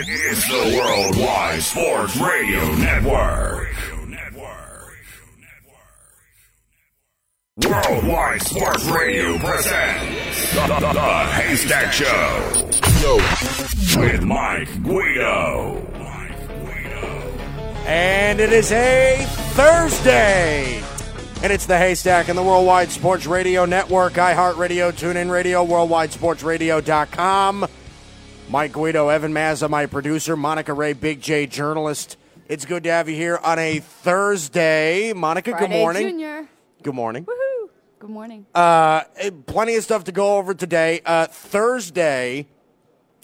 It's the Worldwide Sports Radio Network. Worldwide Sports Radio presents the, the, the Haystack Show. With Mike Guido. And it is a Thursday. And it's the Haystack and the Worldwide Sports Radio Network, iHeartRadio, TuneIn Radio, WorldwideSportsRadio.com. Mike Guido, Evan Mazza, my producer, Monica Ray, Big J, journalist. It's good to have you here on a Thursday. Monica, Friday good morning. Junior. Good morning. Woohoo. Good morning. Uh, eh, plenty of stuff to go over today. Uh, Thursday,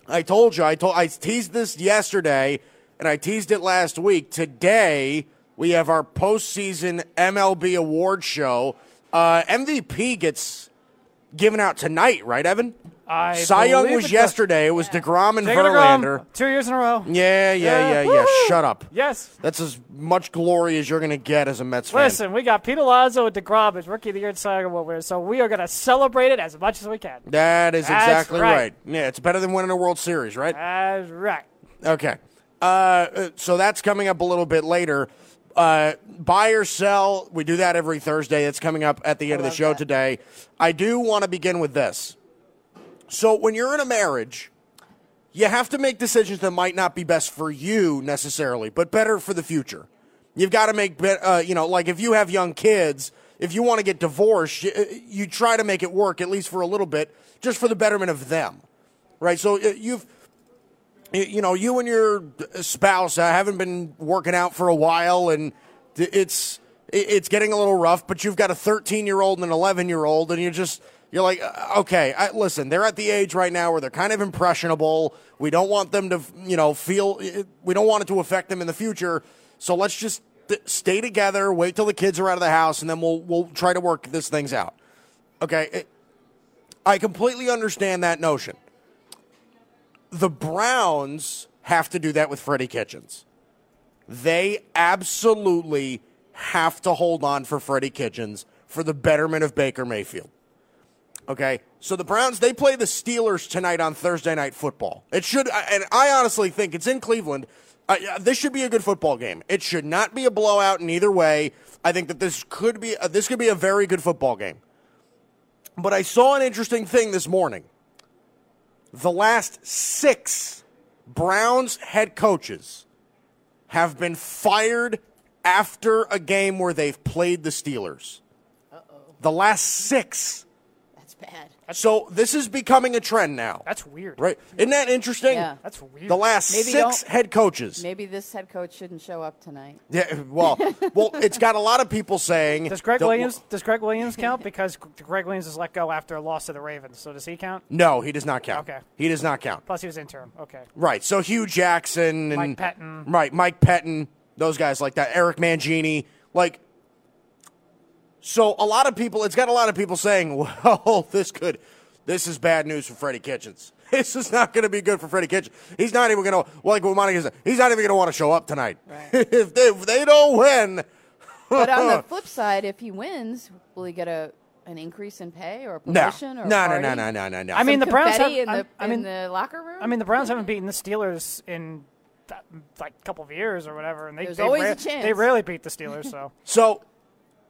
I told you, I told, I teased this yesterday, and I teased it last week. Today, we have our postseason MLB award show. Uh, MVP gets given out tonight, right, Evan? I Cy Young was yesterday. It was Degrom and Jacob deGrom, Verlander. Two years in a row. Yeah, yeah, yeah, Yeah. yeah. Shut up. Yes. That's as much glory as you're going to get as a Mets fan. Listen, we got Pete Alonso and DeGrom as Rookie of the Year and Cy Young Award winners, so we are going to celebrate it as much as we can. That is That's exactly right. right. Yeah, it's better than winning a World Series, right? That's right. Okay. Uh, Uh, so that's coming up a little bit later. Uh, buy or sell, we do that every Thursday. It's coming up at the end of the show that. today. I do want to begin with this. So when you're in a marriage, you have to make decisions that might not be best for you necessarily, but better for the future. You've got to make, uh, you know, like if you have young kids, if you want to get divorced, you, uh, you try to make it work at least for a little bit, just for the betterment of them, right? So uh, you've, you- know, you and your spouse uh, haven't been working out for a while, and it's it's getting a little rough. But you've got a 13 year old and an 11 year old, and you're just you're like, uh, okay, I, listen, they're at the age right now where they're kind of impressionable. We don't want them to, you know, feel we don't want it to affect them in the future. So let's just th- stay together, wait till the kids are out of the house, and then we'll we'll try to work this things out. Okay, it, I completely understand that notion the Browns have to do that with Freddie Kitchens. They absolutely have to hold on for Freddie Kitchens for the betterment of Baker Mayfield. Okay, so the Browns they play the Steelers tonight on Thursday Night Football. It should, and I honestly think it's in Cleveland. Uh, this should be a good football game. It should not be a blowout in either way. I think that this could be uh, this could be a very good football game. But I saw an interesting thing this morning the last six Browns head coaches have been fired after a game where they've played the Steelers. The last six. That's bad. So this is becoming a trend now. That's weird. Right? Isn't that interesting? Yeah. That's weird. The last Maybe 6 head coaches. Maybe this head coach shouldn't show up tonight. Yeah, well, well, it's got a lot of people saying. Does Gregg Williams does Gregg Williams count? Because Gregg Williams was let go after a loss to the Ravens. So does he count? No, he does not count. Okay. He does not count. Plus he was interim. Okay. Right. So Hue Jackson and Mike Pettine. Right, Mike Pettine, those guys like that. Eric Mangini, like. So a lot of people, it's got a lot of people saying, "Well, this could, this is bad news for Freddie Kitchens. This is not going to be good for Freddie Kitchens. He's not even going to, like what Monica said, he's not even going to want to show up tonight. Right. if, they, if they don't win, But on the flip side, if he wins, will he get a an increase in pay or a no, promotion no, or a no, party? no, no, no, no, no. I mean, the Browns have. In the, I'm- mean, in the locker room. I mean, the Browns haven't beaten the Steelers in that, like a couple of years or whatever, and they There's they, always a chance. they rarely beat the Steelers. So So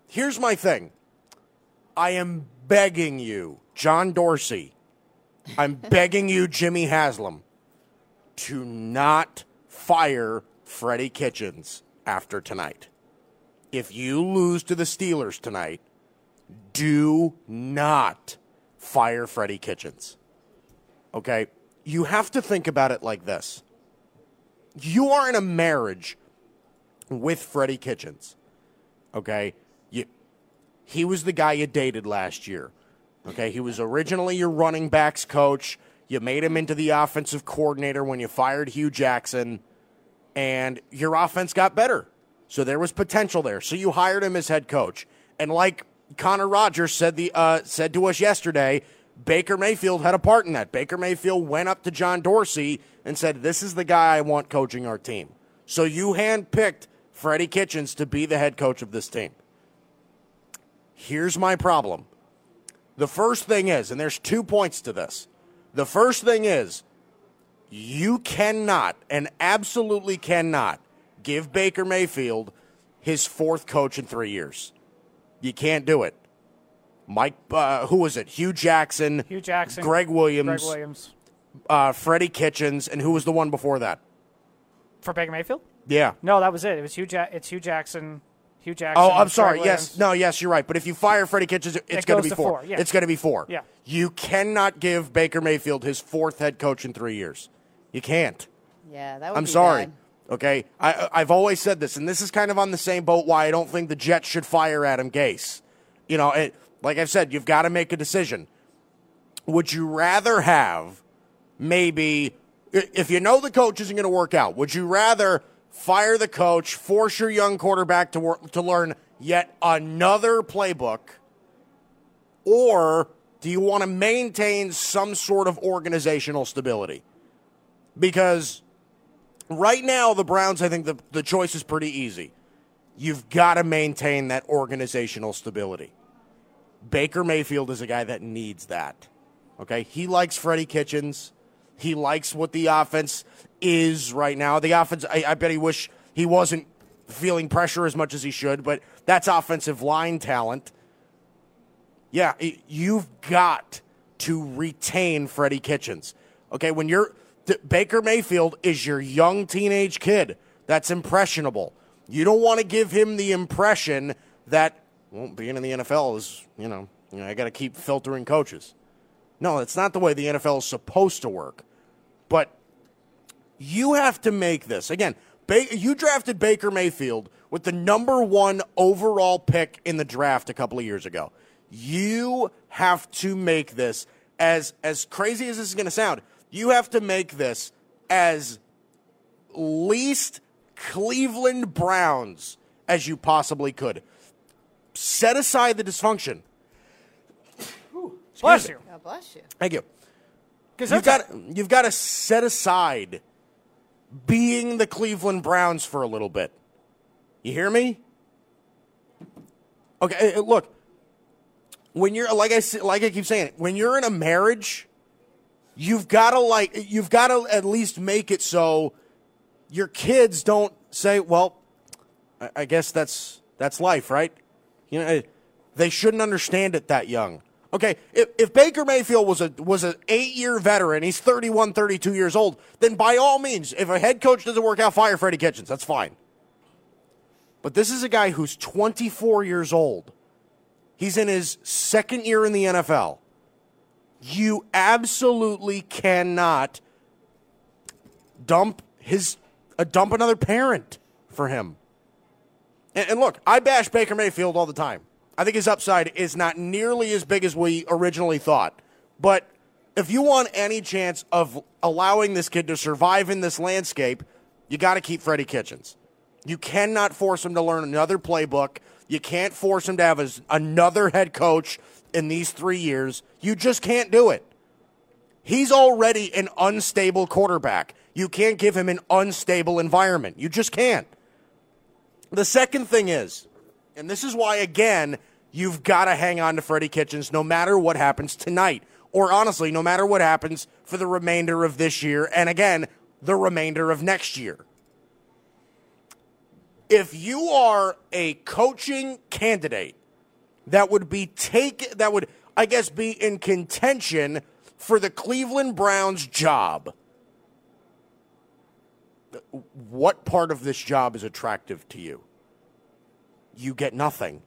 here's my thing. I am begging you, John Dorsey, I'm begging you, Jimmy Haslam, to not fire Freddie Kitchens after tonight. If you lose to the Steelers tonight, do not fire Freddie Kitchens. Okay? You have to think about it like this. You are in a marriage with Freddie Kitchens. Okay? He was the guy you dated last year. Okay? He was originally your running backs coach. You made him into the offensive coordinator when you fired Hue Jackson, and your offense got better. So there was potential there. So you hired him as head coach. And like Connor Rogers said the uh, said to us yesterday, Baker Mayfield had a part in that. Baker Mayfield went up to John Dorsey and said, "This is the guy I want coaching our team." So you handpicked Freddie Kitchens to be the head coach of this team. Here's my problem. The first thing is, and there's two points to this. The first thing is, you cannot and absolutely cannot give Baker Mayfield his fourth coach in three years. You can't do it. Mike, uh, who was it? Hue Jackson, Hue Jackson, Gregg Williams, Gregg Williams uh, Freddie Kitchens, and who was the one before that? for Baker Mayfield. Yeah. No, that was it. It was Hue. Ja- it's Hue Jackson. Hue Jackson. Oh, I'm sorry. Yes, no, yes, you're right. But if you fire Freddie Kitchens, it's It going to be four. four, yeah. It's going to be four. Yeah. You cannot give Baker Mayfield his fourth head coach in three years. You can't. Yeah, that would I'm be sorry. bad. Okay, I, I've always said this, and this is kind of on the same boat. Why I don't think the Jets should fire Adam Gase. You know, it, like I've said, you've got to make a decision. Would you rather have maybe if you know the coach isn't going to work out? Would you rather fire the coach, force your young quarterback to work to learn yet another playbook, or do you want to maintain some sort of organizational stability? Because right now, the Browns, I think the, the choice is pretty easy. You've got to maintain that organizational stability. Baker Mayfield is a guy that needs that. Okay? He likes Freddie Kitchens. He likes what the offense is right now. The offense, I, I bet he wish he wasn't feeling pressure as much as he should, but that's offensive line talent. Yeah, it- you've got to retain Freddie Kitchens. Okay, when you're th- Baker Mayfield is your young teenage kid that's impressionable. You don't want to give him the impression that well, being in the NFL is, you know, you know I got to keep filtering coaches. No, that's not the way the NFL is supposed to work. But you have to make this again. Ba- you drafted Baker Mayfield with the number one overall pick in the draft a couple of years ago. You have to make this as as crazy as this is going to sound. You have to make this as least Cleveland Browns as you possibly could. Set aside the dysfunction. Bless you. God bless you. Thank you. Because You've got you've got to set aside being the Cleveland Browns for a little bit. You hear me? Okay, uh, look. When you're like I like I keep saying, when you're in a marriage, you've got to like you've got to at least make it so your kids don't say, "Well, I, I guess that's that's life, right?" You know, eh, they shouldn't understand it that young. Okay, if, if Baker Mayfield was a was an eight year veteran, he's 31, 32 years old, then by all means, if a head coach doesn't work out, fire Freddie Kitchens. That's fine. But this is a guy who's 24 years old. He's in his second year in the NFL. You absolutely cannot dump his uh, dump another parent for him. And, and look, I bash Baker Mayfield all the time. I think his upside is not nearly as big as we originally thought. But if you want any chance of allowing this kid to survive in this landscape, you got to keep Freddie Kitchens. You cannot force him to learn another playbook. You can't force him to have his, another head coach in these three years. You just can't do it. He's already an unstable quarterback. You can't give him an unstable environment. You just can't. The second thing is, and this is why, again, you've got to hang on to Freddie Kitchens no matter what happens tonight. Or honestly, no matter what happens for the remainder of this year, and again, the remainder of next year. If you are a coaching candidate that would be take that would I guess be in contention for the Cleveland Browns job, what part of this job is attractive to you? You get nothing.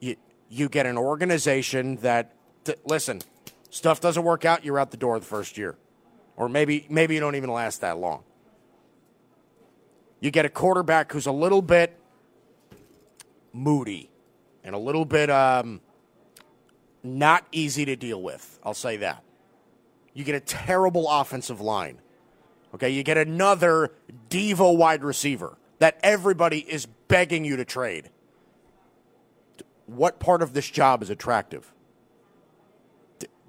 You you get an organization that listen, stuff doesn't work out, you're out the door the first year. Or maybe maybe you don't even last that long. You get a quarterback who's a little bit moody and a little bit um, not easy to deal with. I'll say that. You get a terrible offensive line. Okay, you get another diva wide receiver that everybody is begging you to trade. What part of this job is attractive?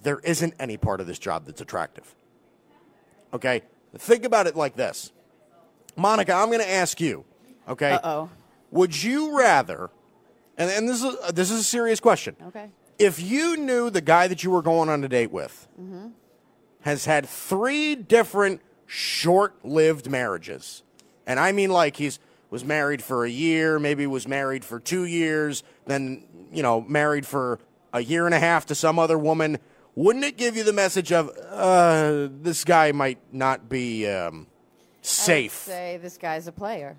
There isn't any part of this job that's attractive. Okay, think about it like this. Monica, I'm going to ask you. Okay. Uh oh. Would you rather? And, and this is this is a serious question. Okay. If you knew the guy that you were going on a date with has had three different short-lived marriages, and I mean like he's was married for a year, maybe was married for two years, then you know married for a year and a half to some other woman. Wouldn't it give you the message of uh, this guy might not be um, safe? say this guy's a player.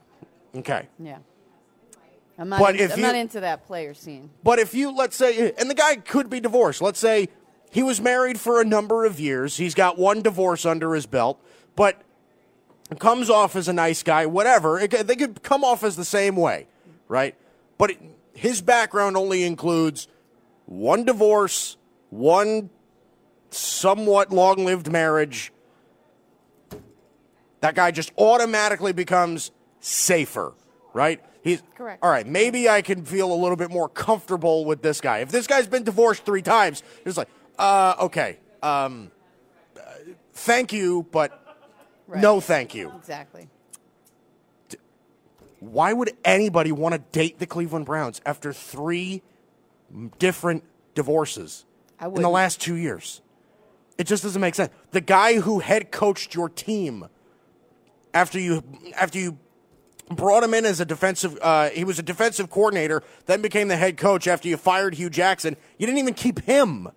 Okay. Yeah. I'm not, But in- if I'm you- not into that player scene. But if you, let's say, and the guy could be divorced. Let's say he was married for a number of years. He's got one divorce under his belt, but comes off as a nice guy, whatever. It, they could come off as the same way, right? But it, his background only includes one divorce, one somewhat long lived marriage. That guy just automatically becomes safer, right? He's Correct. All right, maybe I can feel a little bit more comfortable with this guy. If this guy's been divorced three times, it's like, uh, okay, um, uh, thank you, but Right. no, thank you. Exactly. Why would anybody want to date the Cleveland Browns after three different divorces in the last two years? It just doesn't make sense. The guy who head coached your team after you after you brought him in as a defensive, uh, he was a defensive coordinator, then became the head coach after you fired Hue Jackson. You didn't even keep him.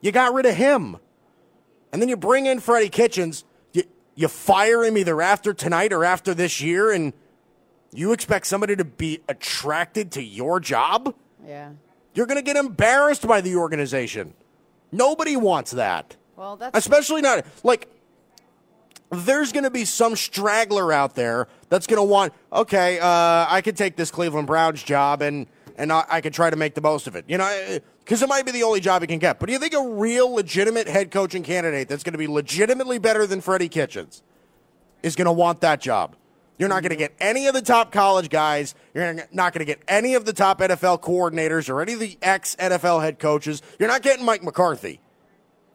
You got rid of him. And then you bring in Freddie Kitchens. You, you fire him either after tonight or after this year, and you expect somebody to be attracted to your job? Yeah. You're going to get embarrassed by the organization. Nobody wants that. Well, that's Especially not like there's going to be some straggler out there that's going to want, okay, uh, I could take this Cleveland Browns job and and I, I could try to make the most of it. You know, because it might be the only job he can get. But do you think a real legitimate head coaching candidate that's going to be legitimately better than Freddie Kitchens is going to want that job? You're not going to get any of the top college guys. You're not going to get any of the top NFL coordinators or any of the ex NFL head coaches. You're not getting Mike McCarthy.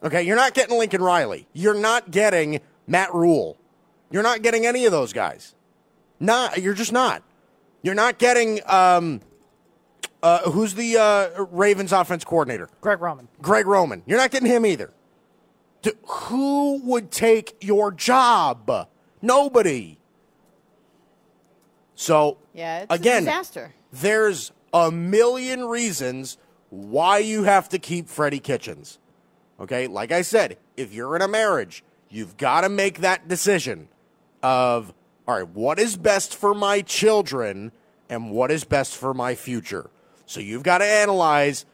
Okay, you're not getting Lincoln Riley. You're not getting Matt Rhule. You're not getting any of those guys. Not, you're just not. You're not getting um, uh, who's the uh, Ravens offense coordinator? Greg Roman. Greg Roman. You're not getting him either. D- who would take your job? Nobody. So yeah. It's again, a disaster. there's a million reasons why you have to keep Freddie Kitchens. Okay, like I said, if you're in a marriage, you've got to make that decision of, all right, what is best for my children and what is best for my future. So you've got to analyze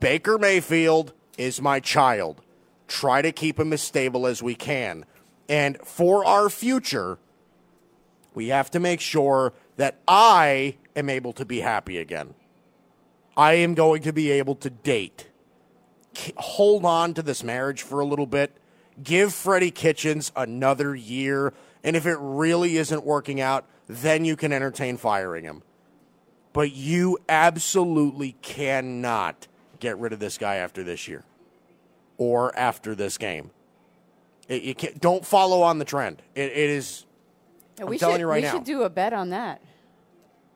Baker Mayfield is my child. Try to keep him as stable as we can. And for our future, we have to make sure that I am able to be happy again. I am going to be able to date. Hold on to this marriage for a little bit. Give Freddie Kitchens another year. And if it really isn't working out, then you can entertain firing him. But you absolutely cannot get rid of this guy after this year or after this game. It, you can't, don't follow on the trend. It, it is Yeah, I'm we telling should, you right we now. We should do a bet on that.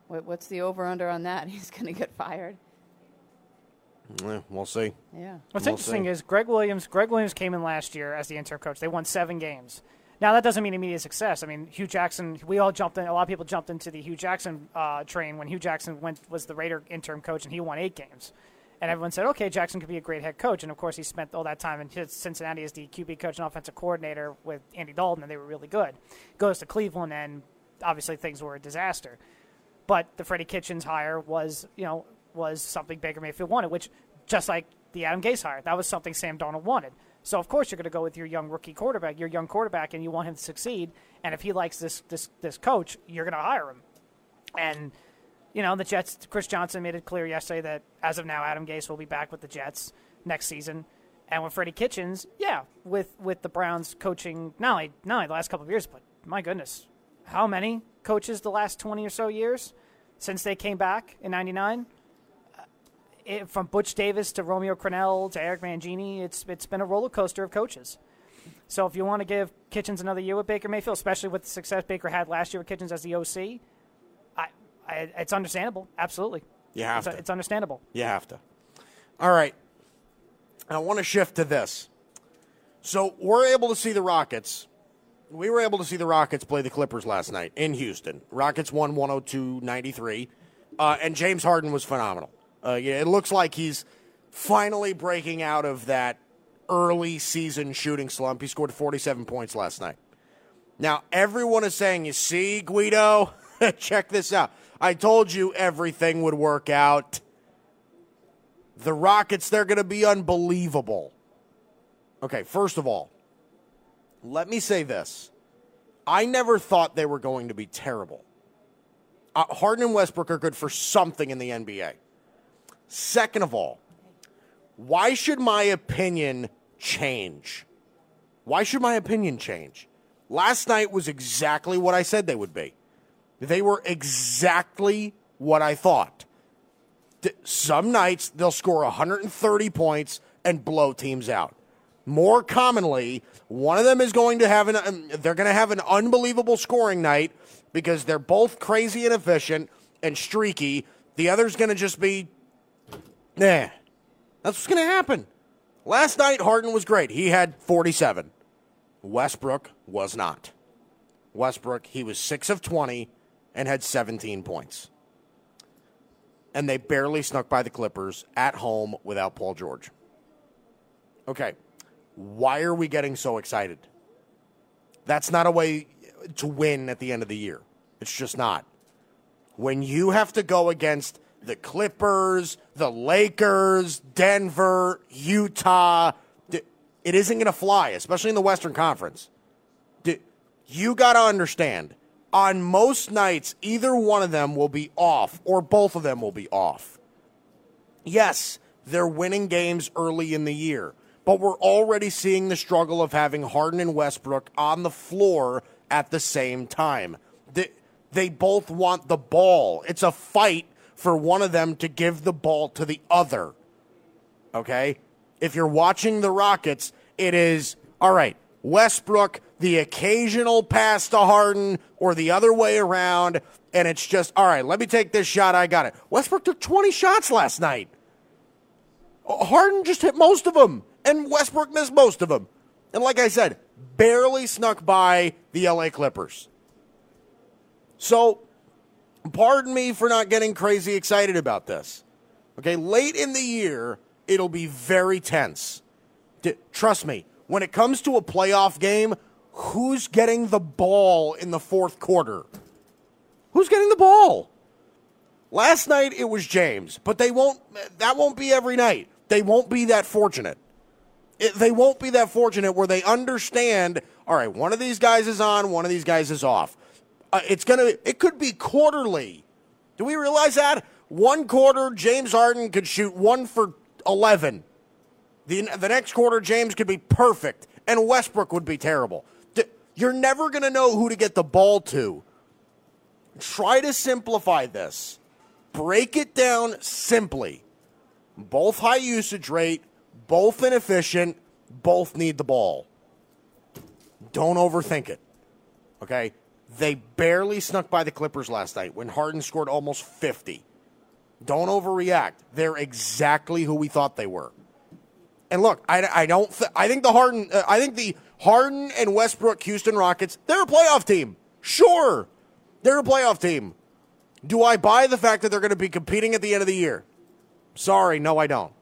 What, what's the over under on that? He's going to get fired. Eh, we'll see. Yeah. What's We'll interesting see. is Gregg Williams. Gregg Williams came in last year as the interim coach. They won seven games. Now that doesn't mean immediate success. I mean, Hue Jackson. We all jumped in. A lot of people jumped into the Hue Jackson uh, train when Hue Jackson went was the Raider interim coach, and he won eight games. And everyone said, okay, Jackson could be a great head coach. And of course, he spent all that time in Cincinnati as the QB coach and offensive coordinator with Andy Dalton, and they were really good. Goes to Cleveland, and obviously things were a disaster. But the Freddie Kitchens hire was, you know, was something Baker Mayfield wanted, which just like the Adam Gase hire, that was something Sam Darnold wanted. So of course you're going to go with your young rookie quarterback, your young quarterback, and you want him to succeed. And if he likes this this this coach, you're going to hire him. And you know the Jets. Chris Johnson made it clear yesterday that as of now, Adam Gase will be back with the Jets next season. And with Freddie Kitchens, yeah, with with the Browns coaching not only not only the last couple of years, but my goodness, how many coaches the last twenty or so years since they came back in '99? It, from Butch Davis to Romeo Crennel to Eric Mangini, it's it's been a roller coaster of coaches. So if you want to give Kitchens another year with Baker Mayfield, especially with the success Baker had last year with Kitchens as the OC, I, I it's understandable. Absolutely, You have it's, to. it's understandable. You have to. All right. I want to shift to this. So we're able to see the Rockets. We were able to see the Rockets play the Clippers last night in Houston. Rockets won 102 93. Uh, and James Harden was phenomenal. Uh, yeah, it looks like he's finally breaking out of that early season shooting slump. He scored 47 points last night. Now, everyone is saying, you see, Guido, check this out. I told you everything would work out. The Rockets, they're going to be unbelievable. Okay, first of all, let me say this. I never thought they were going to be terrible. Uh, Harden and Westbrook are good for something in the NBA. Second of all, why should my opinion change? Why should my opinion change? Last night was exactly what I said they would be. They were exactly what I thought. Some nights they'll score 130 points and blow teams out. More commonly, one of them is going to have an um, they're going to have an unbelievable scoring night because they're both crazy and efficient and streaky. The other's going to just be nah. That's what's going to happen. Last night Harden was great. He had 47. Westbrook was not. Westbrook, he was 6 of 20 and had 17 points. And they barely snuck by the Clippers at home without Paul George. Okay, why are we getting so excited? That's not a way to win at the end of the year. It's just not. When you have to go against the Clippers, the Lakers, Denver, Utah, it isn't going to fly, especially in the Western Conference. You got to understand, on most nights, either one of them will be off, or both of them will be off. Yes, they're winning games early in the year, but we're already seeing the struggle of having Harden and Westbrook on the floor at the same time. They, they both want the ball. It's a fight for one of them to give the ball to the other. Okay? If you're watching the Rockets, it is all right, Westbrook, the occasional pass to Harden or the other way around, and it's just, all right, let me take this shot. I got it. Westbrook took 20 shots last night. Harden just hit most of them, and Westbrook missed most of them. And like I said, barely snuck by the LA Clippers. So, pardon me for not getting crazy excited about this. Okay, late in the year, it'll be very tense. D- trust me, when it comes to a playoff game, who's getting the ball in the fourth quarter? Who's getting the ball? Last night it was James, but they won't that won't be every night. They won't be that fortunate. It, they won't be that fortunate where they understand, all right, one of these guys is on, one of these guys is off. Uh, it's going to it could be quarterly. Do we realize that? One quarter James Harden could shoot 1 for 11 the, the next quarter, James could be perfect, and Westbrook would be terrible. You're never going to know who to get the ball to. Try to simplify this. Break it down simply. Both high usage rate, both inefficient, both need the ball. Don't overthink it. Okay? They barely snuck by the Clippers last night when Harden scored almost 50. Don't overreact. They're exactly who we thought they were. And look, I, I don't. Th- I think the Harden. Uh, I think the Harden and Westbrook Houston Rockets. They're a playoff team. Sure, they're a playoff team. Do I buy the fact that they're going to be competing at the end of the year? Sorry, no, I don't.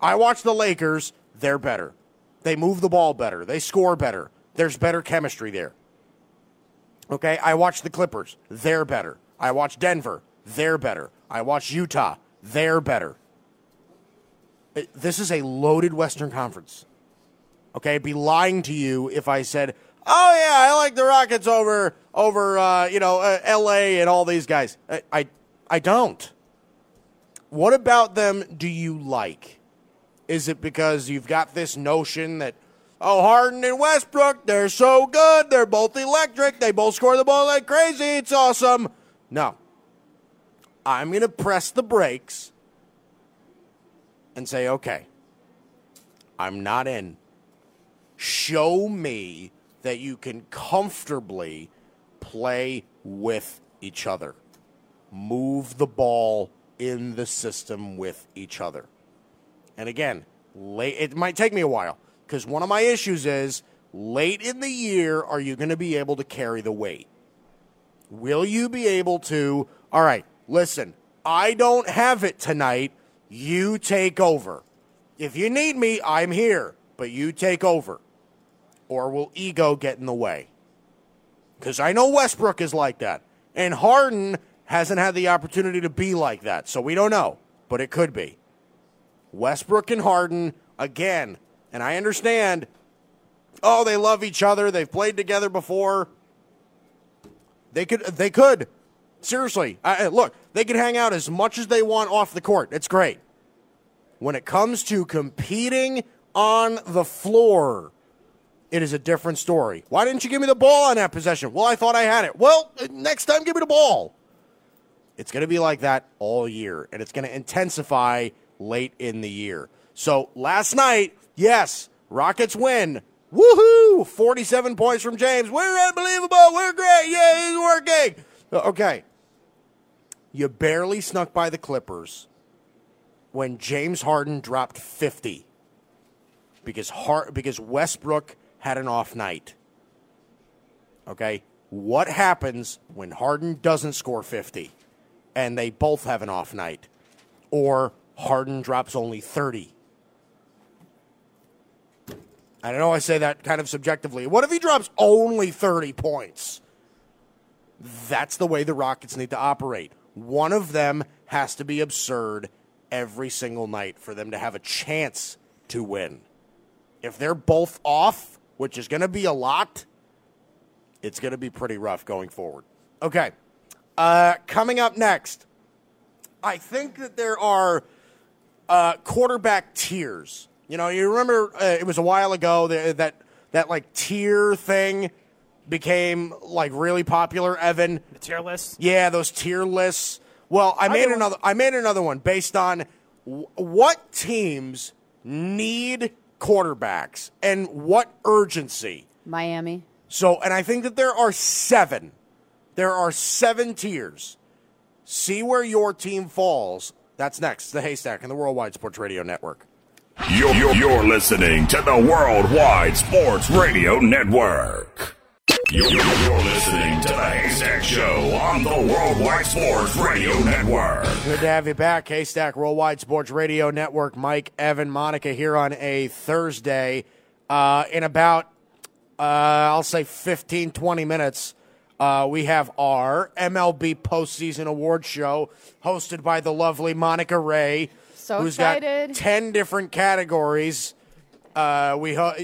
I watch the Lakers. They're better. They move the ball better. They score better. There's better chemistry there. Okay, I watch the Clippers. They're better. I watch Denver. They're better. I watch Utah. They're better this is a loaded Western Conference. Okay, I'd be lying to you if I said, "Oh yeah, I like the Rockets over over uh, you know uh, L.A. and all these guys." I, I I don't. What about them do you like? Is it because you've got this notion that oh Harden and Westbrook they're so good, they're both electric, they both score the ball like crazy, it's awesome? No. I'm going to press the brakes and say, okay, I'm not in. Show me that you can comfortably play with each other, move the ball in the system with each other. And again, it might take me a while Because one of my issues is late in the year, are you going to be able to carry the weight? Will you be able to? All right, listen, I don't have it tonight. You take over. If you need me, I'm here, but you take over. Or will ego get in the way? Because I know Westbrook is like that. And Harden hasn't had the opportunity to be like that. So we don't know, but it could be. Westbrook and Harden, again, and I understand, oh, they love each other. They've played together before. They could, they could. Seriously, I, look, they can hang out as much as they want off the court. It's great. When it comes to competing on the floor, it is a different story. Why didn't you give me the ball on that possession? Well, I thought I had it. Well, next time, give me the ball. It's going to be like that all year, and it's going to intensify late in the year. So last night, yes, Rockets win. Woohoo! 47 points from James. We're unbelievable. We're great. Yeah, it's working. Okay. You barely snuck by the Clippers when James Harden dropped 50 because Hart, because Westbrook had an off night. Okay? What happens when Harden doesn't score 50? and they both have an off night, or Harden drops only 30. I know I say that kind of subjectively. What if he drops only 30 points? That's the way the Rockets need to operate. One of them has to be absurd every single night for them to have a chance to win. If they're both off, which is going to be a lot, it's going to be pretty rough going forward. Okay. Uh, coming up next, I think that there are uh, quarterback tiers. You know, you remember uh, it was a while ago that, that that like tier thing became like really popular. Evan, the tier list. Yeah, those tier lists. Well, I, I made another. I made another one based on w- what teams need quarterbacks and what urgency. Miami. So, and I think that there are seven there are seven tiers. See where your team falls. That's next. The Haystack and the Worldwide Sports Radio Network. You're, you're, you're listening to the Worldwide Sports Radio Network. You're, you're, listening to the Haystack Show on the Worldwide Sports Radio Network. Good to have you back, Haystack Worldwide Sports Radio Network. Mike, Evan, Monica here on a Thursday. Uh, in about, uh, I'll say 15, 20 minutes, uh, we have our MLB postseason award show hosted by the lovely Monica Ray. So who's excited. got 10 different categories. Uh, we ho-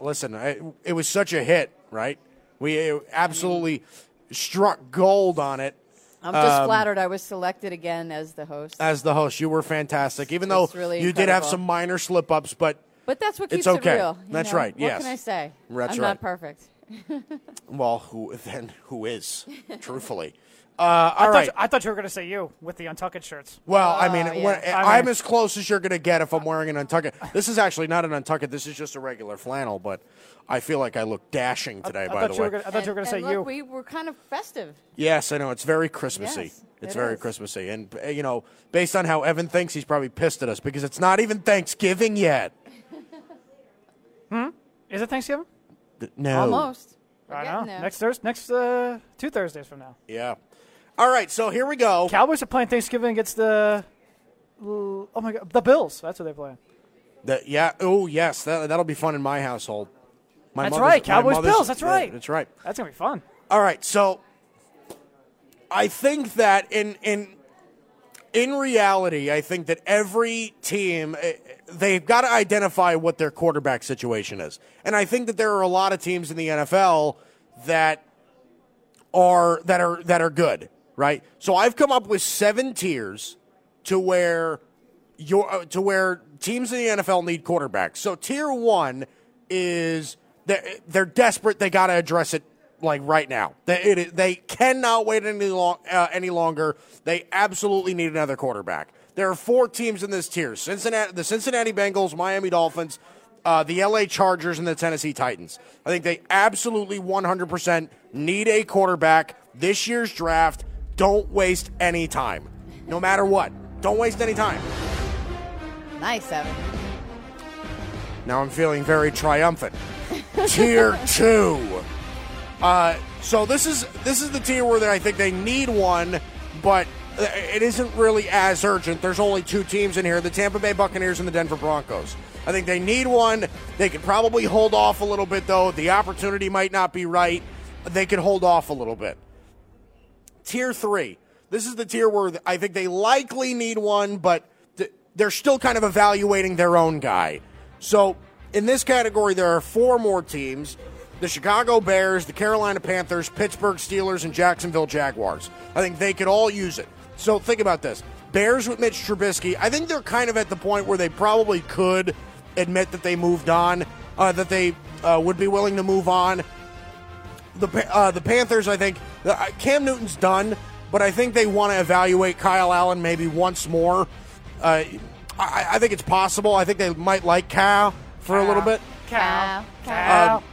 Listen, it, it, was such a hit, right? We absolutely struck gold on it. I'm just um, flattered I was selected again as the host. As the host, you were fantastic. Even though really you incredible. did have some minor slip ups, but but that's what keeps it's okay. it real. That's know? right. What yes. What can I say? That's I'm right. not perfect. well, who then? Who is? Truthfully. Uh, I, all thought right. you, I thought you were going to say you with the Untucked shirts. Well, I mean, yeah. when, I I'm mean- as close as you're going to get if I'm wearing an untucked. This is actually not an untucked. This is just a regular flannel, but I feel like I look dashing today. I by thought the way, were gonna, I thought you were going to say and you. We were kind of festive. yes, I know it's very Christmassy. Yes, it's it very is. Christmassy, and uh, you know, based on how Evan thinks, he's probably pissed at us because it's not even Thanksgiving yet. Is it Thanksgiving? Th- No, Almost. We're I know. there. Next Thursday, next uh, two Thursdays from now. Yeah. All right, so here we go. Cowboys are playing Thanksgiving against the. Oh my God, the Bills. That's what they're playing. The- yeah. Oh, yes. That, that'll be fun in my household. My That's right, Cowboys Bills, that's right. That's right. That's gonna be fun. All right, so I think that in in in reality, I think that every team eh, they've got to identify what their quarterback situation is, and I think that there are a lot of teams in the NFL that are that are that are good, right? So I've come up with seven tiers to where your uh, to where teams in the NFL need quarterbacks. So tier one is they're, they're desperate. They got to address it like right now. They, it, they cannot wait any long, uh, any longer. They absolutely need another quarterback. There are four teams in this tier: Cincinnati, the Cincinnati Bengals, Miami Dolphins, uh, the LA Chargers, and the Tennessee Titans. I think they absolutely 100% need a quarterback this year's draft. Don't waste any time, no matter what. Don't waste any time. Nice, Evan. Now I'm feeling very triumphant. tier two. Uh, so this is this is the tier where I think they need one, but it isn't really as urgent. There's only two teams in here: the Tampa Bay Buccaneers and the Denver Broncos. I think they need one. They could probably hold off a little bit, though. The opportunity might not be right. They could hold off a little bit. Tier three. This is the tier where I think they likely need one, but they're still kind of evaluating their own guy. So in this category, there are four more teams the Chicago Bears, the Carolina Panthers, Pittsburgh Steelers, and Jacksonville Jaguars. I think they could all use it. So think about this Bears with Mitch Trubisky, I think they're kind of at the point where they probably could admit that they moved on, uh, that they uh, would be willing to move on. The uh, the Panthers, I think uh, Cam Newton's done, but I think they want to evaluate Kyle Allen maybe once more. Uh, I, I, think it's possible. I think they might like Cal for Cal. a little bit. Cal, Cal. Um,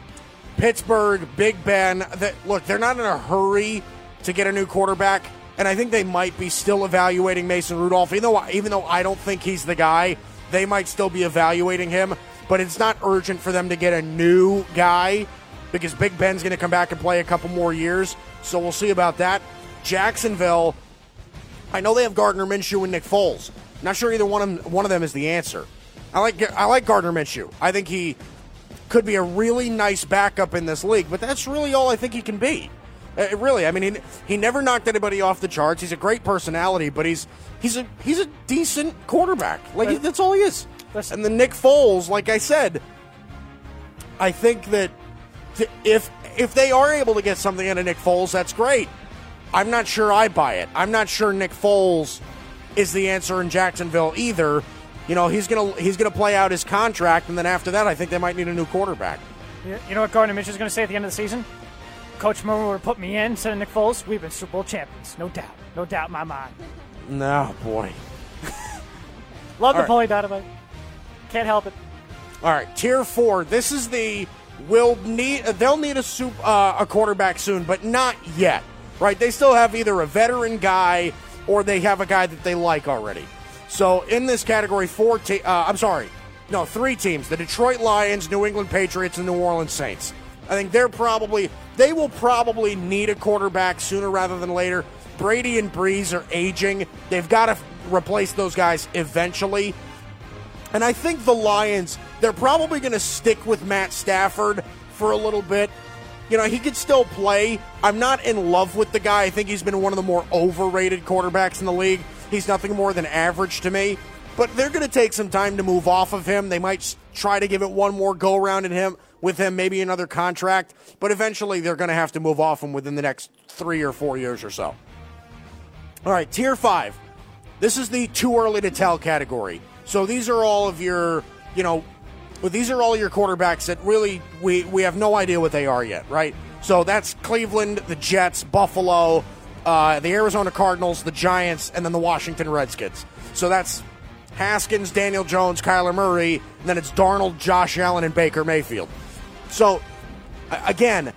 Pittsburgh, Big Ben. That, look, they're not in a hurry to get a new quarterback, and I think they might be still evaluating Mason Rudolph. Even though, even though I don't think he's the guy, they might still be evaluating him. But it's not urgent for them to get a new guy because Big Ben's going to come back and play a couple more years. So we'll see about that. Jacksonville, I know they have Gardner Minshew and Nick Foles. Not sure either one of them, one of them is the answer. I like I like Gardner Minshew. I think he could be a really nice backup in this league, but that's really all I think he can be. Uh, really, I mean, he, he never knocked anybody off the charts. He's a great personality, but he's he's a he's a decent quarterback. Like he, that's all he is. And the Nick Foles, like I said, I think that if if they are able to get something out of Nick Foles, that's great. I'm not sure I buy it. I'm not sure Nick Foles is the answer in Jacksonville either you know he's gonna he's gonna play out his contract, and then after that, I think they might need a new quarterback. You know what Gardner Mitchell is going to say at the end of the season? Coach Moore would put me in, said Nick Foles. We've been Super Bowl champions, no doubt, no doubt in my mind. No, boy. Love All the right. Dynamite. Can't help it. All right, tier four. This is the will need. They'll need a soup, uh, a quarterback soon, but not yet. Right? They still have either a veteran guy or they have a guy that they like already. So in this category, four. Te- uh, I'm sorry, no, three teams: the Detroit Lions, New England Patriots, and New Orleans Saints. I think they're probably they will probably need a quarterback sooner rather than later. Brady and Brees are aging; they've got to replace those guys eventually. And I think the Lions, they're probably going to stick with Matt Stafford for a little bit. You know, he could still play. I'm not in love with the guy. I think he's been one of the more overrated quarterbacks in the league. He's nothing more than average to me. But they're going to take some time to move off of him. They might try to give it one more go around in him with him, maybe another contract. But eventually, they're going to have to move off him within the next three or four years or so. All right, tier five. This is the too early to tell category. So these are all of your, you know, these are all your quarterbacks that really we we have no idea what they are yet, right? So that's Cleveland, the Jets, Buffalo, uh, the Arizona Cardinals, the Giants, and then the Washington Redskins. So that's Haskins, Daniel Jones, Kyler Murray, and then it's Darnold, Josh Allen, and Baker Mayfield. So, again,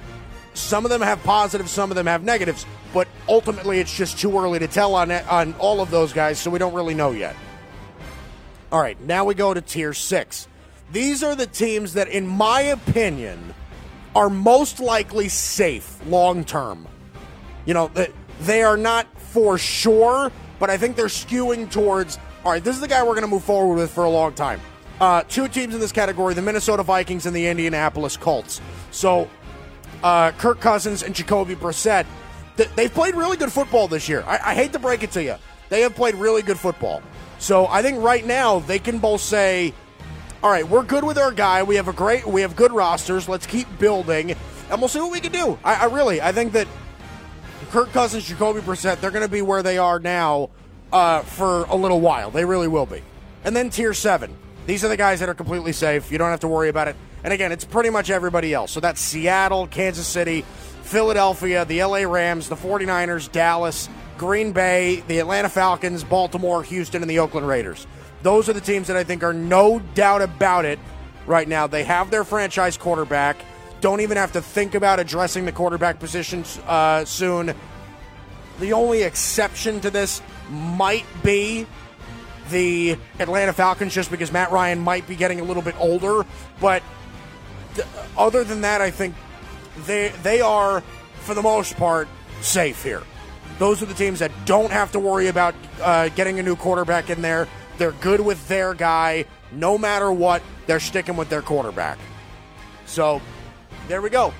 some of them have positives, some of them have negatives, but ultimately it's just too early to tell on, on all of those guys, so we don't really know yet. All right, now we go to tier six. These are the teams that, in my opinion, are most likely safe long term. You know, they are not for sure, but I think they're skewing towards all right, this is the guy we're going to move forward with for a long time. Uh, two teams in this category the Minnesota Vikings and the Indianapolis Colts. So, uh, Kirk Cousins and Jacoby Brissett, th- they've played really good football this year. I-, I hate to break it to you. They have played really good football. So, I think right now they can both say, all right, we're good with our guy. We have a great, we have good rosters. Let's keep building, and we'll see what we can do. I, I really, I think that Kirk Cousins, Jacoby Brissett, they're going to be where they are now uh, for a little while. They really will be. And then tier seven. These are the guys that are completely safe. You don't have to worry about it. And again, it's pretty much everybody else. So that's Seattle, Kansas City, Philadelphia, the LA Rams, the 49ers, Dallas, Green Bay, the Atlanta Falcons, Baltimore, Houston, and the Oakland Raiders. Those are the teams that I think are no doubt about it right now. They have their franchise quarterback don't even have to think about addressing the quarterback position uh, soon. The only exception to this might be the Atlanta Falcons just because Matt Ryan might be getting a little bit older. But th- other than that, I think they they are for the most part safe here. Those are the teams that don't have to worry about uh, getting a new quarterback in there. They're good with their guy. No matter what, they're sticking with their quarterback. So, there we go.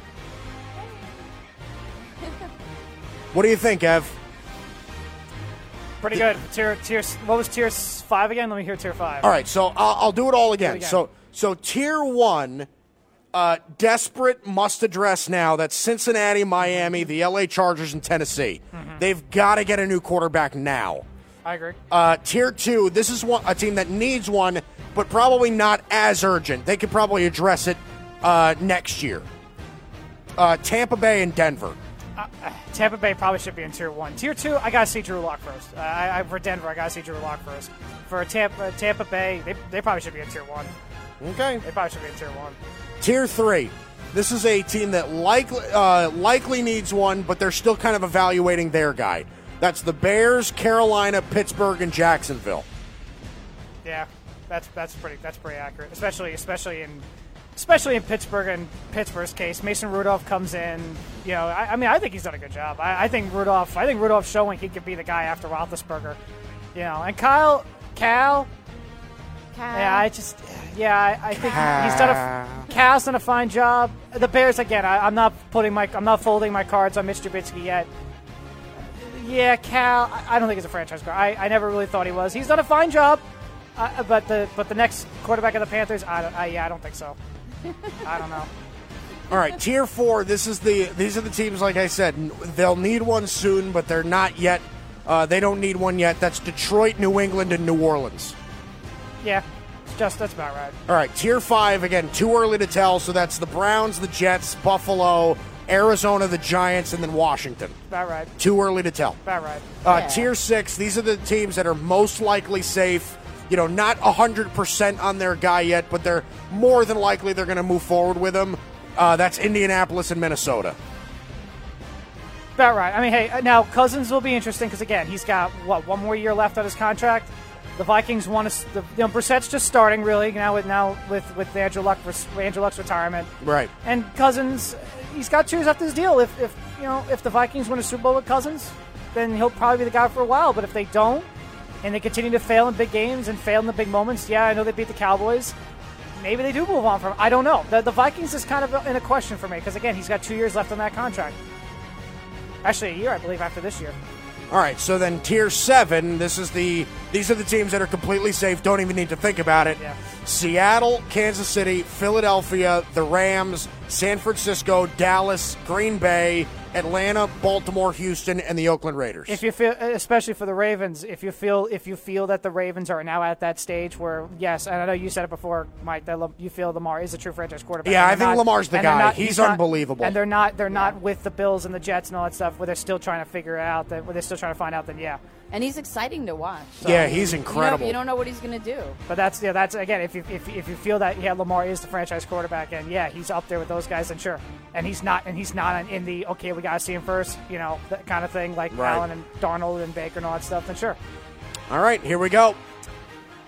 What do you think, Ev? Pretty good. Tier tier. What was tier five again? Let me hear tier five. All right, so I'll, I'll do it all again. again. So, so tier one, uh, desperate must address now. That's Cincinnati, Miami, the LA Chargers, and Tennessee. They've got to get a new quarterback now. I agree. Uh, tier two, this is one, a team that needs one, but probably not as urgent. They could probably address it uh, next year. Uh, Tampa Bay and Denver. Tampa Bay probably should be in tier one. Tier two, I gotta see Drew Lock first. Uh, I, I, for Denver, I gotta see Drew Lock first. For Tampa, Tampa Bay, they, they probably should be in tier one. Okay. They probably should be in tier one. Tier three. This is a team that likely uh, likely needs one, but they're still kind of evaluating their guy. That's the Bears, Carolina, Pittsburgh, and Jacksonville. Yeah, that's that's pretty that's pretty accurate, especially especially in especially in Pittsburgh and Pittsburgh's case. Mason Rudolph comes in. You know, I, I mean, I think he's done a good job. I, I think Rudolph. I think Rudolph's showing he could be the guy after Roethlisberger. You know, and Kyle, Cal. Cal. Yeah, I just, yeah, I, I think he's done a, Cal's done a fine job. The Bears again. I, I'm not putting my, I'm not folding my cards on Mitch Trubisky yet. Yeah, Cal. I, I don't think he's a franchise guy. I, I never really thought he was. He's done a fine job, uh, but the, but the next quarterback of the Panthers, I, don't, I yeah, I don't think so. I don't know. All right, tier four. This is the these are the teams. Like I said, they'll need one soon, but they're not yet. Uh, they don't need one yet. That's Detroit, New England, and New Orleans. Yeah, just that's about right. All right, tier five again. Too early to tell. So that's the Browns, the Jets, Buffalo, Arizona, the Giants, and then Washington. About right. Too early to tell. About right. Uh, Yeah. Tier six, these are the teams that are most likely safe. You know, not 100% on their guy yet, but they're more than likely they're going to move forward with him. Uh, that's Indianapolis and Minnesota. About right. I mean, hey, uh, now Cousins will be interesting because again, he's got what one more year left on his contract. The Vikings want to. The, you know, Brissett's just starting really now with now with with Andrew Luck Andrew Luck's retirement, Right. and Cousins. He's got two years left after his deal. If if you know if the Vikings win a Super Bowl with Cousins, then he'll probably be the guy for a while. But if they don't, and they continue to fail in big games and fail in the big moments, yeah, I know they beat the Cowboys. Maybe they do move on from. I don't know. The, the Vikings is kind of in a question for me because again, he's got two years left on that contract. Actually, a year, I believe, after this year. All right, so then tier seven, this is the these are the teams that are completely safe, don't even need to think about it. Yeah. Seattle, Kansas City, Philadelphia, the Rams, San Francisco, Dallas, Green Bay, Atlanta, Baltimore, Houston, and the Oakland Raiders. If you feel, especially for the Ravens, if you feel if you feel that the Ravens are now at that stage where, yes, and I know you said it before, Mike, that you feel Lamar is a true franchise quarterback. Yeah, I think Lamar's the guy. not- He's not- unbelievable. and they're not they're not with the Bills and the Jets and all that stuff where they're still trying to figure out. That where they're still trying to find out. Then yeah, and he's exciting to watch. So, Yeah, he's you know, incredible. You, don't know what he's going to do. but that's yeah, that's again if you if, if you feel that yeah Lamar is the franchise quarterback and yeah he's up there with those guys then sure, and he's not and he's not in the okay we gotta see him first you know that kind of thing like Right. Allen and Darnold and Baker and all that stuff then sure. All right, here we go.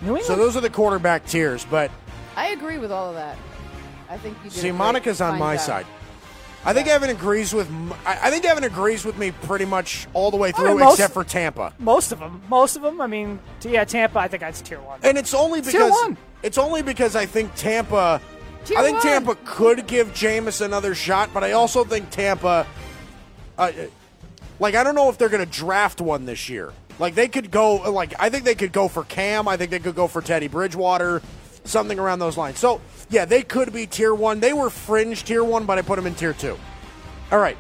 New England. So those are the quarterback tiers, but I agree with all of that. I think you did see, Monica's on my job. side. I think Evan agrees with. m- I I think Evan agrees with me pretty much all the way I through, mean, most- except for Tampa. Most of them. Most of them. I mean, yeah, Tampa. I think that's tier one. And it's only Tier because one. it's only because I think Tampa. Tier I think one. Tampa could give Jameis another shot, but I also think Tampa. Uh, like I don't know if they're going to draft one this year. Like they could go. Like I think they could go for Cam. I think they could go for Teddy Bridgewater, something around those lines. So yeah, they could be tier one. They were fringe tier one, but I put them in tier two. All right.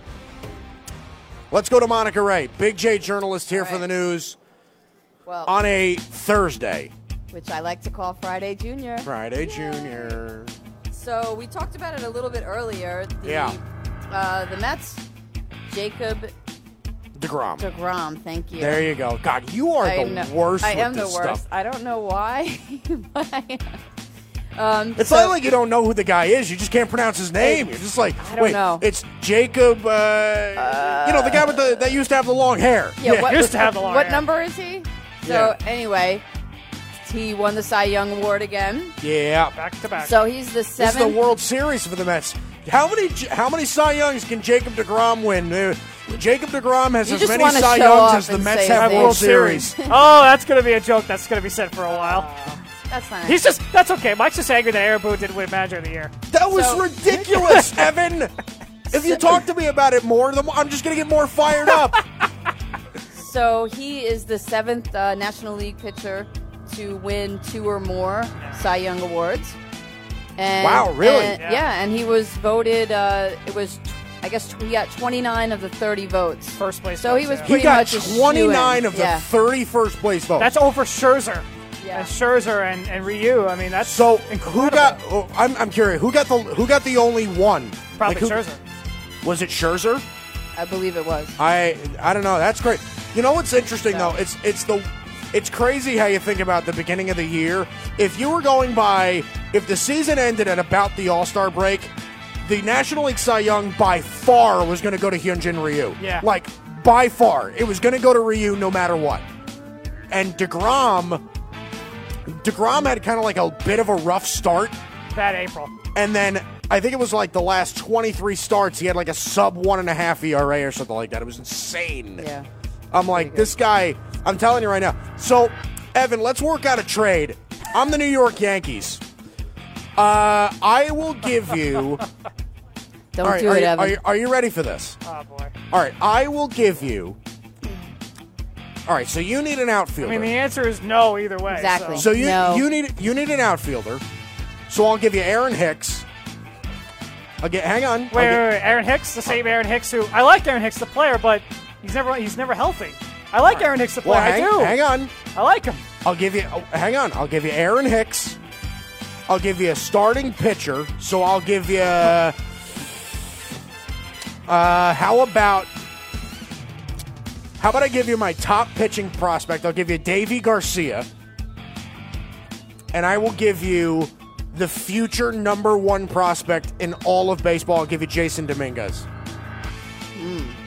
Let's go to Monica Ray, Big J journalist here All for the news Well, on a Thursday. which I like to call Friday Junior. Friday Junior. So we talked about it a little bit earlier. The, Yeah. Uh, the Mets, Jacob DeGrom. Degrom. Thank you. There you go. God, you are I the no- worst I am the worst. stuff. I don't know why, but I am. Um, It's so- not like you don't know who the guy is. You just can't pronounce his name. You're just like, don't wait, know. it's Jacob. Uh, you know, the guy with the that used to have the long hair. Yeah, what, used to have the long What hair. number is he? So Yeah. anyway, He won the Cy Young Award again. Yeah. Back to back. So he's the This is seventh. the World Series for the Mets. How many how many Cy Youngs can Jacob DeGrom win? Uh, Jacob DeGrom has You as many wanna Cy Youngs as the Mets have. World Series. oh, that's going to be a joke that's going to be said for a while. That's not. He's just, that's okay. Mike's just angry that Aaron Boone didn't win Manager of the Year. That was So- ridiculous, Evan. If you talk to me about it more, the more, I'm just going to get more fired up. So he is the seventh uh, National League pitcher to win two or more Cy Young awards. And, Wow, really? and- Yeah. yeah. and he was voted. Uh, it was, I guess, he got 29 of the 30 votes. First place So he was yeah. he got much 29 shoo-in. of the yeah. 31st place votes. That's over Scherzer. Yeah. And Scherzer and, and Ryu. I mean, that's so incredible. who got? Oh, I'm, I'm curious. Who got the who got the only one? Probably Like, who- Scherzer. Was it Scherzer? I believe it was. I I don't know. That's great. You know what's interesting So- though? It's it's the it's crazy how you think about the beginning of the year. If you were going by if the season ended at about the All Star break, the National League Cy Young by far was going to go to Hyunjin Ryu. Yeah. like by far, it was going to go to Ryu no matter what. And Degrom, Degrom had kind of like a bit of a rough start. Bad April. And then I think it was like the last 23 starts, he had like a sub one and a half ERA or something like that. It was insane. Yeah. I'm like, this guy, I'm telling you right now. So, Evan, let's work out a trade. I'm the New York Yankees. Uh, I will give you. Don't all right, do are, it, you, Evan. are, you, are you ready for this? Oh, boy. All right, I will give you. All right, so you need an outfielder. I mean, the answer is no either way. Exactly. So you No. you need you need an outfielder. So I'll give you Aaron Hicks. I'll get hang on. Wait, wait, get- wait, Aaron Hicks, the same Aaron Hicks who I like Aaron Hicks the player, but he's never he's never healthy. I like Aaron Hicks the player. Well, hang, I do. hang on. I like him. I'll give you. Oh, hang on. I'll give you Aaron Hicks. I'll give you a starting pitcher. So I'll give you. Uh, how about? How about I give you my top pitching prospect? I'll give you Deivi Garcia, and I will give you the future number one prospect in all of baseball. I'll give you Jasson Dominguez.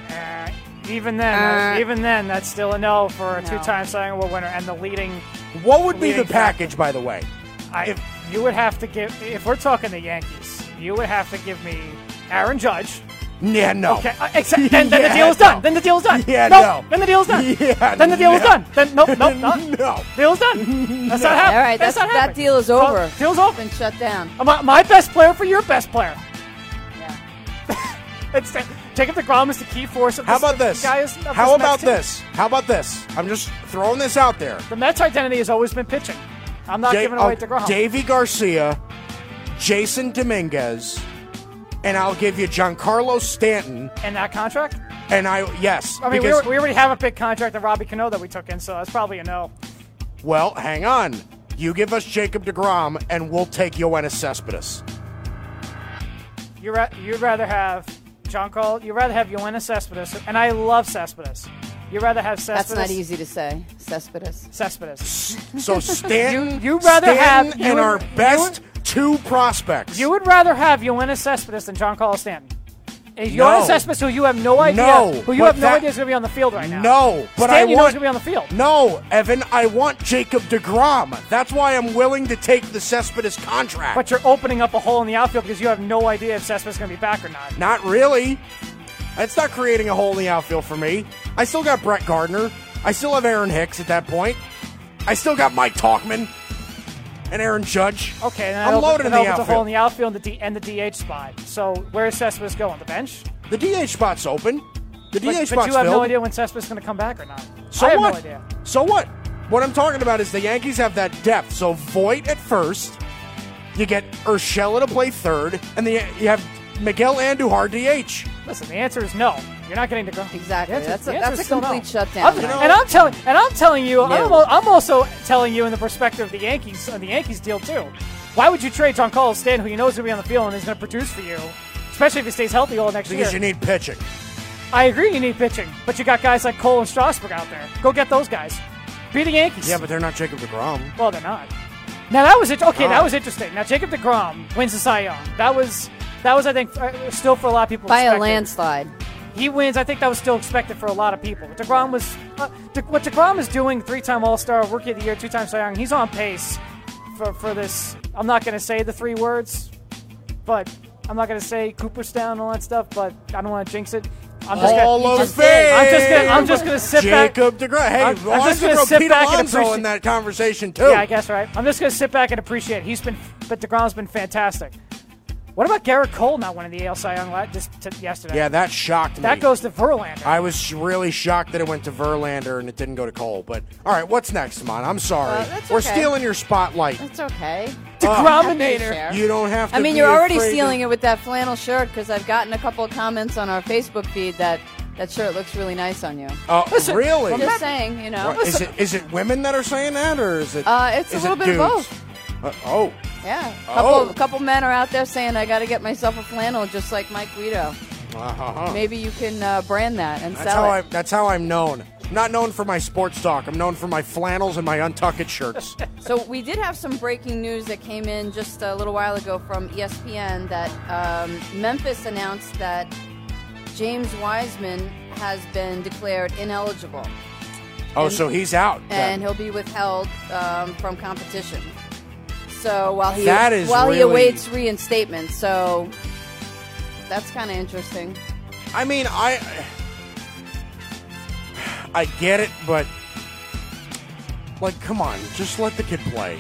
Uh, even then, Uh, even then, that's still a no for a No. two-time Cy Young Award winner and the leading. What would be the Leading factor. package, by the way? I, If- you would have to give if we're talking the Yankees, you would have to give me Aaron Judge. Yeah, no. Okay, uh, except, then, then Yeah, the deal is no. done. Then the deal is done. Yeah, no. no. Then the deal is done. Yeah, then the deal is done. Then nope, nope, no. no. Deal is done. That's not happening. All right, that's that's, not that deal is Well, over. deal's over. Been shut down. Uh, My, my best player for your best player. Yeah. It's Jacob Degrom is the key force of How about this? Guy is, How this about Mets team. this? How about this? I'm just throwing this out there. The Mets' identity has always been pitching. I'm not Da- giving away uh, Degrom. Deivi Garcia, Jasson Dominguez, and I'll give you Giancarlo Stanton. and that contract. And I yes, I mean, we, because we already have a big contract of Robbie Cano that we took in, so that's probably a no. well, hang on. You give us Jacob Degrom, and we'll take Yoenis Cespedes. You ra- you'd rather have John Cole. You'd rather have Yoenis Cespedes, and I love Cespedes. You'd rather have Cespedes. That's not easy to say. Cespedes. Cespedes. So Stanton, You- you'd rather Stanton have- you and would- our you best two prospects. You would rather have Yoenis Cespedes than Giancarlo Stanton. Is No. Yoenis Cespedes, who you have no idea, No, who you have no that- idea is going to be on the field right now. No, but Stan, I you know want going to be on the field. No, Evan, I want Jacob DeGrom. That's why I'm willing to take the Cespedes contract. But you're opening up a hole in the outfield because you have no idea if Cespedes is going to be back or not. Not really. It's not creating a hole in the outfield for me. I still got Brett Gardner. I still have Aaron Hicks at that point. I still got Mike Tauchman and Aaron Judge. Okay, then I'm loaded in the opens a hole in the outfield and the, D, and the DH spot. So where's Cespedes going? The bench? The DH spot's open. The DH But, spot's but you have filled. no idea when Cespedes is going to come back or not. So I have what? no idea. So what? What I'm talking about is the Yankees have that depth. So Voit at first, you get Urshela to play third, and the, you have Miguel Andujar DH. Listen, the answer is no. You're not getting to go. Exactly. Answer- That's a- the answer that's a still no. complete shutdown, I'm- Mike. and I'm telling, and I'm telling you, I'm, al- I'm also telling you in the perspective of the Yankees, uh, the Yankees deal too. Why would you trade Giancarlo Stanton, who you know is going to be on the field and is going to produce for you, especially if he stays healthy all next Because year? Because you need pitching. I agree, you need pitching, but you got guys like Cole and Strasburg out there. Go get those guys. Be the Yankees. Yeah, but they're not Jacob DeGrom. Well, they're not. Now that was it. Okay, that Oh. was interesting. Now Jacob Degrom wins the Cy Young. That was that was I think uh, still for a lot of people By a landslide. he wins. I think that was still expected for a lot of people. Degrom was uh, De- what Degrom is doing. Three-time All-Star, Rookie of the Year, two-time Cy Young. He's on pace for for this. I'm not going to say the three words, but I'm not going to say Cooperstown and all that stuff. But I don't want to jinx it. I'm just Hall gonna, of just Fame. I'm just gonna I'm just gonna sit back. Jacob DeGrom. Hey, I'm- I'm just gonna throw sit Pete back and Alonso appreciate- in that conversation too? Yeah, I guess right. I'm just gonna sit back and appreciate. He's been, but Degrom's been fantastic. What about Gerrit Cole not winning the AL Cy Young la- just t- yesterday? Yeah, that shocked me. that goes to Verlander. I was really shocked that it went to Verlander and it didn't go to Cole. But all right, what's next, Mon? I'm sorry. Uh, that's We're okay. stealing your spotlight. It's okay. Degrominator. Share. You don't have to. I mean, be you're already afraid stealing to- it with that flannel shirt because I've gotten a couple of comments on our Facebook feed that that shirt looks really nice on you. Oh, Listen, really? I'm Just saying, you know. What, is it is it women that are saying that, or is it? Uh, it's a little it bit of dudes? Uh, oh, Yeah, a couple, Oh. couple men are out there saying I got to get myself a flannel just like Mike Guido. uh-huh. Maybe you can uh, brand that and That's sell how I. it. That's how I'm known. I'm not known for my sports talk. I'm known for my flannels and my untucked shirts. So we did have some breaking news that came in just a little while ago from ESPN that um, Memphis announced that James Wiseman has been declared ineligible Oh, And- so he's out. then. and he'll be withheld um, from competition. So while he That is while he awaits reinstatement, so that's kind of interesting. I mean, I I get it, but like, come on, just let the kid play.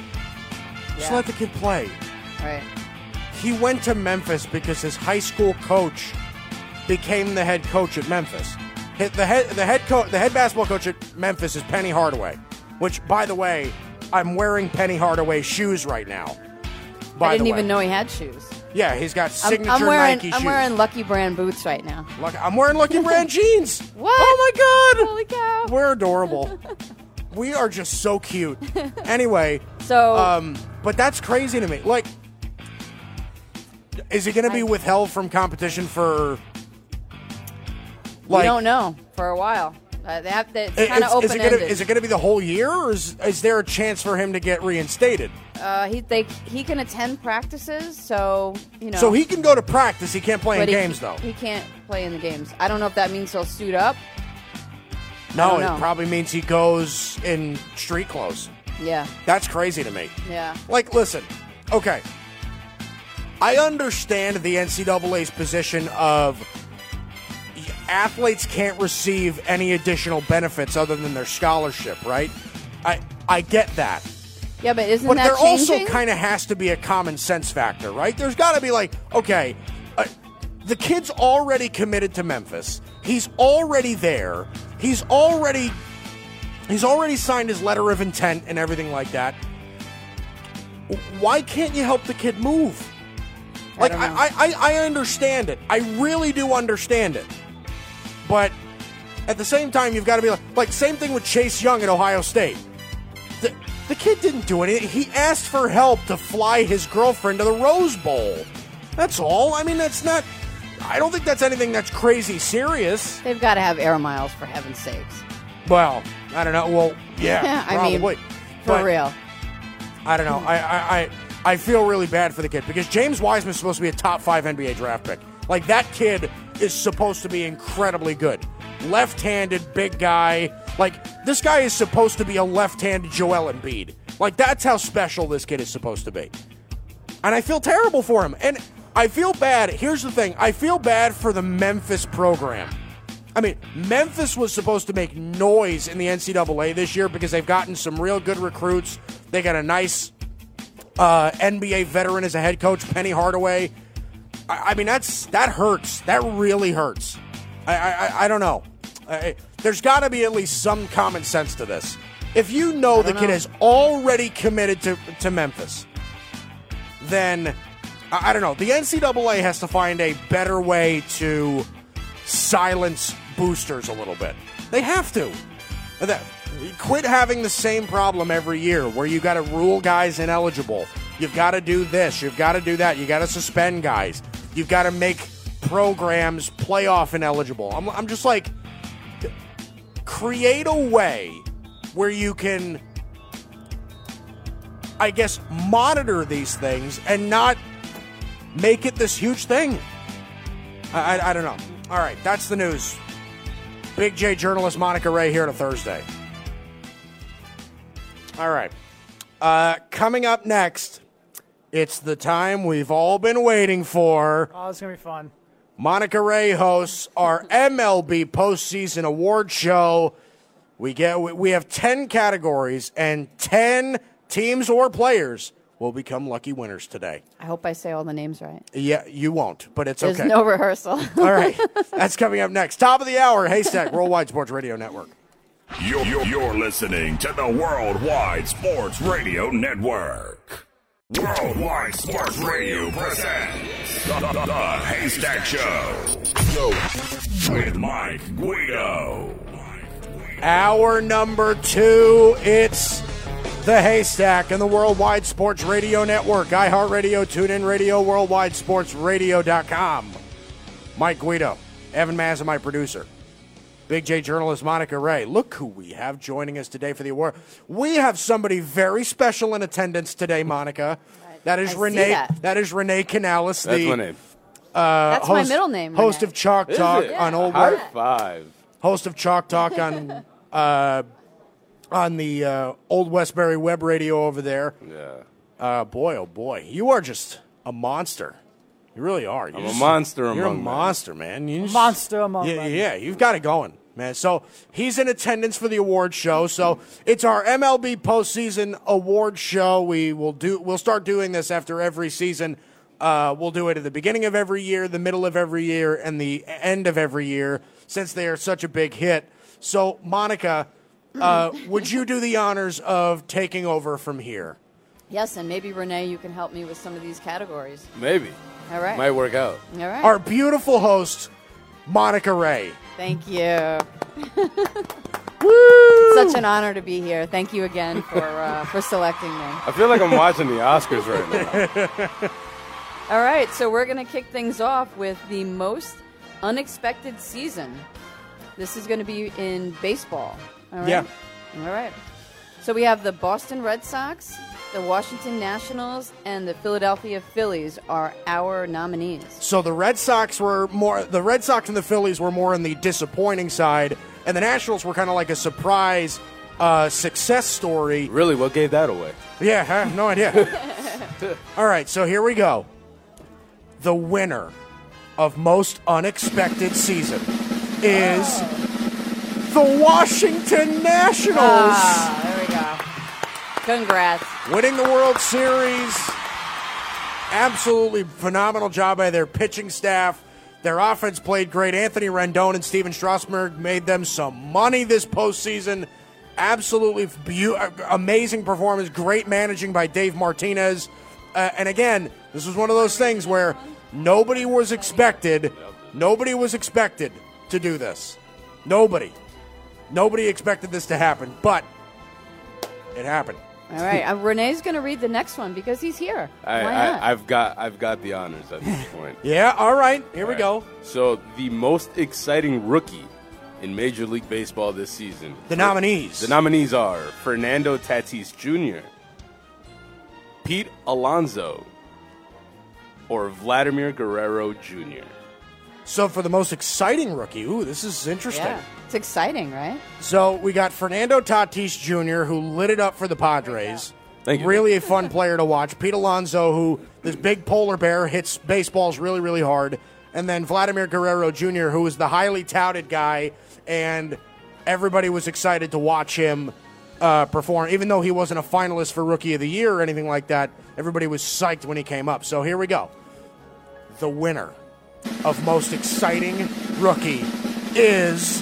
Just Yeah. let the kid play. Right. He went to Memphis because his high school coach became the head coach at Memphis. The head the head coach the head basketball coach at Memphis is Penny Hardaway, which, by the way, I'm wearing Penny Hardaway shoes right now. By I didn't even know he had shoes. Yeah, he's got I'm, signature I'm wearing Nike I'm shoes. wearing Lucky Brand boots right now. Lucky- I'm wearing Lucky Brand jeans. What? Oh my god! Holy cow! We're adorable. we are just so cute. Anyway, So um, but that's crazy to me. Like, is he going to be withheld from competition for? we don't know for a while. Uh, they have it's kind of open ended. is it going to be the whole year, or is, is there a chance for him to get reinstated? uh, he they, he can attend practices, so you know. So he can go to practice. He can't play in he- games, though. He can't play in the games. I don't know if that means he'll suit up. no, it probably means he goes in street clothes. Yeah, That's crazy to me. yeah. Like, listen, okay. I understand the NCAA's position of athletes can't receive any additional benefits other than their scholarship, right? I I get that. Yeah, but isn't But that there also kind of has to be a common sense factor, right? There's got to be like, okay, uh, the kid's already committed to Memphis. He's already there. He's already he's already signed his letter of intent and everything like that. Why can't you help the kid move? Like don't. I, I, I understand it. I really do understand it. But at the same time, you've got to be like, like same thing with Chase Young at Ohio State. The, the kid didn't do anything. He asked for help to fly his girlfriend to the Rose Bowl. That's all. I mean, that's not. I don't think that's anything that's crazy serious. They've got to have air miles for heaven's sakes. Well, I don't know. Well, yeah, I mean, probably. For But real. I don't know. I, I, I, I feel really bad for the kid because James Wiseman's supposed to be a top five NBA draft pick. Like that kid is supposed to be incredibly good. Left-handed, big guy. Like this guy is supposed to be a left-handed Joel Embiid. Like that's how special this kid is supposed to be. And I feel terrible for him. And I feel bad. Here's the thing. I feel bad for the Memphis program. I mean, Memphis was supposed to make noise in the NCAA this year because they've gotten some real good recruits. They got a nice uh, NBA veteran as a head coach, Penny Hardaway. I, I mean, that's that hurts. That really hurts. I I, I- don't know. I, there's got to be at least some common sense to this. If you know the kid has already committed to, to Memphis, then I, I don't know. The NCAA has to find a better way to silence boosters a little bit. They have to. That- Quit having the same problem every year where you got to rule guys ineligible. You've got to do this. You've got to do that. You got to suspend guys. You've got to make programs playoff ineligible. I'm, I'm just like, create a way where you can, I guess, monitor these things and not make it this huge thing. I, I, I don't know. All right, that's the news. Big J journalist Monica Ray here a Thursday. All right. Uh, coming up next, it's the time we've all been waiting for. Oh, it's gonna be fun. Monica Ray hosts our MLB postseason award show. We get we- we have ten categories and ten teams or players will become lucky winners today. I hope I say all the names right. Yeah, you won't, but it's There's okay. no rehearsal. All right, that's coming up next. Top of the hour, Haystack Worldwide Sports Radio Network. You're, you're, you're listening to the Worldwide Sports Radio Network. Worldwide Sports Radio presents the, the, the Haystack Show with Mike Guido. Hour number two, it's the Haystack and the Worldwide Sports Radio Network, iHeartRadio, TuneIn Radio, Worldwide Sports Radio.com. Mike Guido, Evan Mazza, my producer. Big J journalist Monica Ray. Look who we have joining us today for the award. We have somebody very special in attendance today, Monica. That is I see Renee. that. is Renee Canales, That's the my name. That's my host- middle name. host Renee. of Chalk Is Talk it? on Old High five. host of Chalk Talk on uh, on the uh, Old Westbury Web Radio over there. Yeah. Uh, boy, oh boy, you are just a monster. You really are. You're I'm a just- monster You're a men. monster, man. You just- Monster among yeah, men. yeah, you've got it going, man. So he's in attendance for the award show. So it's our MLB postseason award show. We will do. We'll start doing this after every season. Uh, we'll do it at the beginning of every year, the middle of every year, and the end of every year, since they are such a big hit. So, Monica, uh, would you do the honors of taking over from here? Yes, and maybe Renee, you can help me with some of these categories. Maybe. All right. Might work out. All right. Our beautiful host, Monica Ray. Thank you. Woo! Such an honor to be here. Thank you again for uh, for selecting me. I feel like I'm watching the Oscars right now. All right, so we're going to kick things off with the most unexpected season. This is going to be in baseball. All right? Yeah. All right. So we have the Boston Red Sox, the Washington Nationals, and the Philadelphia Phillies are our nominees. So the Red Sox were more the Red Sox and the Phillies were more on the disappointing side, and the Nationals were kind of like a surprise uh, success story. really, what gave that away? Yeah, I have no idea. All right, so here we go. The winner of most unexpected season is the Washington Nationals. Ah, there we go. Congrats. winning the World Series. Absolutely phenomenal job by their pitching staff. Their offense played great. Anthony Rendon and Stephen Strasburg made them some money this postseason. Absolutely beau- amazing performance. Great managing by Dave Martinez. Uh, and again, this was one of those things where nobody was expected. Nobody was expected to do this. Nobody. Nobody expected this to happen, but it happened. All right, uh, Renee's going to read the next one because he's here. I, Why not? I, I've got I've got the honors at this point. Yeah, all right. Here we go. So the most exciting rookie in Major League Baseball this season. The nominees. The nominees are Fernando Tatis Jr., Pete Alonso, or Vladimir Guerrero Jr. So for the most exciting rookie, ooh, this is interesting. yeah, it's exciting, right? So we got Fernando Tatis Jr., who lit it up for the Padres. Thank you. Really a fun player to watch. Pete Alonso, who this big polar bear hits baseballs really, really hard. And then Vladimir Guerrero Jr., who is the highly touted guy, and everybody was excited to watch him uh, perform. Even though he wasn't a finalist for Rookie of the Year or anything like that, everybody was psyched when he came up. So here we go. The winner of most exciting rookie is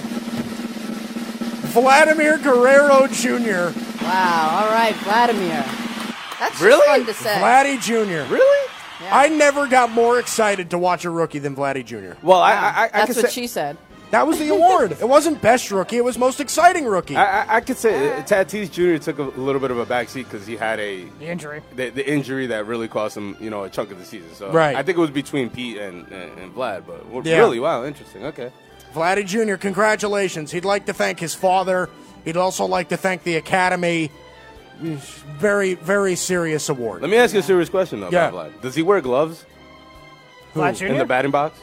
Vladimir Guerrero Jr. Wow. All right, Vladimir. That's Really? fun to say. Vladdy Jr. Really? Yeah. I never got more excited to watch a rookie than Vladdy Jr. Well, I, I, I, I That's could what say, she said. That was the award. it wasn't best rookie. It was most exciting rookie. I, I, I could say uh, Tatis Jr. took a little bit of a backseat because he had a The injury. the, the injury that really cost him, you know, a chunk of the season. So Right. I think it was between Pete and, and, and Vlad. But Yeah. really, wow, interesting. Okay. Vladdy Jr., congratulations. He'd like to thank his father. He'd also like to thank the Academy. Very, very serious award. Let me ask you a serious question though Yeah. Vlad. Does he wear gloves Vlad Jr. in the batting box?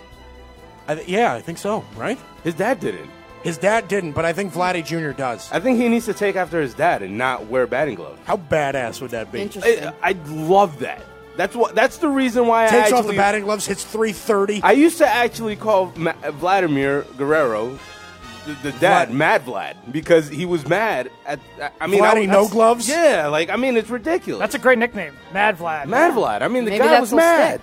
I th- yeah, I think so. Right? His dad didn't. His dad didn't, but I think Vladdy Jr. does. I think he needs to take after his dad and not wear batting gloves. How badass would that be? Interesting. I, I love that. That's what. That's the reason why I Takes off the batting gloves, hits 330. I used to actually call Ma- Vladimir Guerrero the, the dad Vlad. Mad Vlad because he was mad at. I mean, Vladdy I, no that's- gloves? Yeah, like I mean, it's ridiculous. That's a great nickname, Mad Vlad. Mad Vlad. I mean, the Maybe guy was mad.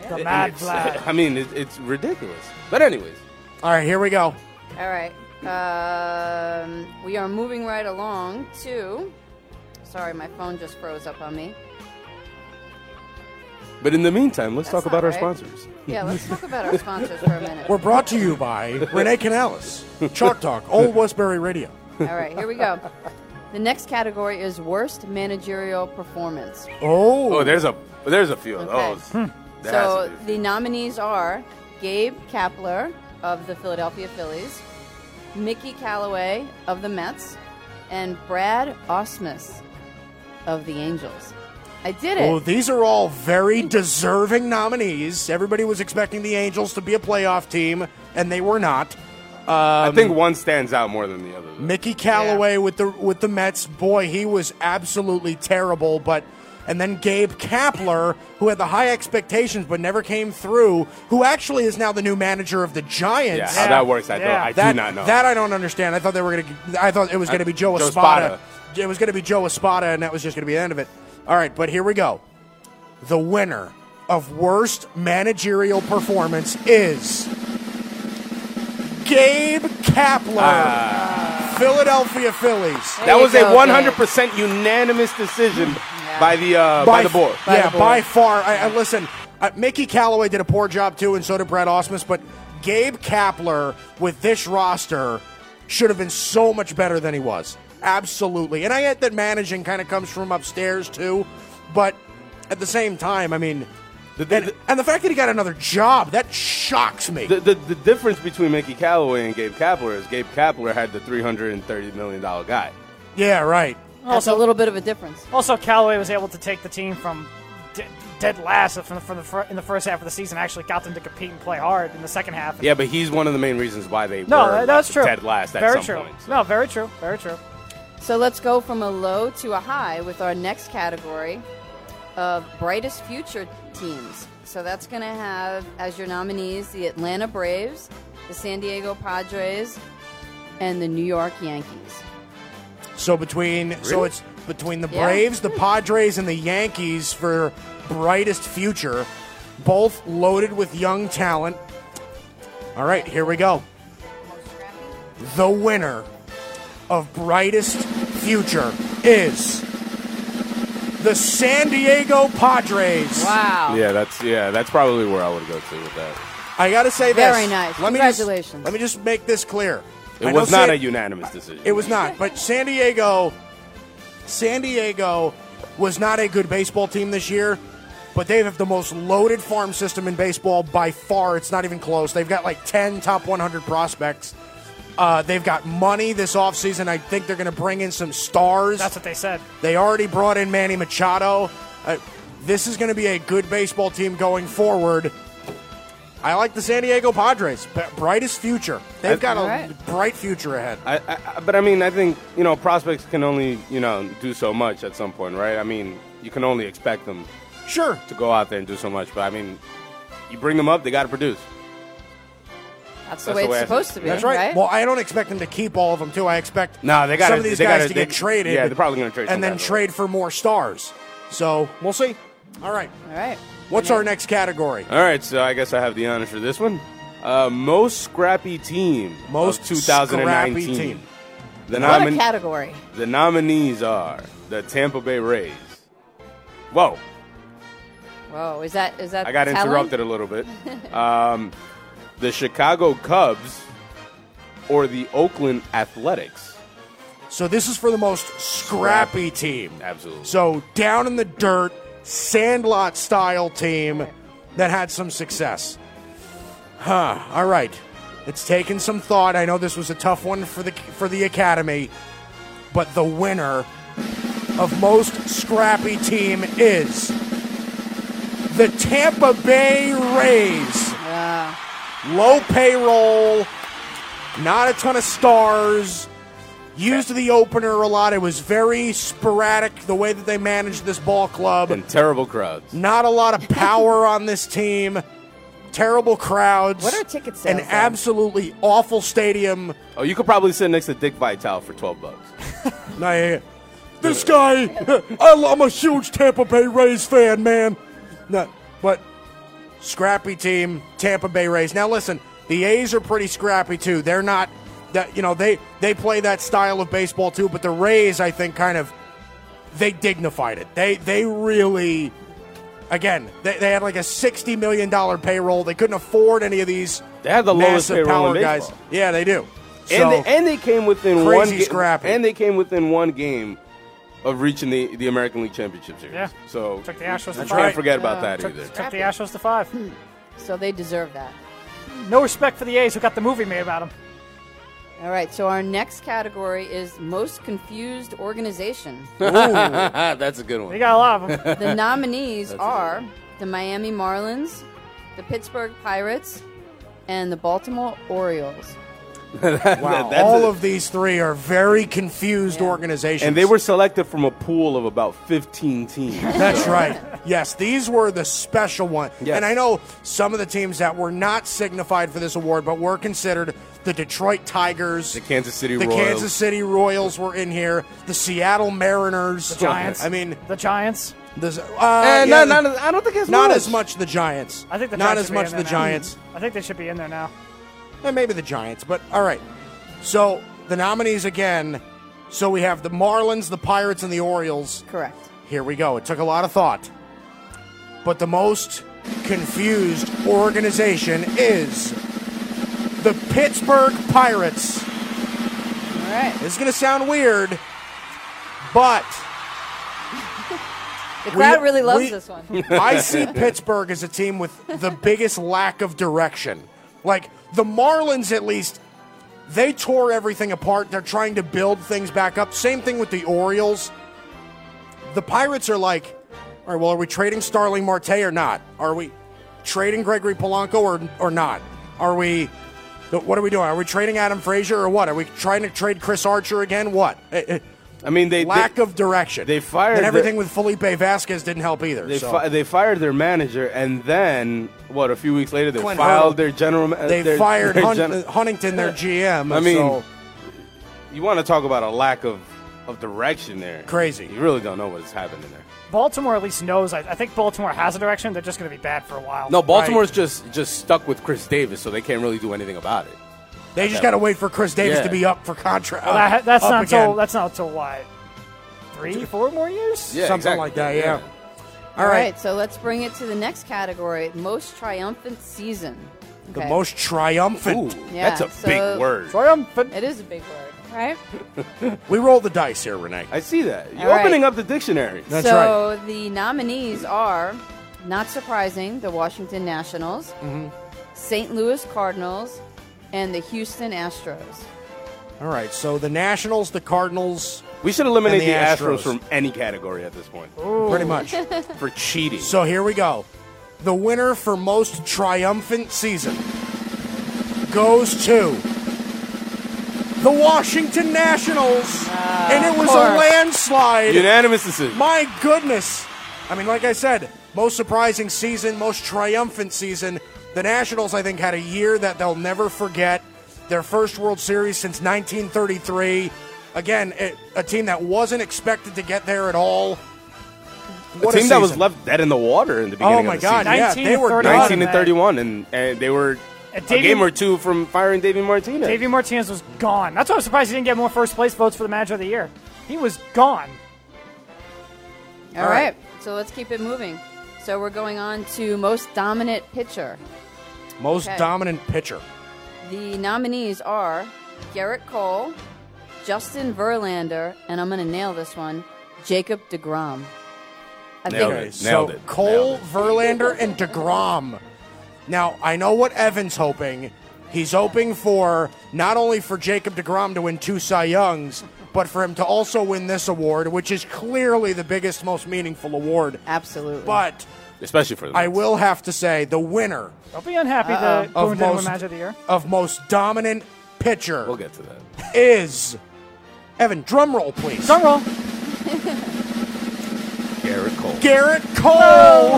stick. The And Mad Vlad. I mean, it, it's ridiculous. But anyways, All right, here we go. All right. Um, we are moving right along to. Sorry, my phone just froze up on me. But in the meantime, let's That's talk about not our sponsors. Yeah, let's talk about our sponsors for a minute. We're brought to you by Renee Canales, Chalk Talk, Old Westbury Radio. All right, here we go. The next category is worst managerial performance. Oh, Oh, there's a there's a few of Okay. those. Hmm. There has So the nominees are Gabe Kapler of the Philadelphia Phillies, Mickey Callaway of the Mets, and Brad Ausmus of the Angels. I did it. Oh, these are all very deserving nominees. Everybody was expecting the Angels to be a playoff team, and they were not. I think um, one stands out more than the other. though. Mickey Callaway with the with the Mets, boy, he was absolutely terrible. But and then Gabe Kapler, who had the high expectations but never came through, who actually is now the new manager of the Giants. Yeah, how that works, I Yeah. don't. I that, do not know. That I don't understand. I thought they were going to. I thought it was going to uh, be Joe, Joe Espada. Espada. It was going to be Joe Espada, and that was just going to be the end of it. All right, but here we go. The winner of worst managerial performance is Gabe Kapler, Philadelphia Phillies. There that you was a 100% unanimous decision by the uh, by, the board. By yeah, the board. by far. I, I listen. Uh, Mickey Callaway did a poor job too, and so did Brad Ausmus. But Gabe Kapler with this roster should have been so much better than he was. Absolutely, and I get that managing kind of comes from upstairs too, but at the same time, I mean, The, the, and, and the fact that he got another job that shocks me. the, the, the difference between Mickey Callaway and Gabe Kapler is Gabe Kapler had the $330 million guy. yeah, right. That's a little bit of a difference. Also, Callaway was able to take the team from de- dead last from the, from the fir- in the first half of the season. Actually, got them to compete and play hard in the second half. Yeah, but he's one of the main reasons why they no, were that- that's true. dead last at very some true. point. so. No, very true. Very true. So let's go from a low to a high with our next category of brightest future teams. So that's going to have as your nominees the Atlanta Braves, the San Diego Padres, and the New York Yankees. So between so it's between the Yeah. Braves, the Padres, and the Yankees for brightest future, both loaded with young talent. All right, here we go. The winner of brightest future is the San Diego Padres. Wow. Yeah, that's yeah, that's probably where I would go to with that. I got to say this. Very nice. Let me just- Congratulations. let me just make this clear. It I was not San- a unanimous decision. It was not. But San Diego, San Diego was not a good baseball team this year. But they have the most loaded farm system in baseball by far. It's not even close. They've got like 10 top 100 prospects. Uh, they've got money this offseason. I think they're going to bring in some stars. That's what they said. They already brought in Manny Machado. Uh, this is going to be a good baseball team going forward. I like the San Diego Padres. B- brightest future. They've got a Alright. bright future ahead. I, I, I- but I mean, I think you know prospects can only you know do so much at some point, right? I mean, you can only expect them Sure. to go out there and do so much. But I mean, you bring them up, they got to produce. That's the That's way the way I it's supposed to be. That's right. Well, I don't don't them to keep all of them too. I expect No, they gotta- some of these they guys gotta- to they- get traded. yeah, they're probably gonna trade some and then guys away. trade for more stars. So we'll see. All right. All right. What's our next category? All right, so I guess I have the honor for this one. Uh, most scrappy team Most of 2019. scrappy team. The, What a nomin- category. the nominees are the Tampa Bay Rays. Whoa, Whoa, is that is that? I got telling? interrupted a little bit. Um, the Chicago Cubs or the Oakland Athletics. So this is for the most scrappy team. Absolutely. So down in the dirt, sandlot style team that had some success. Huh. All right. It's taken some thought. I know this was a tough one for the for the academy, but the winner of most scrappy team is the Tampa Bay Rays. Low payroll, not a ton of stars. Used the opener a lot. It was very sporadic the way that they managed this ball club. And terrible crowds. Not a lot of power on this team. Terrible crowds. What are ticket sales An then? absolutely awful stadium. Oh, you could probably sit next to Dick Vitale for 12 bucks. Nah, this guy, I- I'm a huge Tampa Bay Rays fan, man. No, but scrappy team, Tampa Bay Rays. Now listen, the A's are pretty scrappy too. They're not that you know they they play that style of baseball too. But the Rays, I think, kind of they dignified it. They they really. Again, they, they had like a sixty million dollar payroll. They couldn't afford any of these. They had the lowest payroll guys. Yeah, they do. and, they, and they came within one game. scrappy. And they came within one game of reaching the, the American League Championship Series. Yeah. So Took the Astros to can't forget about Yeah. that Took, either. took the Astros to five. Hmm. So they deserve that. Hmm. No respect for the A's who got the movie made about them. All right, so our next category is most confused organization. That's a good They one. got a lot of them. the nominees are the Miami Marlins, the Pittsburgh Pirates, and the Baltimore Orioles. Wow, That's all a- of these three are very confused Yeah. organizations. And they were selected from a pool of about 15 teams. That's right. Yes, these were the special one. Yes. And I know some of the teams that were not signified for this award, but were considered the Detroit Tigers, The Kansas City the Royals. Kansas City Royals were in here, the Seattle Mariners, The Giants. I mean, the Giants. the, uh, Eh, yeah, not, the- not, I don't think it's not much. as much the Giants. I think the not Giants as much the now. Giants. I think they should be in there now. Eh, maybe the Giants, but all right. So the nominees again. So we have the Marlins, the Pirates, and the Orioles. Correct. Here we go. It took a lot of thought. But the most confused organization is the Pittsburgh Pirates. All right. This is going to sound weird, but The crowd We- really loves we- this one. I see Pittsburgh as a team with the biggest lack of direction. Like the Marlins, at least, they tore everything apart. They're trying to build things back up. Same thing with the Orioles. The Pirates are like, all right, well, are we trading Starling Marte or not? Are we trading Gregory Polanco or, or not? Are we, what are we doing? Are we trading Adam Frazier or what? Are we trying to trade Chris Archer again? What? Eh, eh, I mean, they lack they, of direction. they fired and the- everything with Felipe Vasquez didn't help either. they, so. fi- they fired their manager, and then what? A few weeks later, they Clint filed Hurdle. their general. ma- they their- fired their Hun- gen- Huntington, their GM. I mean, so you want to talk about a lack of, of direction there? Crazy. You really don't know what's happening there. Baltimore at least knows. I, I think Baltimore has a direction. They're just going to be bad for a while. No, Baltimore's just just stuck with Chris Davis, so they can't really do anything about it. They just got to wait for Chris Davis Yeah. to be up for contract. Well, that, that's up not again. until that's not until what three, four more years. Yeah, something exactly. like that. Yeah. All right. so let's bring it to the next category: most triumphant season. The most triumphant. Ooh, Yeah, that's a so- big word. Triumphant. It is a big word, right? We roll the dice here, Renee. I see that. You're All right. opening up the dictionary. That's right. so the nominees are, not surprising, the Washington Nationals, Mm-hmm. St. Louis Cardinals, and the Houston Astros. All right. So the Nationals, the Cardinals, We should eliminate And the, the Astros. Astros. from any category at this point pretty much. for cheating. so here we go. The winner for most triumphant season goes to the Washington Nationals, ah, and it was a landslide. Unanimous decision. My goodness. I mean, like I said, most surprising season, most triumphant season. The Nationals, I think, had a year that they'll never forget. Their first World Series since 1933. Again, it, a team that wasn't expected to get there at all. a What team that was left dead in the water in the oh beginning Oh my of the God! season. Yeah, they were 19 and 31, and, and they were And a Davey- game or two from firing Davey Martinez. Davey Martinez was gone. That's why I'm surprised he didn't get more first place votes for the manager of the year. He was gone. All All right. right. So let's keep it moving. So we're going on to most dominant pitcher. Most Okay. dominant pitcher. The nominees are Gerrit Cole, Justin Verlander, and I'm going to nail this one, Jacob DeGrom. I Nailed think it. so Nailed it. Cole, Nailed it. Verlander, and Degrom. Now I know what Evan's hoping. He's hoping for not only for Jacob Degrom to win two Cy Youngs, but for him to also win this award, which is clearly the biggest, most meaningful award. absolutely. But especially for the I Mets. will have to say the winner Don't be unhappy that uh, of Boone didn't most match of the year. of most dominant pitcher We'll get to that. is Evan. Drum roll, please. Drum roll. Gerrit Cole. Gerrit Cole.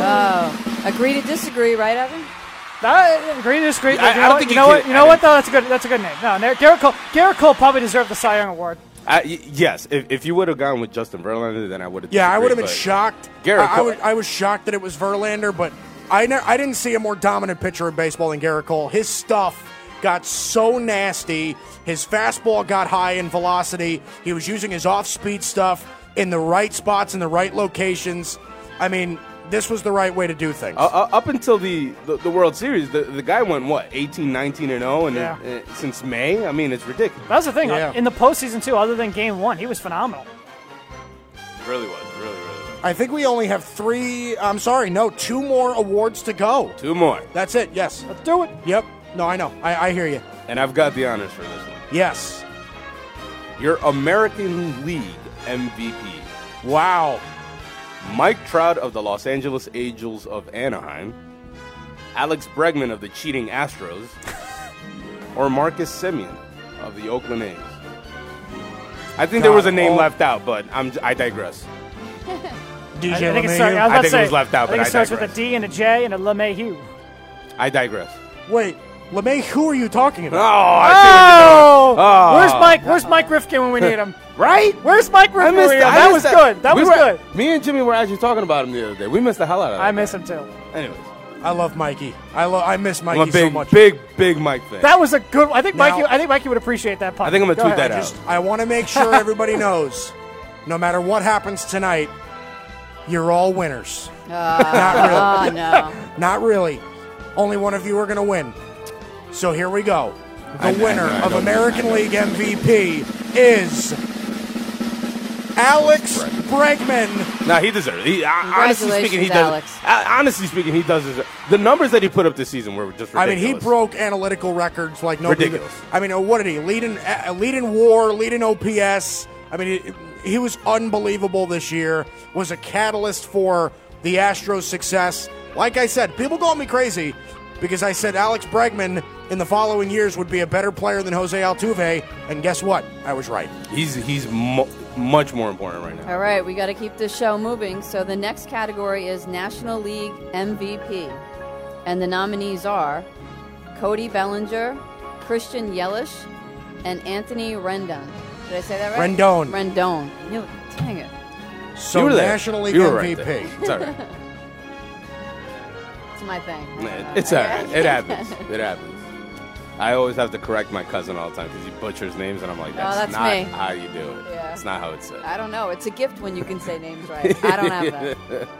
Oh, agree to disagree, right, Evan? I agree to disagree. I- I you don't know, what- think you you know what? You know what though? That's a good. That's a good name. No, no, Gerrit Cole. Gerrit Cole probably deserved the Cy Young award. I, yes, if, if you would have gone with Justin Verlander, then I would have. Yeah, I would have been shocked. Gerrit I, I, would, I was shocked that it was Verlander, but I ne- I didn't see a more dominant pitcher in baseball than Gerrit Cole. His stuff got so nasty. His fastball got high in velocity. He was using his off-speed stuff in the right spots in the right locations. I mean, this was the right way to do things. Uh, uh, up until the, the, the World Series, the, the guy went what 18, 19 and zero, and Yeah. uh, since May, I mean, it's ridiculous. That's the thing. Yeah. In the postseason too, other than Game One, he was phenomenal. really was, really, really. I think we only have three. I'm sorry, no, two more awards to go. Two more, That's it. Yes. Let's do it. Yep. No, I know. I, I hear you. and I've got the honors for this one. Yes. Your American League MVP, Wow. Mike Trout of the Los Angeles Angels of Anaheim, Alex Bregman of the cheating Astros, or Marcus Semien of the Oakland A's. I think there was a name all- left out, but I'm, I digress. DJ I, I think it LeMahieu. started, I was I about to think it say, was left out, I think but it I starts with a digress. D and a J and a LeMahieu. I digress. Wait, LeMay, who are you talking Oh, about? I see what you're doing. Oh, Oh. where's Mike? Where's Mike Rifkin when we need him? Right? Where's Mike Rifkin? I missed need him? that. I That was good. That We was were- good. Me and Jimmy were actually talking about him the other day. We missed the hell out of him. I miss him too. Anyways, I love Mikey. I love. I miss Mikey I'm a big, so much. big, big Mike fan. That was a good. I think Now- Mikey. I think Mikey would appreciate that. Pun. I think I'm gonna Go tweet ahead. that out. Just, I want to make sure everybody knows, no matter what happens tonight, you're all winners. Ah, Not really. Oh no. Not really. Only one of you are going to win. So here we go. The I know, winner I know, I of know, American League MVP is Alex Bregman. Nah, he deserves it. He, honestly speaking, he does. Alex. Honestly speaking, he does deserve The numbers that he put up this season were just I mean, he broke analytical records like nobody. Ridiculous. I mean, what did he lead in? Uh, lead in WAR, lead in OPS. I mean, it, he was unbelievable this year. Was a catalyst for the Astros' success. Like I said, people call me crazy because I said Alex Bregman in the following years would be a better player than Jose Altuve, and guess what? I was right. He's he's mu- much more important right now. All right, we got to keep this show moving. So the next category is National League MVP. And the nominees are Cody Bellinger, Christian Yelich, and Anthony Rendon. Did I say that right? Rendon. Rendon. No, dang it. So you were there. National League You were MVP. right there. It's all right. It's my thing. it's all right. It happens. It happens. I always have to correct my cousin all the time because he butchers names, and I'm like, that's, that's not me. how you do it. Yeah. It's not how it's said. I don't know. It's a gift when you can say names right. I don't have that.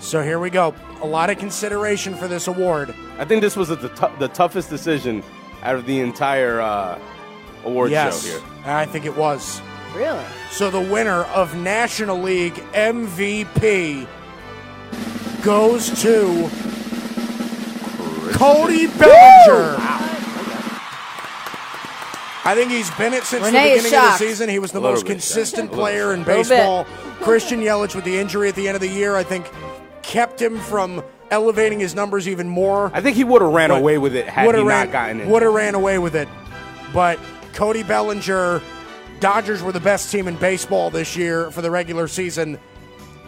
So here we go. A lot of consideration for this award. I think this was the, tou- the toughest decision out of the entire uh, award yes, show here. I think it was. Really? So the winner of National League MVP goes to Cody Bellinger. I think he's been it since Renee the beginning of the season. He was the most consistent shocked. Player in baseball. Christian Yelich with the injury at the end of the year, I think, kept him from elevating his numbers even more. I think he would have ran But away with it had he ran, not gotten it. Would have ran away with it. But Cody Bellinger, Dodgers were the best team in baseball this year for the regular season,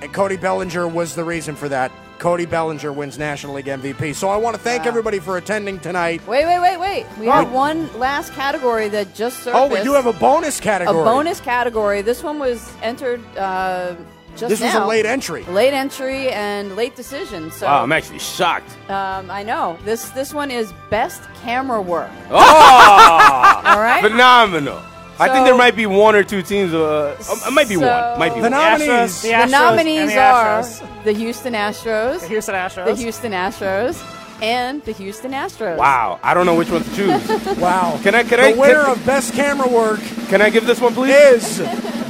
and Cody Bellinger was the reason for that. Cody Bellinger wins National League MVP. So I want to thank Wow. everybody for attending tonight. Wait, wait, wait, wait. We have one last category that just surfaced. Oh, we do have a bonus category. a bonus category. This one was entered uh, just This was a late entry. Late entry and late decision. So Wow, I'm actually shocked. um, I know this. This one is best camera work. Oh, All right. phenomenal! I think there might be one or two teams. Uh, uh, might be So- one. Might be The one. nominees- Astros, the, the Astros, and nominees the are the Houston Astros, the Houston Astros. the Houston Astros, and the Houston Astros. Wow, I don't know which one to choose. Wow. Can I- can the I- winner can- of best camera work Can I give this one, please? is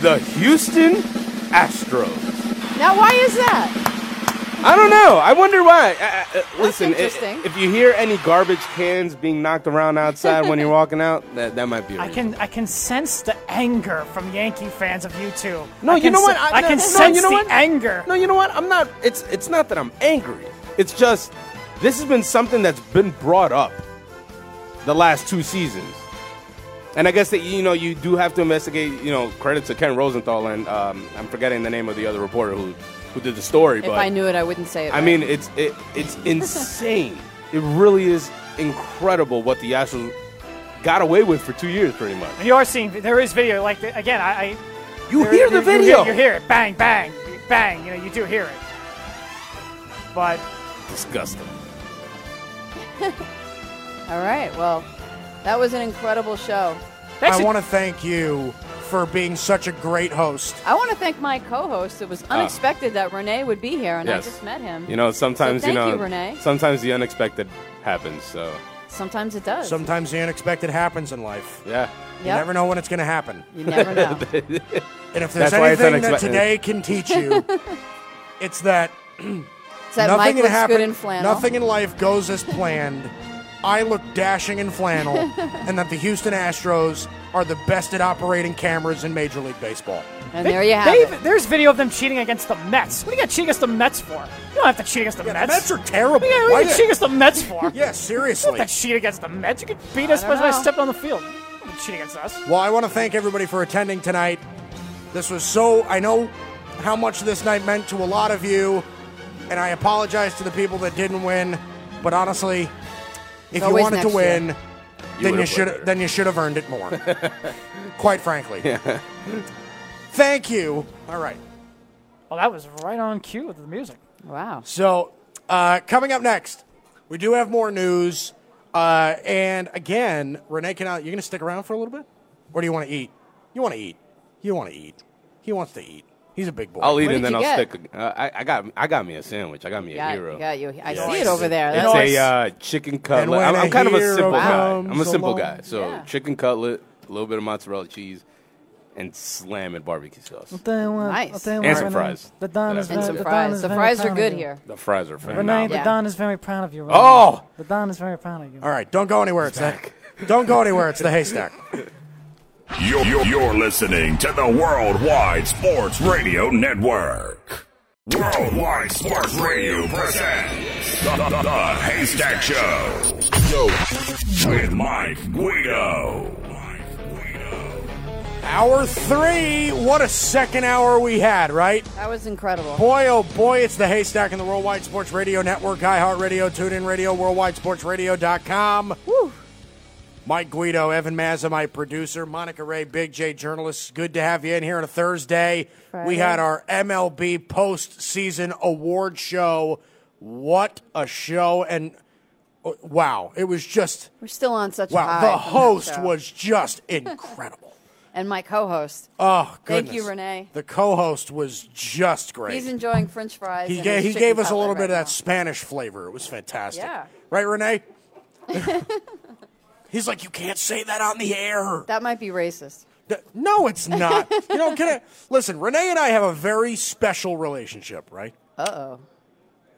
the Houston Astros. Now, why is that? I don't know. I wonder why. Uh, uh, listen, i- interesting. if you hear any garbage cans being knocked around outside when you're walking out, that, that might be. a I reason. can I can sense the anger from Yankee fans of you two. No, I you know what? I, no, can no, sense you know the what? anger. No, you know what? I'm not. It's it's not that I'm angry. It's just this has been something that's been brought up the last two seasons, and I guess that you know you do have to investigate. You know, credit to Ken Rosenthal and um, I'm forgetting the name of the other reporter who who did the story. If but I knew it, I wouldn't say it. I right. mean, it's it, it's insane. it really is incredible what the Astros got away with for two years, pretty much. You are seeing there is video like the, again. I, I You there- hear the you- you video? You hear it, bang, bang, bang. You know, you do hear it. But Disgusting. All right. Well, that was an incredible show. thanks I want to thank you for being such a great host. I want to thank my co-host. It was unexpected that Renee would be here, and I Ah. Just met him. You know, sometimes thank you know, you, Renee. sometimes the unexpected happens. So Sometimes it does. Sometimes the unexpected happens in life. yeah, You Yep. never know when it's going to happen. You never know. And if there's That's why it's anything that today can teach you, it's that that nothing Mike can happen. good in flannel. Nothing in life goes as planned. I look dashing in flannel, and that the Houston Astros are the best at operating cameras in Major League Baseball. And there you have it. There's video of them cheating against the Mets. What do you got cheating against the Mets for? You don't have to cheat against the Yeah, Mets. the Mets are terrible. Yeah, what Why are you cheating against the Mets for? Yeah, You don't seriously. have to cheat against the Mets. You could beat us as I don't by stepping on the field. Don't cheat against us. Well, I want to thank everybody for attending tonight. This was so, I know how much this night meant to a lot of you, and I apologize to the people that didn't win. But honestly, if you wanted to win, year. Then you would've should then you should have earned it more. Quite frankly. Thank you. All right. Well, that was right on cue with the music. Wow. So, uh, coming up next, we do have more news. Uh, and again, Renee Canal, you're going to stick around for a little bit? Or do you want to eat? You want to eat. You want to eat. He wants to eat. He's a big boy. I'll eat What and did then I'll get? stick. Uh, I, I got I got me a sandwich. I got me a Got, hero. got you. I Yes. see it over there. It's That's Nice. a uh, chicken cutlet. when I'm, I'm a kind of a hero simple guy. comes I'm a simple along. guy. So Yeah. chicken cutlet, a little bit of mozzarella cheese, and slamming barbecue sauce. Nice. And some fries. The Don is And and very- some the Don fries. is The very fries are proud of good you. here. The fries are Renee, phenomenal. the Yeah. Don is very proud of you. Renee. Oh! the Don is very proud of you. All right, don't go anywhere. It's the, don't go anywhere. It's the haystack. You're, you're, you're listening to the Worldwide Sports Radio Network. Worldwide Sports Radio presents the, the, the Haystack Show. Yo. With Mike Guido. Mike Guido. Hour three. What a second hour we had, right? That was incredible. Boy, oh boy, it's the haystack in the Worldwide Sports Radio Network, iHeartRadio, TuneIn Radio, WorldwideSportsRadio.com. Woo. Mike Guido, Evan Mazza, my producer, Monica Ray, Big J journalist. Good to have you in here on a Thursday. Friday. We had our MLB postseason award show. What a show! And uh, wow, it was just We're still on such a wow. The host was just incredible. and my co-host. Oh, goodness. Thank you, Renee. The co-host was just great. He's enjoying French fries. He gave, he gave us a little bit right of that. Spanish flavor. It was fantastic. Yeah. Right, Renee? He's like, you can't say that on the air. That might be racist. No, it's not. you know, can I, listen, Renee and I have a very special relationship, right? Uh oh.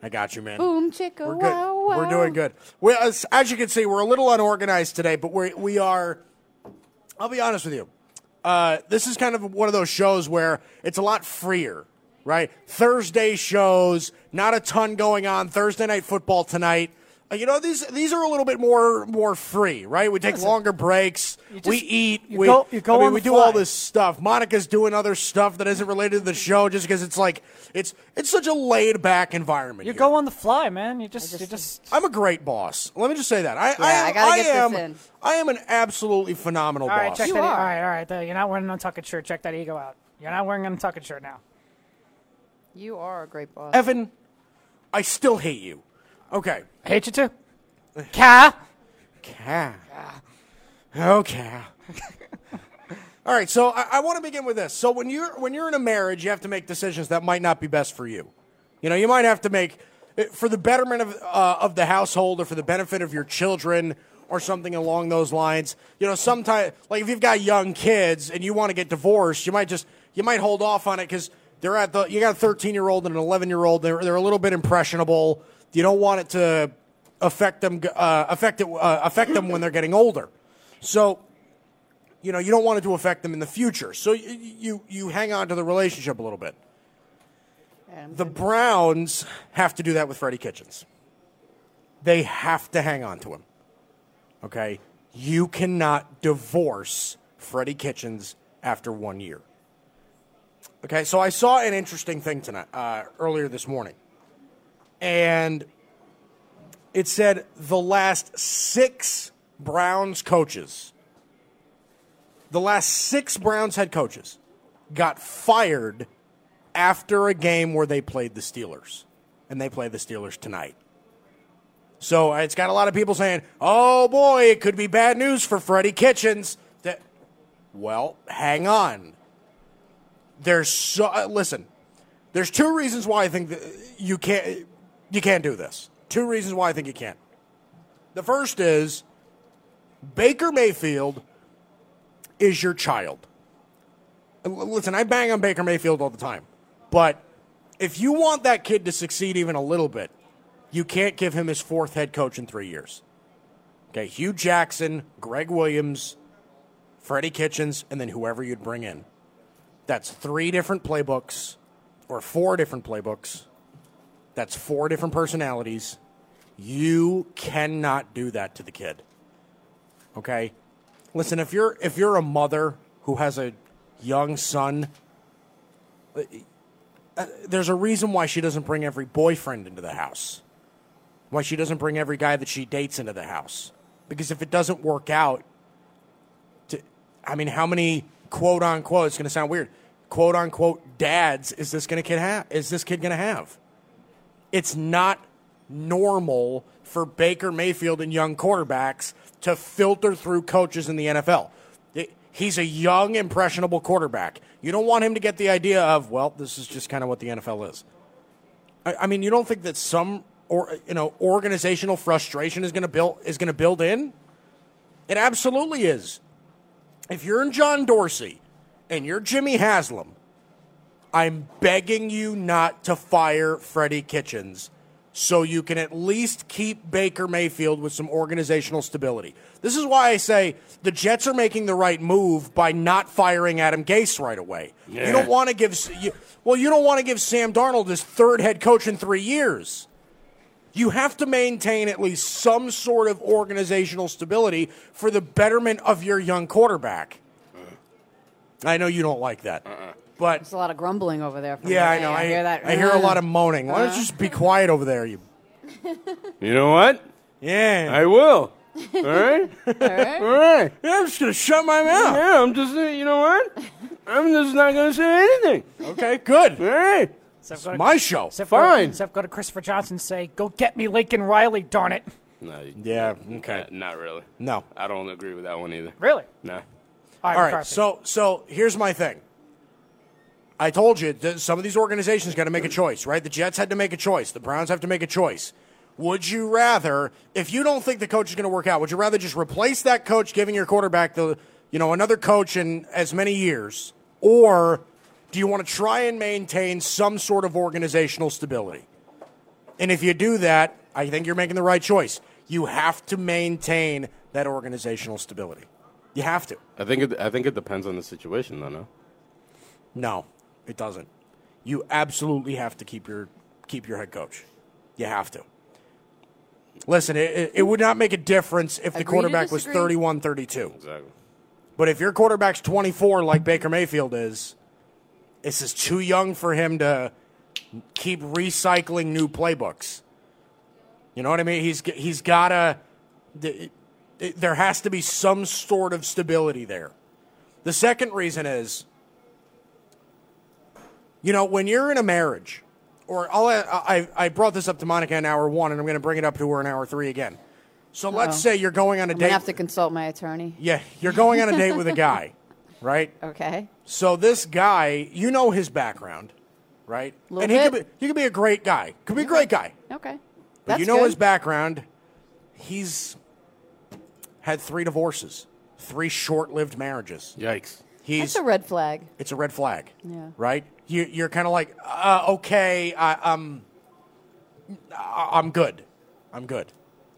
I got you, man. Boom chicka We're good. wow wow. We're doing good. We, as, as you can see, we're a little unorganized today, but we we are. I'll be honest with you. Uh, this is kind of one of those shows where it's a lot freer, right? Thursday shows, not a ton going on. Thursday night football tonight. Uh, you know these these are a little bit more more free, right? We take longer breaks. just- we eat. you we go- you go I mean, we do all this stuff. Monica's doing other stuff that isn't related to the show, just because it's like it's it's such a laid back environment. You here. go on the fly, man. You just, just- you just. I'm a great boss. Let me just say that. I, I, I am, gotta get this am, in. I am an absolutely phenomenal All right, boss. check You that. e- are. All right, all right. there, You're not wearing an untucked shirt. Check that ego out. You're not wearing an untucked shirt now. You are a great boss. Evan, I still hate you. Okay. Hate you too. Ka. Ca. Okay. All right, so I, I want to begin with this. So when you're when you're in a marriage, you have to make decisions that might not be best for you. You know, you might have to make eh, for the betterment of uh, of the household or for the benefit of your children or something along those lines. You know, sometimes like if you've got young kids and you want to get divorced, you might just you might hold off on it because they're at the you got a 13 year old and an 11 year old. They're they're a little bit impressionable. You don't want it to affect them uh, affect it uh, affect them when they're getting older. So you know you don't want it to affect them in the future. So you you, you hang on to the relationship a little bit. The Browns have to do that with Freddie Kitchens. They have to hang on to him. Okay? You cannot divorce Freddie Kitchens after one year. Okay, so I saw an interesting thing tonight, uh, earlier this morning. And it said the last six Browns coaches, the last six Browns head coaches got fired after a game where they played the Steelers. And they play the Steelers tonight. So it's got a lot of people saying, oh boy, it could be bad news for Freddie Kitchens. That, well, hang on. There's so, uh, listen, there's two reasons why I think you can't, you can't do this. Two reasons why I think you can't. The first is Baker Mayfield is your child. Listen, I bang on Baker Mayfield all the time. But if you want that kid to succeed even a little bit, you can't give him his fourth head coach in three years. Okay, Hue Jackson, Gregg Williams, Freddie Kitchens, and then whoever you'd bring in. That's three different playbooks or four different playbooks. That's four different personalities. You cannot do that to the kid. Okay? Listen, if you're if you're a mother who has a young son, uh, there's a reason why she doesn't bring every boyfriend into the house. Why she doesn't bring every guy that she dates into the house. Because if it doesn't work out, to, I mean, how many quote unquote, it's going to sound weird, quote unquote dads is this to kid have? Is this kid going to have? It's not normal for Baker Mayfield and young quarterbacks to filter through coaches in the NFL. He's a young, impressionable quarterback. You don't want him to get the idea of, well, this is just kind of what the NFL is. I, I mean, you don't think that some or you know organizational frustration is going to build is going to build in? It absolutely is. If you're in John Dorsey and you're Jimmy Haslam, I'm begging you not to fire Freddie Kitchens so you can at least keep Baker Mayfield with some organizational stability. This is why I say the Jets are making the right move by not firing Adam Gase right away. You don't want to give you, well, you don't want to give Sam Darnold his third head coach in 3 years. You have to maintain at least some sort of organizational stability for the betterment of your young quarterback. Uh-uh. I know you don't like that. Uh-uh. But There's a lot of grumbling over there. From yeah, I know. I, hear that. I hear a lot of moaning. Why don't you just be quiet over there? You. You know what? Yeah. I will. All right? all right. All right. Yeah, I'm just gonna shut my mouth. Yeah, I'm just, uh, you know what? I'm just not going to say anything. Okay, good. All right. Except go to, My show. except Fine. Go, except go to Christopher Johnson and say, "Go get me Lincoln Riley, darn it!" No, Yeah. Okay. uh, not really. No. I don't agree with that one either. Really? No. All right. All right. So, so here's my thing. I told you that some of these organizations got to make a choice, right? The Jets had to make a choice. The Browns have to make a choice. Would you rather, if you don't think the coach is going to work out, would you rather just replace that coach, giving your quarterback the, you know, another coach in as many years, or do you want to try and maintain some sort of organizational stability? And if you do that, I think you're making the right choice. You have to maintain that organizational stability. You have to. I think it, I think it depends on the situation, though. No. No, it doesn't. You absolutely have to keep your keep your head coach. You have to. Listen, it, it- it would not make a difference if the Agree to quarterback was disagree. 31 32. Exactly. But if your quarterback's 24 like Baker Mayfield is, this is too young for him to keep recycling new playbooks. You know what I mean? He's he's got to there has to be some sort of stability there. The second reason is you know, when you're in a marriage, or I'll, uh, I, I brought this up to Monica in hour one, and I'm going to bring it up to her in hour three again. So let's say you're going on a I'm date. gonna have to consult my attorney. Yeah, you're going on a date with a guy, right? Okay. So this guy, you know his background, right? Little and he bit. could be he could be a great guy. Could be a great guy. Okay. But That's you know good. his background. He's had three divorces, three short-lived marriages. Yikes. He's That's a red flag. it's a red flag. Yeah. Right? You, you're kind of like, uh, okay, I, um, I- I'm good. I'm good.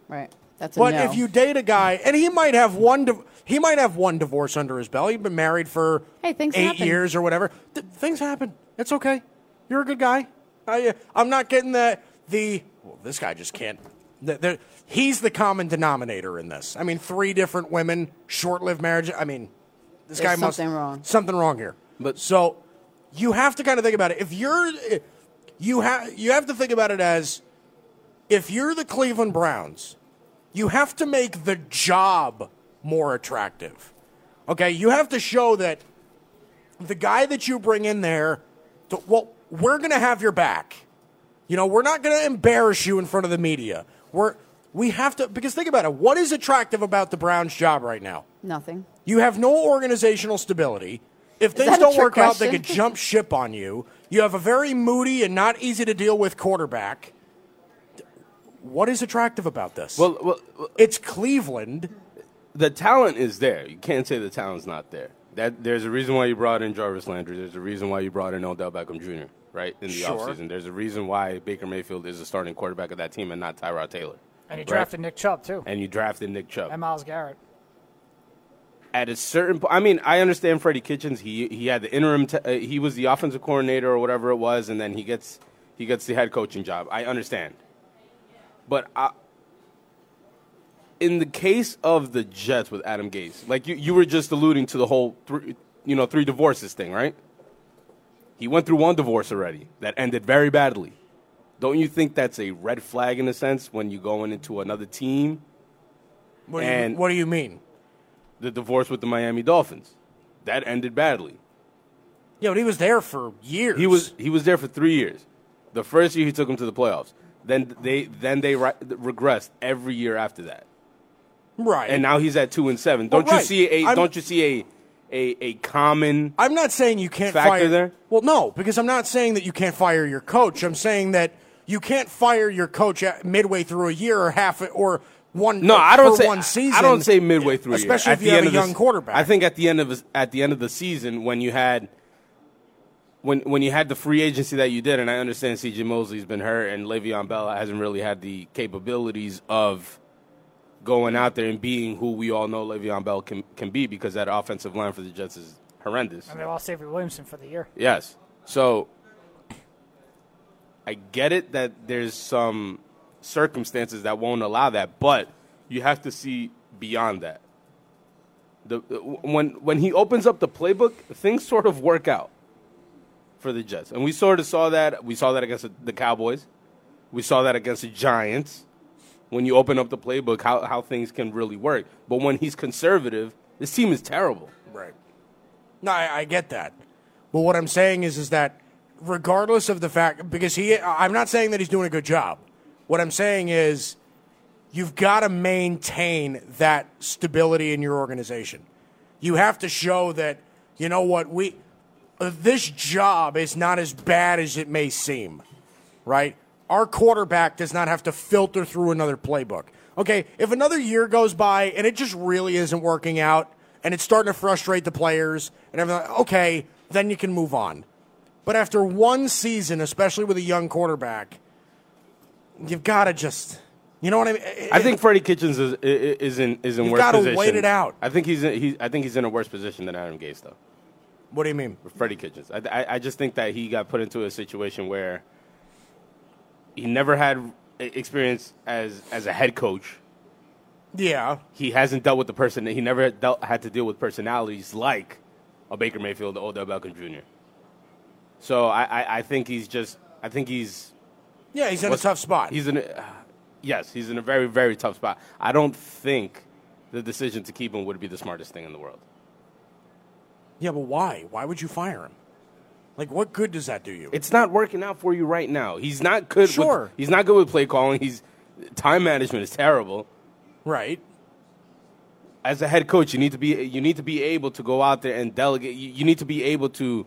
Right. That's a But no. if you date a guy, and he might have one, div- he might have one divorce under his belt. He's been married for Hey, things eight happen. years or whatever. Th- things happen. It's okay. You're a good guy. I, I'm not getting the the. Well, this guy just can't. The, the, he's the common denominator in this. I mean, three different women, short-lived marriage. I mean, this There's guy must something wrong. Something wrong here. But- so you have to kind of think about it. If you're, you have you have to think about it as if you're the Cleveland Browns, you have to make the job more attractive. Okay, you have to show that the guy that you bring in there, to, well, we're going to have your back. You know, we're not going to embarrass you in front of the media. We're we have to because think about it. What is attractive about the Browns' job right now? Nothing. You have no organizational stability. If things don't trick work out, they question? could jump ship on you. You have a very moody and not easy to deal with quarterback. What is attractive about this? Well, well, well, it's Cleveland. the talent is there. You can't say the talent's not there. That there's a reason why you brought in Jarvis Landry. There's a reason why you brought in Odell Beckham Jr. Right in the Sure. offseason. There's a reason why Baker Mayfield is the starting quarterback of that team and not Tyrod Taylor. And he Right. drafted Nick Chubb too, And you drafted Nick Chubb. and Myles Garrett. At a certain point, I mean, I understand Freddie Kitchens. He he had the interim. T- uh, he was the offensive coordinator or whatever it was, and then he gets he gets the head coaching job. I understand, but I, in the case of the Jets with Adam Gase, like you, you were just alluding to the whole three, you know three divorces thing, right? He went through one divorce already that ended very badly. Don't you think that's a red flag in a sense when you go into another team? What do, you, And- what do you mean? The divorce with the Miami Dolphins that ended badly. Yeah, but he was there for years. He was he was there for three years. The first year he took them to the playoffs. Then they then they ri- regressed every year after that, right. and now he's at two and seven. Don't you right. see a I'm- Don't you see a a, a common? I'm not saying you can't Factor fire. there? Well, no, because I'm not saying that you can't fire your coach. I'm saying that you can't fire your coach at midway through a year or half or one. No, I don't say one season. I don't say midway through, a year. especially At if you the have end a of the young quarterback. I think at the end of at the end of the season when you had when when you had the free agency that you did, and I understand C.J. Mosley's been hurt, and Le'Veon Bell hasn't really had the capabilities of going out there and being who we all know Le'Veon Bell can can be because that offensive line for the Jets is horrendous. And they lost Avery Williamson for the year. Yes. So I get it that there's some circumstances that won't allow that, but you have to see beyond that. The when when he opens up the playbook, things sort of work out for the Jets, and we sort of saw that. We saw that against the- Cowboys. We saw that against the Giants. When you open up the playbook, how how things can really work. But when he's conservative, this team is terrible. Right. No, I, I get that. But what I'm saying is, is that regardless of the fact, because he, I'm not saying that he's doing a good job. What I'm saying is, you've got to maintain that stability in your organization. You have to show that, you know what, we, this job is not as bad as it may seem, right? Our quarterback does not have to filter through another playbook. Okay, if another year goes by and it just really isn't working out and it's starting to frustrate the players and everything, okay, then you can move on. But after one season, especially with a young quarterback, you've got to just, you know what I mean? I think Freddie Kitchens is is in is in worse position. You've gotta wait it out. I think he's in, he, I think he's in a worse position than Adam Gase though. What do you mean? Freddie Kitchens. I, I, I just think that he got put into a situation where he never had experience as as a head coach. Yeah. He hasn't dealt with the person. that He never dealt, had to deal with personalities like a Baker Mayfield or Odell Beckham Jr. So I, I, I think he's just. I think he's Yeah, he's in What's- a tough spot. He's in a, yes, he's in a very very tough spot. I don't think the decision to keep him would be the smartest thing in the world. yeah, but why? Why would you fire him? Like, what good does that do you? It's not working out for you right now. He's not good. Sure. With, he's not good with play calling. He's time management is terrible. right. As a head coach, you need to be you need to be able to go out there and delegate. You, you need to be able to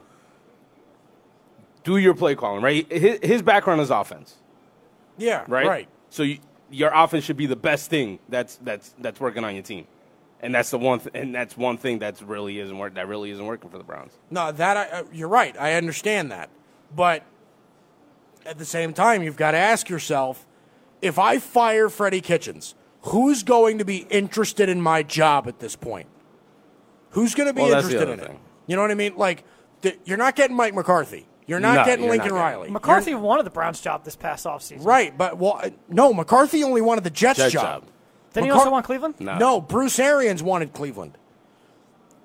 do your play calling. Right. His, his background is offense. Yeah. Right. Right. So you, your offense should be the best thing that's that's that's working on your team. and that's the one, th- and that's one thing that's really isn't work. That really isn't working for the Browns. No, that I, uh, you're right. I understand that, but at the same time, you've got to ask yourself: if I fire Freddie Kitchens, who's going to be interested in my job at this point? Who's going to be Well, interested in other it? You know what I mean? Like, th- you're not getting Mike McCarthy. You're not No, getting you're Lincoln not getting Riley. McCarthy You're- wanted the Browns job this past offseason. right? But well, uh, no, McCarthy only wanted the Jets Jet job. job. Didn't he also want Cleveland? No. No, Bruce Arians wanted Cleveland.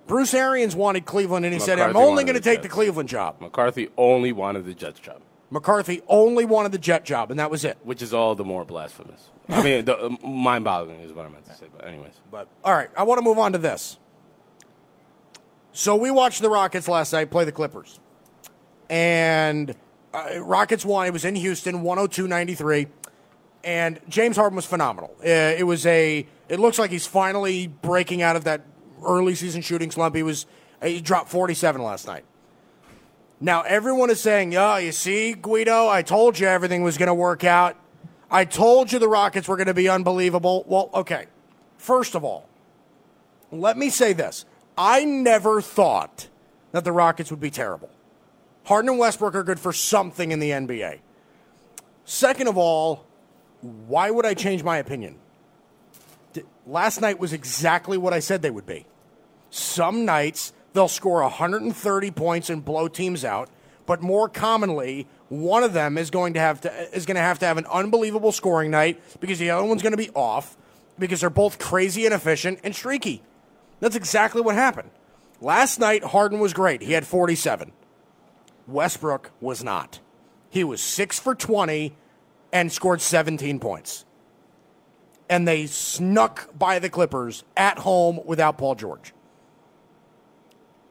Bruce Arians wanted Cleveland, and he said, "I'm only going to the take the Cleveland job." McCarthy only wanted the Jets job, McCarthy only wanted the Jet job, and that was it. which is all the more blasphemous. I mean, the, uh, mind-boggling is what I meant to say. But anyways, But all right, I want to move on to this. So we watched the Rockets last night play the Clippers, and uh, Rockets won. It was in Houston, 102-93, and James Harden was phenomenal. Uh, it was a. It looks like he's finally breaking out of that early season shooting slump. He was. He dropped 47 last night. Now everyone is saying, "Yeah, you see, Guido, I told you everything was going to work out. I told you the Rockets were going to be unbelievable." Well, okay. First of all, let me say this. I never thought that the Rockets would be terrible. Harden and Westbrook are good for something in the NBA. Second of all, why would I change my opinion? Last night was exactly what I said they would be. Some nights they'll score 130 points and blow teams out, but more commonly, one of them is going to have to is going to have to have an unbelievable scoring night because the other one's going to be off because they're both crazy inefficient and streaky. That's exactly what happened. Last night Harden was great. He had 47. Westbrook was not. He was 6 for 20 and scored 17 points. And they snuck by the Clippers at home without Paul George.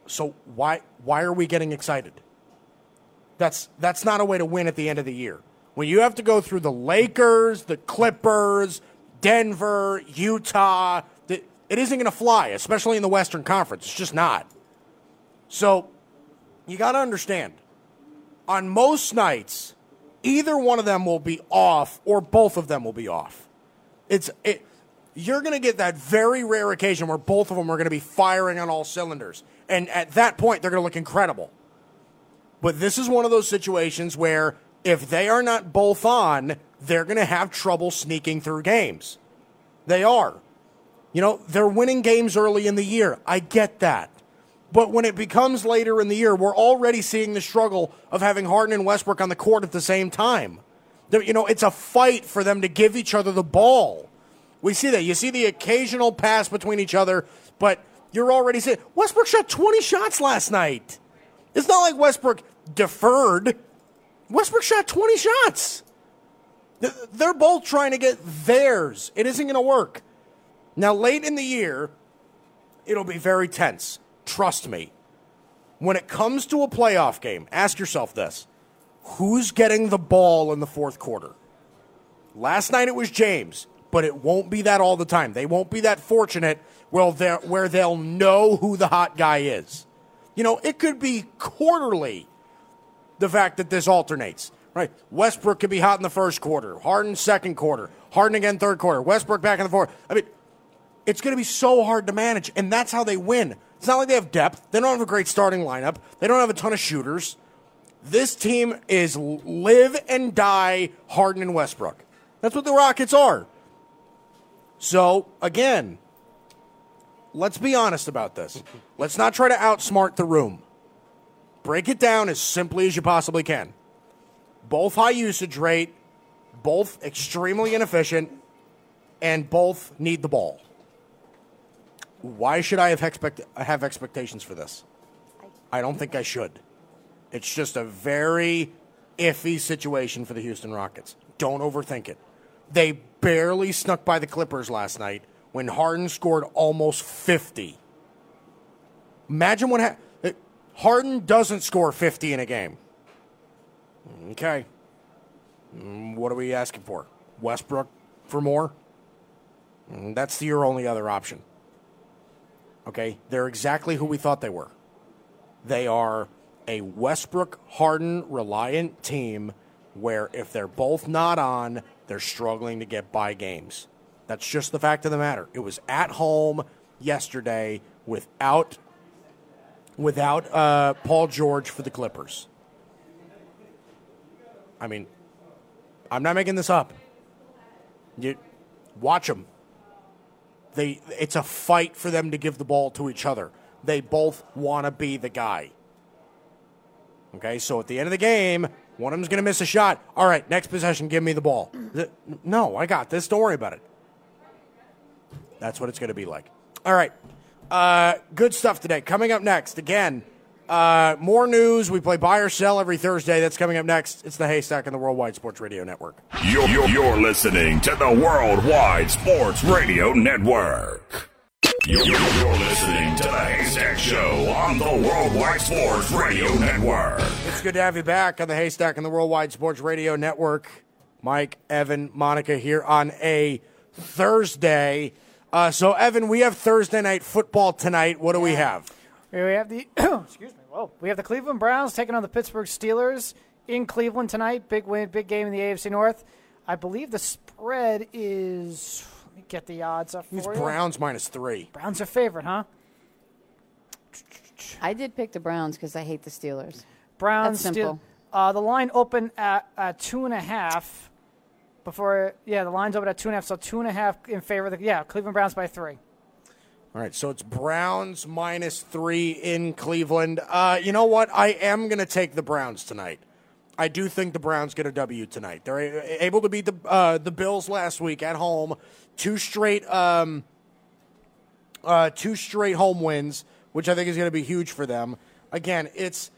So why why are we getting excited? That's that's not a way to win at the end of the year. When you have to go through the Lakers, the Clippers, Denver, Utah, the, it isn't going to fly, especially in the Western Conference. It's just not. So you got to understand. On most nights, either one of them will be off, or both of them will be off. It's it. You're going to get that very rare occasion where both of them are going to be firing on all cylinders, and at that point, they're going to look incredible. But this is one of those situations where if they are not both on, they're going to have trouble sneaking through games. They are. You know, they're winning games early in the year. I get that. But when it becomes later in the year, we're already seeing the struggle of having Harden and Westbrook on the court at the same time. You know, it's a fight for them to give each other the ball. We see that. You see the occasional pass between each other, but you're already seeing Westbrook shot 20 shots last night. It's not like Westbrook deferred. Westbrook shot 20 shots. They're both trying to get theirs. It isn't going to work. Now, late in the year, it'll be very tense. Trust me. When it comes to a playoff game, ask yourself this who's getting the ball in the fourth quarter? Last night it was James, but it won't be that all the time. They won't be that fortunate they're- where they'll know who the hot guy is. You know, it could be quarterly the fact that this alternates, right? Westbrook could be hot in the first quarter, Harden second quarter, Harden again third quarter, Westbrook back in the fourth. I mean, it's going to be so hard to manage, and that's how they win. It's not like they have depth. They don't have a great starting lineup. They don't have a ton of shooters. This team is live and die Harden and Westbrook. That's what the Rockets are. So, again, let's be honest about this. Let's not try to outsmart the room. Break it down as simply as you possibly can. Both high usage rate, both extremely inefficient, and both need the ball. Why should I have, expect- have expectations for this? I don't think I should. It's just a very iffy situation for the Houston Rockets. Don't overthink it. They barely snuck by the Clippers last night when Harden scored almost 50. Imagine what ha- Harden doesn't score 50 in a game. Okay. Mm, What are we asking for? Westbrook for more? Mm, That's your only other option. Okay? They're exactly who we thought they were. They are a Westbrook Harden reliant team where if they're both not on, they're struggling to get by games. That's just the fact of the matter. It was at home. yesterday without without uh, Paul George for the Clippers. I mean, I'm not making this up. You watch them. They it's a fight for them to give the ball to each other. They both want to be the guy. Okay, so at the end of the game, one of them's going to miss a shot. All right, next possession, give me the ball. No, I got this. Don't worry about it. That's what it's going to be like. All right, uh, good stuff today. Coming up next, again, uh, more news. We play buy or sell every Thursday. That's coming up next. It's the Haystack on the Worldwide Sports Radio Network. You're, you're, you're listening to the Worldwide Sports Radio Network. You're, you're listening to the Haystack Show on the Worldwide Sports Radio Network. It's good to have you back on the Haystack and the Worldwide Sports Radio Network. Mike, Evan, Monica here on a Thursday. Uh, so, Evan, we have Thursday night football tonight. What do we have? Here we have the excuse me. Whoa, we have the Cleveland Browns taking on the Pittsburgh Steelers in Cleveland tonight. Big win, big game in the AFC North. I believe the spread is. Let me get the odds up for It's. Browns minus three. Browns are favorite, huh? I did pick the Browns because I hate the Steelers. Browns. That's simple. Steel- uh, the line opened at, at two and a half. Before, yeah, the line's open at two and a half. So two and a half in favor of the yeah Cleveland Browns by three. All right, so it's Browns minus three in Cleveland. Uh, you know what? I am going to take the Browns tonight. I do think the Browns get a W tonight. They're able to beat the uh, the Bills last week at home, two straight um, uh, two straight home wins, which I think is going to be huge for them. Again, it's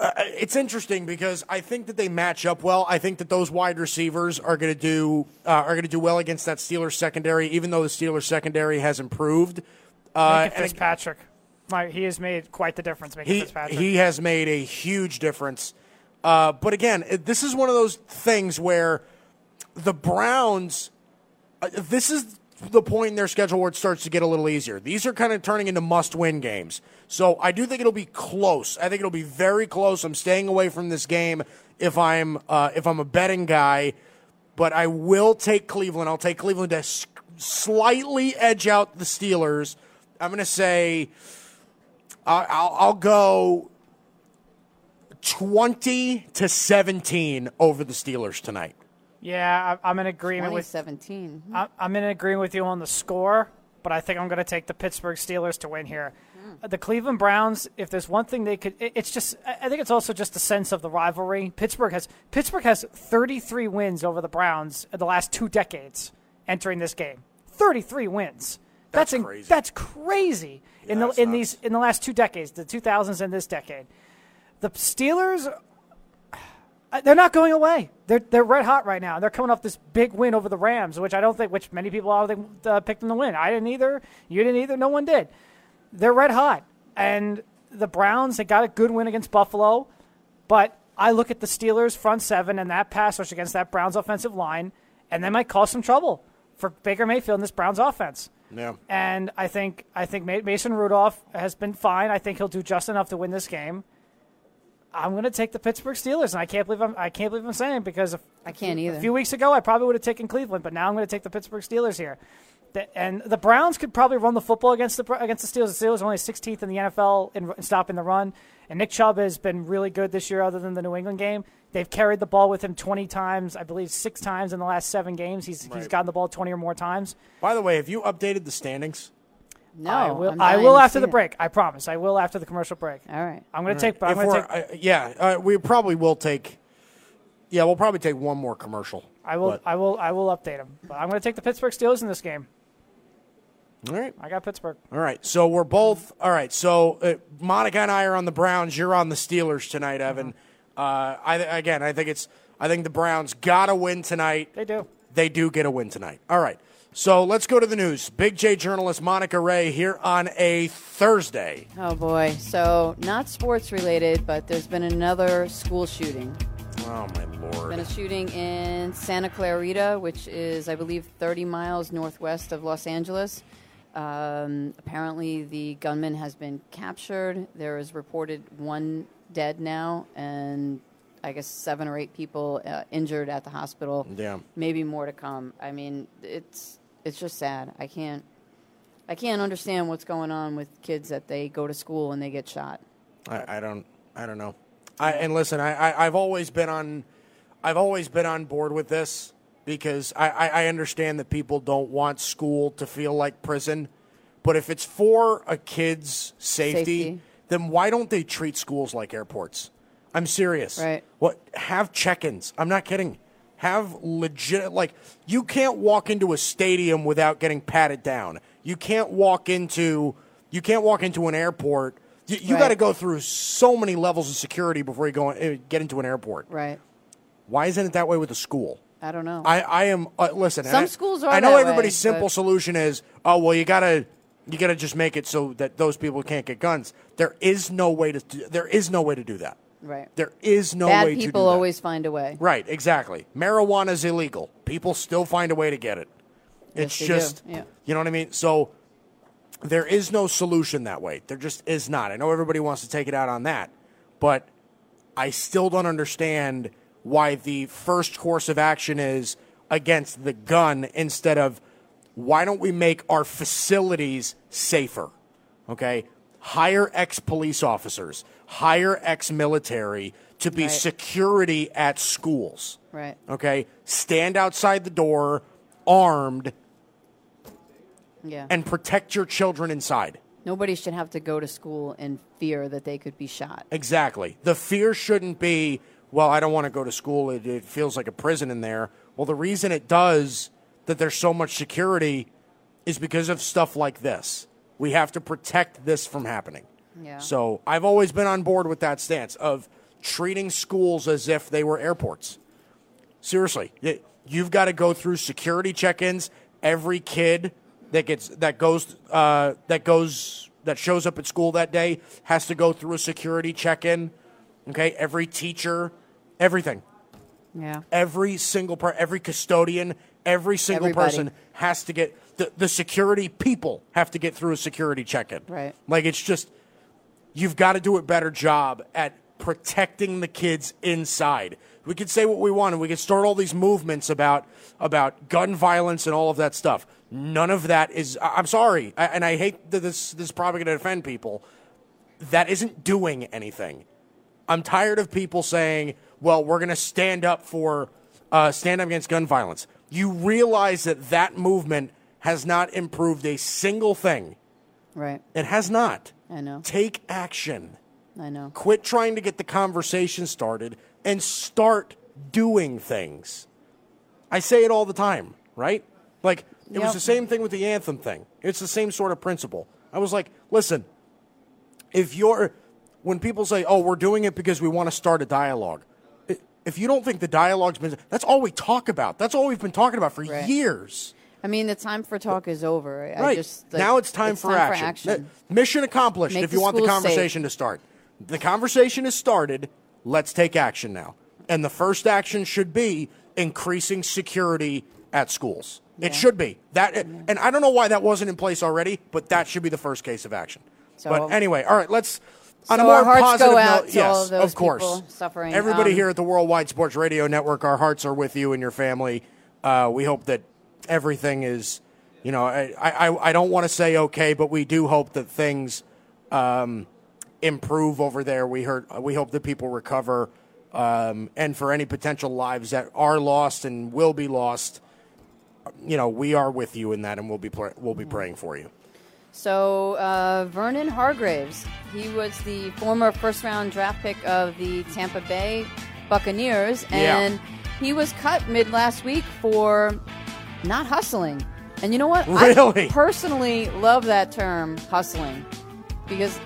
uh, it's interesting because I think that they match up well. I think that those wide receivers are going to do uh, are going to do well against that Steelers secondary, even though the Steelers secondary has improved. Uh, Fitzpatrick, my, he has made quite the difference. Minkah he Fitzpatrick. he has made a huge difference. Uh, but again, this is one of those things where the Browns. Uh, this is the point in their schedule where it starts to get a little easier. These are kind of turning into must-win games. So I do think it'll be close. I think it'll be very close. I'm staying away from this game if I'm uh, if I'm a betting guy, but I will take Cleveland. I'll take Cleveland to slightly edge out the Steelers. I'm going to say I'll, I'll go 20 to 17 over the Steelers tonight. Yeah, I, I'm in agreement with 2017. I- I'm in agreement with you on the score, but I think I'm going to take the Pittsburgh Steelers to win here. Uh, The Cleveland Browns, if there's one thing they could, it- it's just. I I think it's also just the sense of the rivalry. Pittsburgh has Pittsburgh has 33 wins over the Browns in the last two decades entering this game. 33 wins. That's in- crazy. That's crazy in the in nuts. these in the last two decades, the 2000s and this decade. The Steelers they're not going away. They're they're red hot right now. They're coming off this big win over the Rams, which I don't think, which many people don't think uh, picked them to win. I didn't either. You didn't either. No one did. They're red hot, and the Browns they got a good win against Buffalo, but I look at the Steelers front seven and that pass rush against that Browns offensive line, and they might cause some trouble for Baker Mayfield and this Browns offense. Yeah. And I think I think Mason Rudolph has been fine. I think he'll do just enough to win this game. I'm going to take the Pittsburgh Steelers, and I can't believe I'm I can't believe I'm saying it because I can't either. a few weeks ago I probably would have taken Cleveland, but now I'm going to take the Pittsburgh Steelers here. The- and the Browns could probably run the football against the against the Steelers. The Steelers are only 16th in the NFL in, in stopping the run, and Nick Chubb has been really good this year, other than the New England game. They've carried the ball with him 20 times, I believe six times in the last seven games. He's he's gotten the ball 20 or more times. By the way, have you updated the standings? No, I will. I'm I will after see the it. break. I promise. I will after the commercial break. All right. I'm going to take. But I'm going to take. uh, yeah, uh, we probably will take. Yeah, we'll probably take one more commercial. I will. but- I will. I will update them. But I'm going to take the Pittsburgh Steelers in this game. all right. I got Pittsburgh. All right. So we're both. All right. So uh, Monica and I are on the Browns. You're on the Steelers tonight, Evan. Uh, I again, I think it's. I think the Browns got to win tonight. They do. They do get a win tonight. All right. So let's go to the news. Big J journalist Monica Ray here on a Thursday. Oh boy. So not sports related, but there's been another school shooting. Oh my lord. Been a shooting in Santa Clarita, which is, I believe, 30 miles northwest of Los Angeles. Um, apparently, the gunman has been captured. There is reported one dead now, and I guess seven or eight people uh, injured at the hospital. Yeah. Maybe more to come. I mean, it's it's just sad. I can't. I can't understand what's going on with kids that they go to school and they get shot. I, I don't. I don't know. I, and listen, I, I, I've always been on. I've always been on board with this because I, I, I understand that people don't want school to feel like prison, but if it's for a kid's safety, Safety. then why don't they treat schools like airports? I'm serious. Right. What? Have check-ins. I'm not kidding. Have legit like you can't walk into a stadium without getting patted down. You can't walk into you can't walk into an airport. You, you Right. got to go through so many levels of security before you go in, uh, get into an airport. Right. Why isn't it that way with a school? I don't know. I, I am uh, listen. Some I- schools are I know everybody's way, simple but- solution is oh well you gotta you gotta just make it so that those people can't get guns. There is no way to do, there is no way to do that. Right. There is no Bad way to do people that. always find a way. right exactly. Marijuana is illegal. People still find a way to get it. It's Yes, they do. just Yeah. you know what I mean. So there is no solution that way. There just is not. I know everybody wants to take it out on that, but I still don't understand why the first course of action is against the gun instead of why don't we make our facilities safer? Okay? Hire ex police officers, hire ex military to be Right. security at schools. Right. Okay? Stand outside the door armed Yeah. and protect your children inside. Nobody should have to go to school in fear that they could be shot. Exactly. The fear shouldn't be, well, I don't want to go to school. It, it feels like a prison in there. Well, the reason it does that there's so much security is because of stuff like this. We have to protect this from happening. Yeah. So I've always been on board with that stance of treating schools as if they were airports. Seriously, you've got to go through security check-ins. Every kid that gets that goes uh, that goes that shows up at school that day has to go through a security check-in. Okay, every teacher, everything, Yeah. every single per, every custodian, every single Everybody. person has to get the, the security people have to get through a security check-in. Right. Like it's just you've got to do a better job at protecting the kids inside. We could say what we want and we could start all these movements about about gun violence and all of that stuff. None of that is I'm sorry, and I hate that this this is probably going to offend people. That isn't doing anything. I'm tired of people saying, "Well, we're going to stand up for uh, stand up against gun violence." You realize that that movement has not improved a single thing. Right. It has not. I know. Take action. I know. Quit trying to get the conversation started and start doing things. I say it all the time, right? Like, it was the same thing with the anthem thing. It's the same sort of principle. I was like, listen, if you're, when people say, oh, we're doing it because we want to start a dialogue, if you don't think the dialogue's been, that's all we talk about. That's all we've been talking about for Right. years. I mean, the time for talk is over. I Right. just, like, now it's time, for, action. action. Uh, Mission accomplished Make if you want the schools safe. conversation to start. The conversation is started. Let's take action now. And the first action should be increasing security at schools. It should be. That and I don't know why that wasn't in place already, but that should be the first case of action. So- but anyway, all right, let's on a more our hearts positive go out note, to yes, all of those course. people suffering. Everybody Um, here at the Worldwide Sports Radio Network, our hearts are with you and your family. Uh, we hope that everything is, you know, I, I, I don't want to say okay, but we do hope that things um, improve over there. We heard, we hope that people recover, um, and for any potential lives that are lost and will be lost, you know, we are with you in that, and we'll be we'll be praying for you. So uh, Vernon Hargreaves, he was the former first-round draft pick of the Tampa Bay Buccaneers, Yeah. and he was cut mid last week for not hustling. And you know what? Really? I personally love that term, hustling, because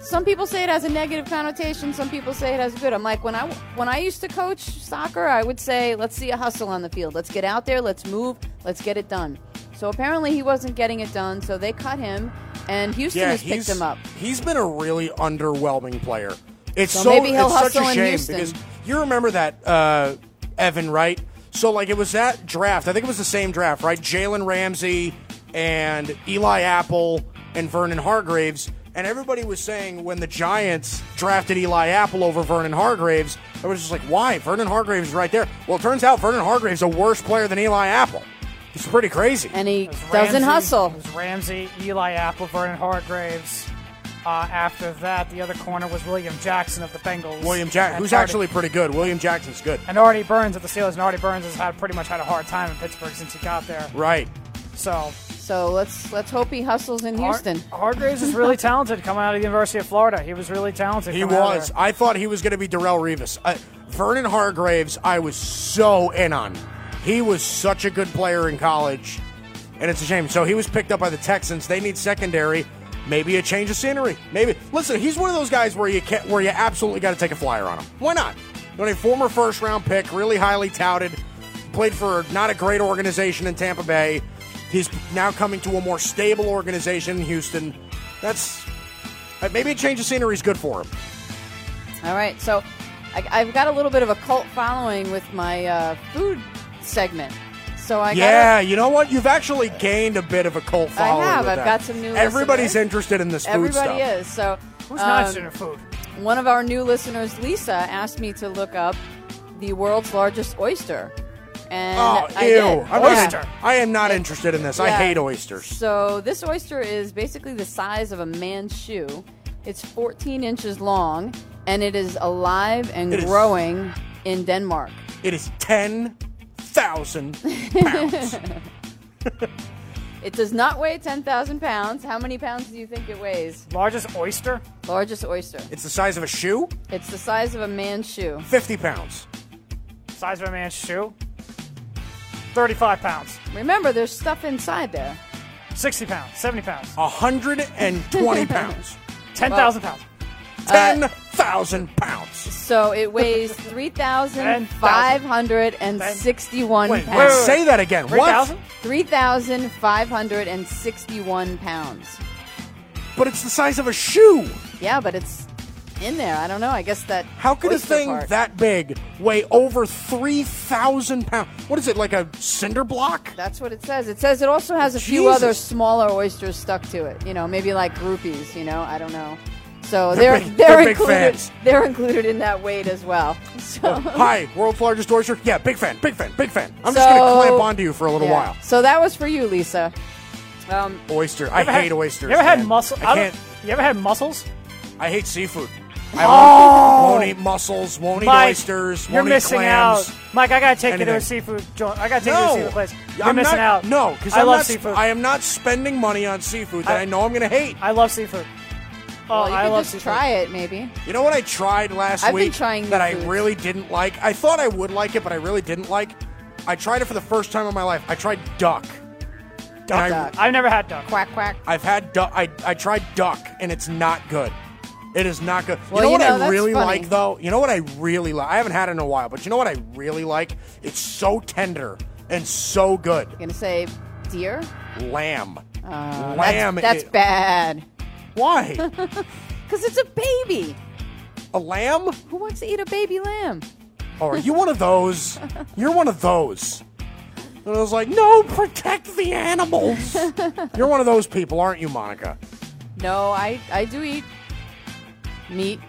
some people say it has a negative connotation. Some people say it has good. I'm like when I when I used to coach soccer, I would say, let's see a hustle on the field. Let's get out there. Let's move. Let's get it done. So apparently he wasn't getting it done. So they cut him, and Houston Yeah, has picked him up. he's been a really underwhelming player. It's So so, maybe he'll it's such a hustle in shame Houston. because you remember that uh, Evan, right? So like it was that draft. I think it was the same draft, right? Jalen Ramsey and Eli Apple and Vernon Hargreaves. And everybody was saying when the Giants drafted Eli Apple over Vernon Hargreaves, I was just like, why? Vernon Hargreaves is right there. Well, it turns out Vernon Hargreaves is a worse player than Eli Apple. It's pretty crazy. and he doesn't Ramsey- hustle. It was Ramsey, Eli Apple, Vernon Hargreaves. Uh, after that, the other corner was William Jackson of the Bengals. William Jackson, And who's Artie- actually pretty good. William Jackson's good. and Artie Burns at the Steelers. And Artie Burns has had pretty much had a hard time in Pittsburgh since he got there. Right. So So let's let's hope he hustles in Har- Houston. Hargreaves is really talented coming out of the University of Florida. He was really talented. He coming out of was. I thought he was going to be Darrelle Revis. Uh, Vernon Hargreaves, I was so in on. He was such a good player in college, and it's a shame. So he was picked up by the Texans. They need secondary. Maybe a change of scenery. Maybe listen. He's one of those guys where you can where you absolutely got to take a flyer on him. Why not? You know, a former first round pick, really highly touted, played for not a great organization in Tampa Bay. He's now coming to a more stable organization in Houston. That's uh, maybe a change of scenery is good for him. All right, so I, I've got a little bit of a cult following with my uh, food segment. So I yeah, gotta, you know what? You've actually gained a bit of a cult following. I have. I've that. got some new Everybody's listeners. interested in this food everybody stuff. is. So Who's um, not interested in food? one of our new listeners, Lisa, asked me to look up the world's largest oyster. And Oh, I ew! did. I'm Yeah. not- I am not interested in this. I hate oysters. So this oyster is basically the size of a man's shoe. It's 14 inches long, and it is alive and It is- growing in Denmark. It is ten thousand pounds. It does not weigh 10,000 pounds. How many pounds do you think it weighs? Largest oyster? Largest oyster. it's the size of a shoe. It's the size of a man's shoe. Fifty pounds. Size of a man's shoe? 35 pounds. Remember, there's stuff inside there. 60 pounds. 70 pounds. hundred and twenty pounds. 10,000 pounds. Ten uh, thousand pounds. So it weighs 3,561 Wait, pounds. wait, say that again. What? 3,561 pounds. But it's the size of a shoe. Yeah, but it's in there. I don't know. I guess that. How could a thing part. that big weigh over three thousand pounds? What is it like a cinder block? That's what it says. It says it also has a few other smaller oysters stuck to it. You know, maybe like groupies. You know, I don't know. So They're they're big- they're, they're big included. fans. They're included in that weight as well. So. Hi, world's largest oyster. Yeah, big fan, big fan, big fan. I'm So- just gonna clamp onto you for a little yeah. while. So that was for you, Lisa. Um, Oyster. I hate had- oysters. You ever had man. mussel? I I can't. You ever had mussels? I hate seafood. I won't, won't eat mussels. Won't eat Mike, oysters. You're missing eat clams. out. Mike, I gotta take you to a seafood joint. I gotta take you to a seafood place. You're I'm missing not, out. No, because I I'm love not, seafood. I am not spending money on seafood that I, I- know I'm going to hate. I love seafood. Oh, well, you I could love just seafood. try it, maybe. You know what I tried last I've been week trying new that I foods. really didn't like? I thought I would like it, but I really didn't like. I tried it for the first time in my life. I tried duck. And I, Duck. I've never had duck. Quack quack. I've had duck. I, I tried duck, and it's not good. It is not good. Well, you know you what know, I that's really funny. like, though? You know what I really like? I haven't had it in a while, but you know what I really like? It's so tender and so good. I'm gonna say deer. Lamb. Uh, Lamb. That's, that's i- bad. Why? Because it's a baby. a lamb? Who wants to eat a baby lamb? Oh, are you one of those? You're one of those. And I was like, no, protect the animals. You're one of those people, aren't you, Monica? No, I I do eat meat.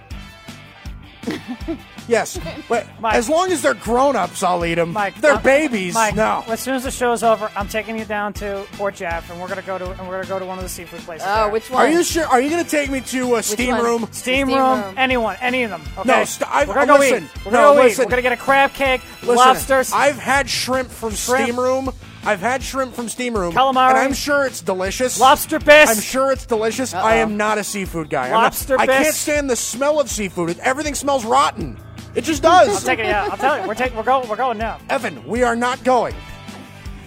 Yes, but Mike. as long as they're grown-ups, I'll eat them. Mike, they're uh, babies. Mike, no. As soon as the show's over, I'm taking you down to Port Jeff, and we're gonna go to and we're gonna go to one of the seafood places. Oh, there. which one? Are you sure? Are you going to take me to a steam one? room? Steam, Steam room, room. anyone, any of them. Okay. No, st- I- we're gonna go listen, eat. We're no, gonna go listen. eat. We're gonna get a crab cake, Listen, lobsters. I've had shrimp from Shrimp. steam room. I've had shrimp from steam room. Calamari. And I'm sure it's delicious. Lobster bisque. I'm sure it's delicious. I am not a seafood guy. I'm not- Lobster I can't stand the smell of seafood. Everything smells rotten. It just does. I'm taking it. Yeah, I'll tell you. We're taking. We're going. We're going now. Evan, we are not going.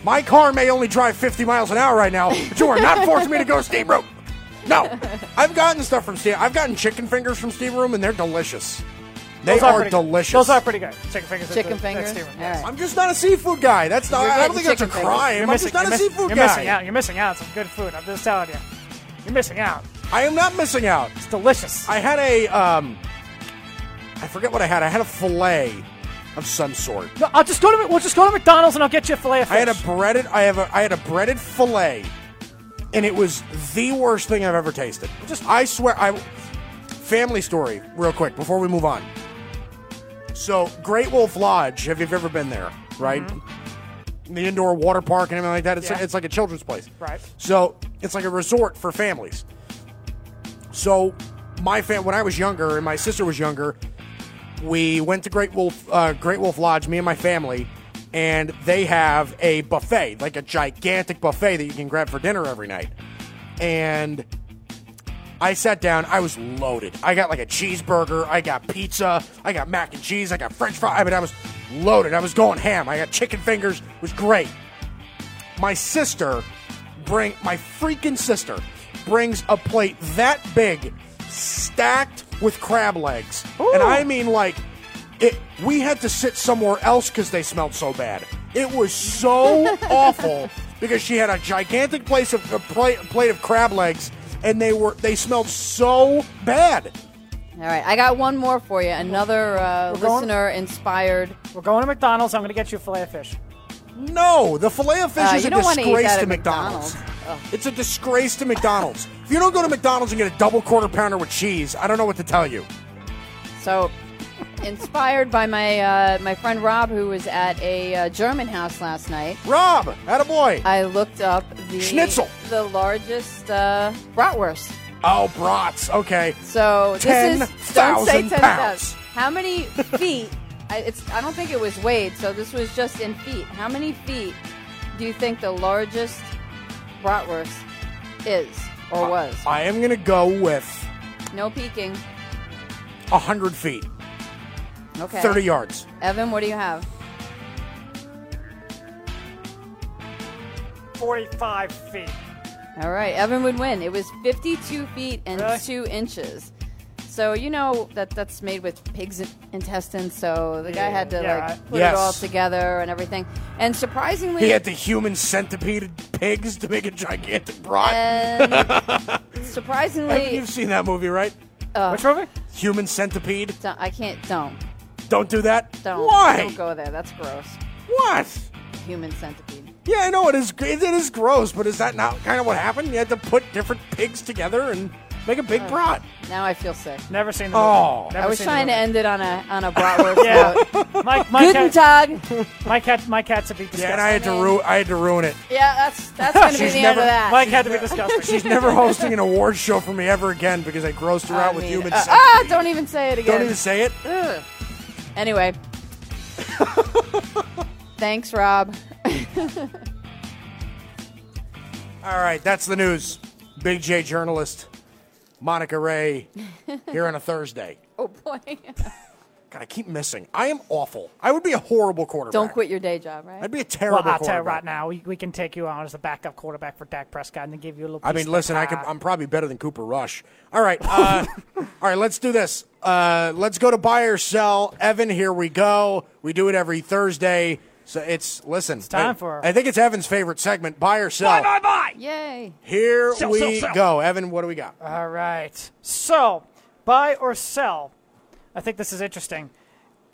My car may only drive 50 miles an hour right now, but you are not forcing me to go to steam room. No, I've gotten stuff from steam. I've gotten chicken fingers from steam room, and they're delicious. They Those are, pretty good. delicious. Those are pretty good. Chicken fingers. Chicken at the- at fingers? Steam Room, right. I'm just not a seafood guy. That's not. You're I don't think that's a chicken crime. You're I'm missing, just not you're a miss- seafood you're guy. missing out. You're missing out. on Some good food. I'm just telling you. You're missing out. I am not missing out. It's delicious. I had a um, I forget what I had. I had a fillet of some sort. No, I'll just go to. We'll just go to McDonald's and I'll get you a fillet of fish. I had a breaded. I have a. I had a breaded fillet, and it was the worst thing I've ever tasted. Just, I swear, I. Family story, real quick, before we move on. So, Great Wolf Lodge. Have you ever been there? Right. Mm-hmm. the indoor water park and everything like that. It's, Yeah. it's like a children's place. Right. So it's like a resort for families. So my fam, when I was younger and my sister was younger, we went to Great Wolf uh, Great Wolf Lodge, me and my family, and they have a buffet, like a gigantic buffet that you can grab for dinner every night. And I sat down. I was loaded. I got like a cheeseburger. I got pizza. I got mac and cheese. I got French fries. I mean, I was loaded. I was going ham. I got chicken fingers. It was great. My sister bring my freaking sister brings a plate that big, stacked with crab legs, and I mean like it. We had to sit somewhere else because they smelled so bad. It was so awful because she had a gigantic place of a plate, plate of crab legs, and they were they smelled so bad. All right, I got one more for you. Another uh, We're going- listener inspired. We're going to McDonald's. I'm going to get you a fillet of fish. No, the filet of fish Uh, is a don't wanna eat disgrace to McDonald's. McDonald's. It's a disgrace to McDonald's. if you don't go to McDonald's and get a double quarter pounder with cheese, I don't know what to tell you. So, inspired by my uh, my friend Rob, who was at a uh, German house last night. Rob, attaboy. I looked up the Schnitzel. the largest uh, bratwurst. Oh, brats. Okay. So this is don't 10,000 say ten pounds. How many feet? I, it's I don't think it was weighed, so this was just in feet. How many feet do you think the largest bratwurst is or was? I am going to go with No peeking. 100 feet, Okay. 30 yards. Evan, what do you have? 45 feet. All right, Evan would win. It was 52 feet and Really? 2 inches. So you know that that's made with pig's intestines. So the guy had to Yeah, like right. put Yes. it all together and everything. And surprisingly, He had the human centipede pigs to make a gigantic brat. and surprisingly, You've seen that movie, right? Uh, Which movie? Human centipede. don't- I can't. Don't Don't do that. don't Why? don't go there. That's gross. What? Human centipede. Yeah, I know it is. It is gross, but is that not kind of what happened? You had to put different pigs together and make a big brat. Now I feel sick. Never seen the movie. Oh. Never I was trying to end it on a on a bratwurst note. Yeah. my, my, Guten cat, Tag. my cat, my cat's a bit Yeah, disgusting. and I had to ru- I had to ruin it. Yeah, that's that's gonna be She's the never- end of that. my cat to be disgusting. She's never hosting an awards show for me ever again because I grossed her I out with mean, human uh, centipede. ah, don't even say it again. Don't even say it. Ugh. Anyway. Thanks, Rob. All right, that's the news. Big J journalist Monica Ray here on a Thursday. Oh boy. God, I keep missing. I am awful. I would be a horrible quarterback. Don't quit your day job, right? I'd be a well, terrible I'll tell you quarterback. right now, we, we can take you on as the backup quarterback for Dak Prescott and then give you a little. I mean, of listen, the I could, I'm probably better than Cooper Rush. All right, uh, all right, let's do this. Uh, let's go to buy or sell. Evan, here we go. We do it every Thursday. So it's listen. It's time I, for- I think it's Evan's favorite segment. Buy or sell. Buy, buy, buy. Yay. Here Sell, we sell, sell. go. Evan, what do we got? All right. So, buy or sell. I think this is interesting.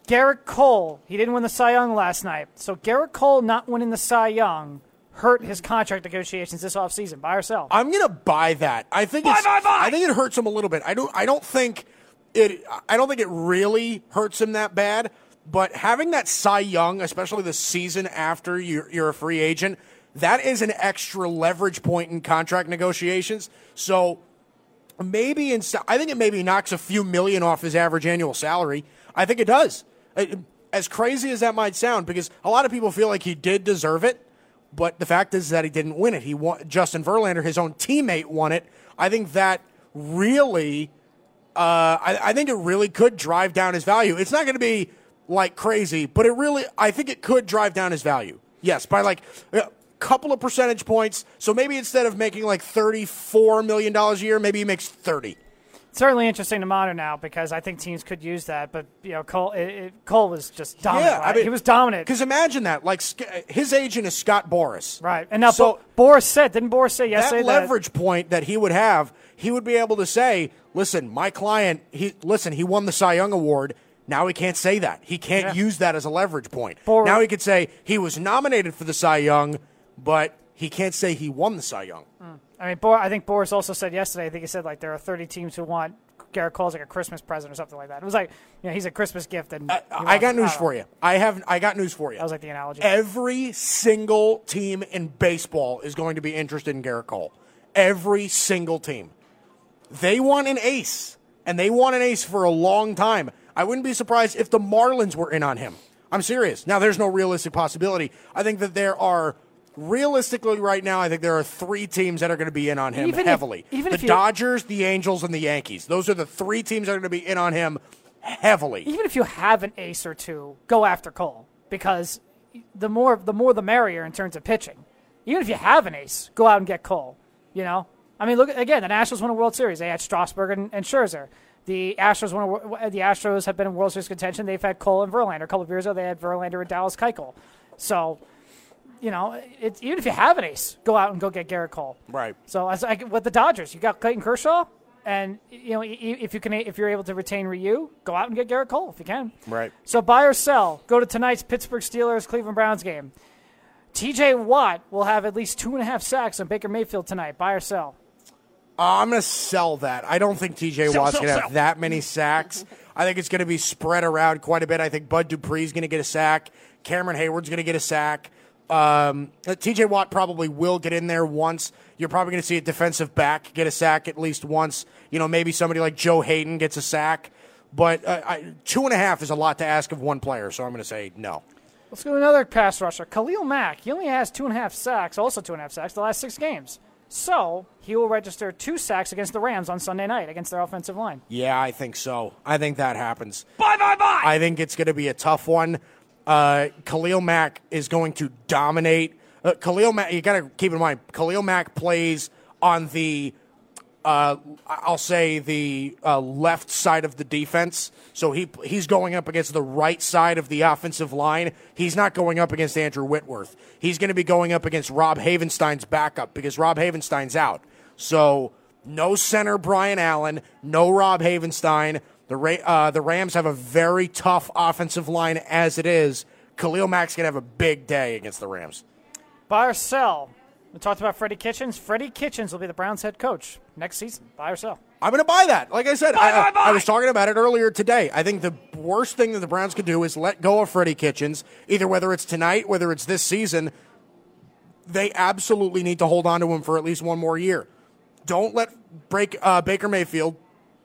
Gerrit Cole, he didn't win the Cy Young last night. So, Gerrit Cole not winning the Cy Young hurt his contract negotiations this offseason. Buy or sell? I'm gonna buy that. I think it's, buy, buy. I think it hurts him a little bit. I don't. I don't think it. I don't think it really hurts him that bad. But having that Cy Young, especially the season after you're, you're a free agent, that is an extra leverage point in contract negotiations. So maybe instead, I think it maybe knocks a few million off his average annual salary. I think it does. As crazy as that might sound, because a lot of people feel like he did deserve it, but the fact is that he didn't win it. He won. Justin Verlander, his own teammate, won it. I think that really, uh, I, I think it really could drive down his value. It's not going to be like crazy, but it really, I think it could drive down his value. Yes, by like a couple of percentage points. So maybe instead of making like thirty-four million dollars a year, maybe he makes thirty. Certainly interesting to monitor now because I think teams could use that. But, you know, Cole, it, it, Cole was just dominant. Yeah, I mean- he was dominant. Because imagine that, like his agent is Scott Boras, Right. And now, So- Bo- Boras said, didn't Boras say yesterday that leverage point that he would have, he would be able to say, "Listen, my client, he listen, he won the Cy Young award. Now he can't say that. He can't Yeah. use that as a leverage point. For- now he could say he was nominated for the Cy Young, but he can't say he won the Cy Young. Hmm. I mean, I think Boras also said yesterday. I think he said like there are 30 teams who want Gerrit Cole's like a Christmas present or something like that. It was like, you know, he's a Christmas gift. And I, I got news for you. I have. I got news for you. That was like the analogy. Every single team in baseball is going to be interested in Gerrit Cole. Every single team. They want an ace, and they want an ace for a long time. I wouldn't be surprised if the Marlins were in on him. I'm serious. Now, there's no realistic possibility. I think that there are. Realistically, right now, I think there are three teams that are going to be in on him Even if- heavily. even the if Dodgers, the Angels, and the Yankees. Those are the three teams that are going to be in on him heavily. Even if you have an ace or two, go after Cole because the more the more the merrier in terms of pitching. Even if you have an ace, go out and get Cole. You know, I mean, look again. The Nationals won a World Series. They had Strasburg and, and Scherzer. The Astros won. The Astros have been in World Series contention. They've had Cole and Verlander. A couple of years ago, they had Verlander and Dallas Keuchel. So, you know, it's even if you have an ace, go out and go get Gerrit Cole. Right. So as like with the Dodgers, you got Clayton Kershaw, and you know i- i- if you can, if you're able to retain Ryu, go out and get Gerrit Cole if you can. Right. So buy or sell. Go to tonight's Pittsburgh Steelers Cleveland Browns game. T.J. Watt will have at least two and a half sacks on Baker Mayfield tonight. Buy or sell. Uh, I'm going to sell that. I don't think TJ Sell, Watt's going to have that many sacks. I think it's going to be spread around quite a bit. I think Bud Dupree's going to get a sack. Cameron Heyward's going to get a sack. Um, TJ Watt probably will get in there once. You're probably going to see a defensive back get a sack at least once. You know, maybe somebody like Joe Haden gets a sack. But uh, I, two and a half is a lot to ask of one player, so I'm going to say no. Let's go to another pass rusher. Khalil Mack. He only has two and a half sacks, also two and a half sacks, the last six games. So he will register two sacks against the Rams on Sunday night against their offensive line. Yeah, I think so. I think that happens. Bye, bye, bye. I think it's going to be a tough one. Uh, Khalil Mack is going to dominate. Uh, Khalil Mack, you got to keep in mind, Khalil Mack plays on the, uh, I'll say the uh, left side of the defense. So he he's going up against the right side of the offensive line. He's not going up against Andrew Whitworth. He's going to be going up against Rob Havenstein's backup because Rob Havenstein's out. So no center Brian Allen, no Rob Havenstein. The Ra- uh, the Rams have a very tough offensive line as it is. Khalil Mack's gonna have a big day against the Rams. Buy or sell. We talked about Freddie Kitchens. Freddie Kitchens will be the Browns head coach next season. Buy or sell. I'm going to buy that. Like I said, I, buy, buy. I was talking about it earlier today. I think the worst thing that the Browns could do is let go of Freddie Kitchens, either whether it's tonight, whether it's this season. They absolutely need to hold on to him for at least one more year. Don't let break uh, Baker Mayfield,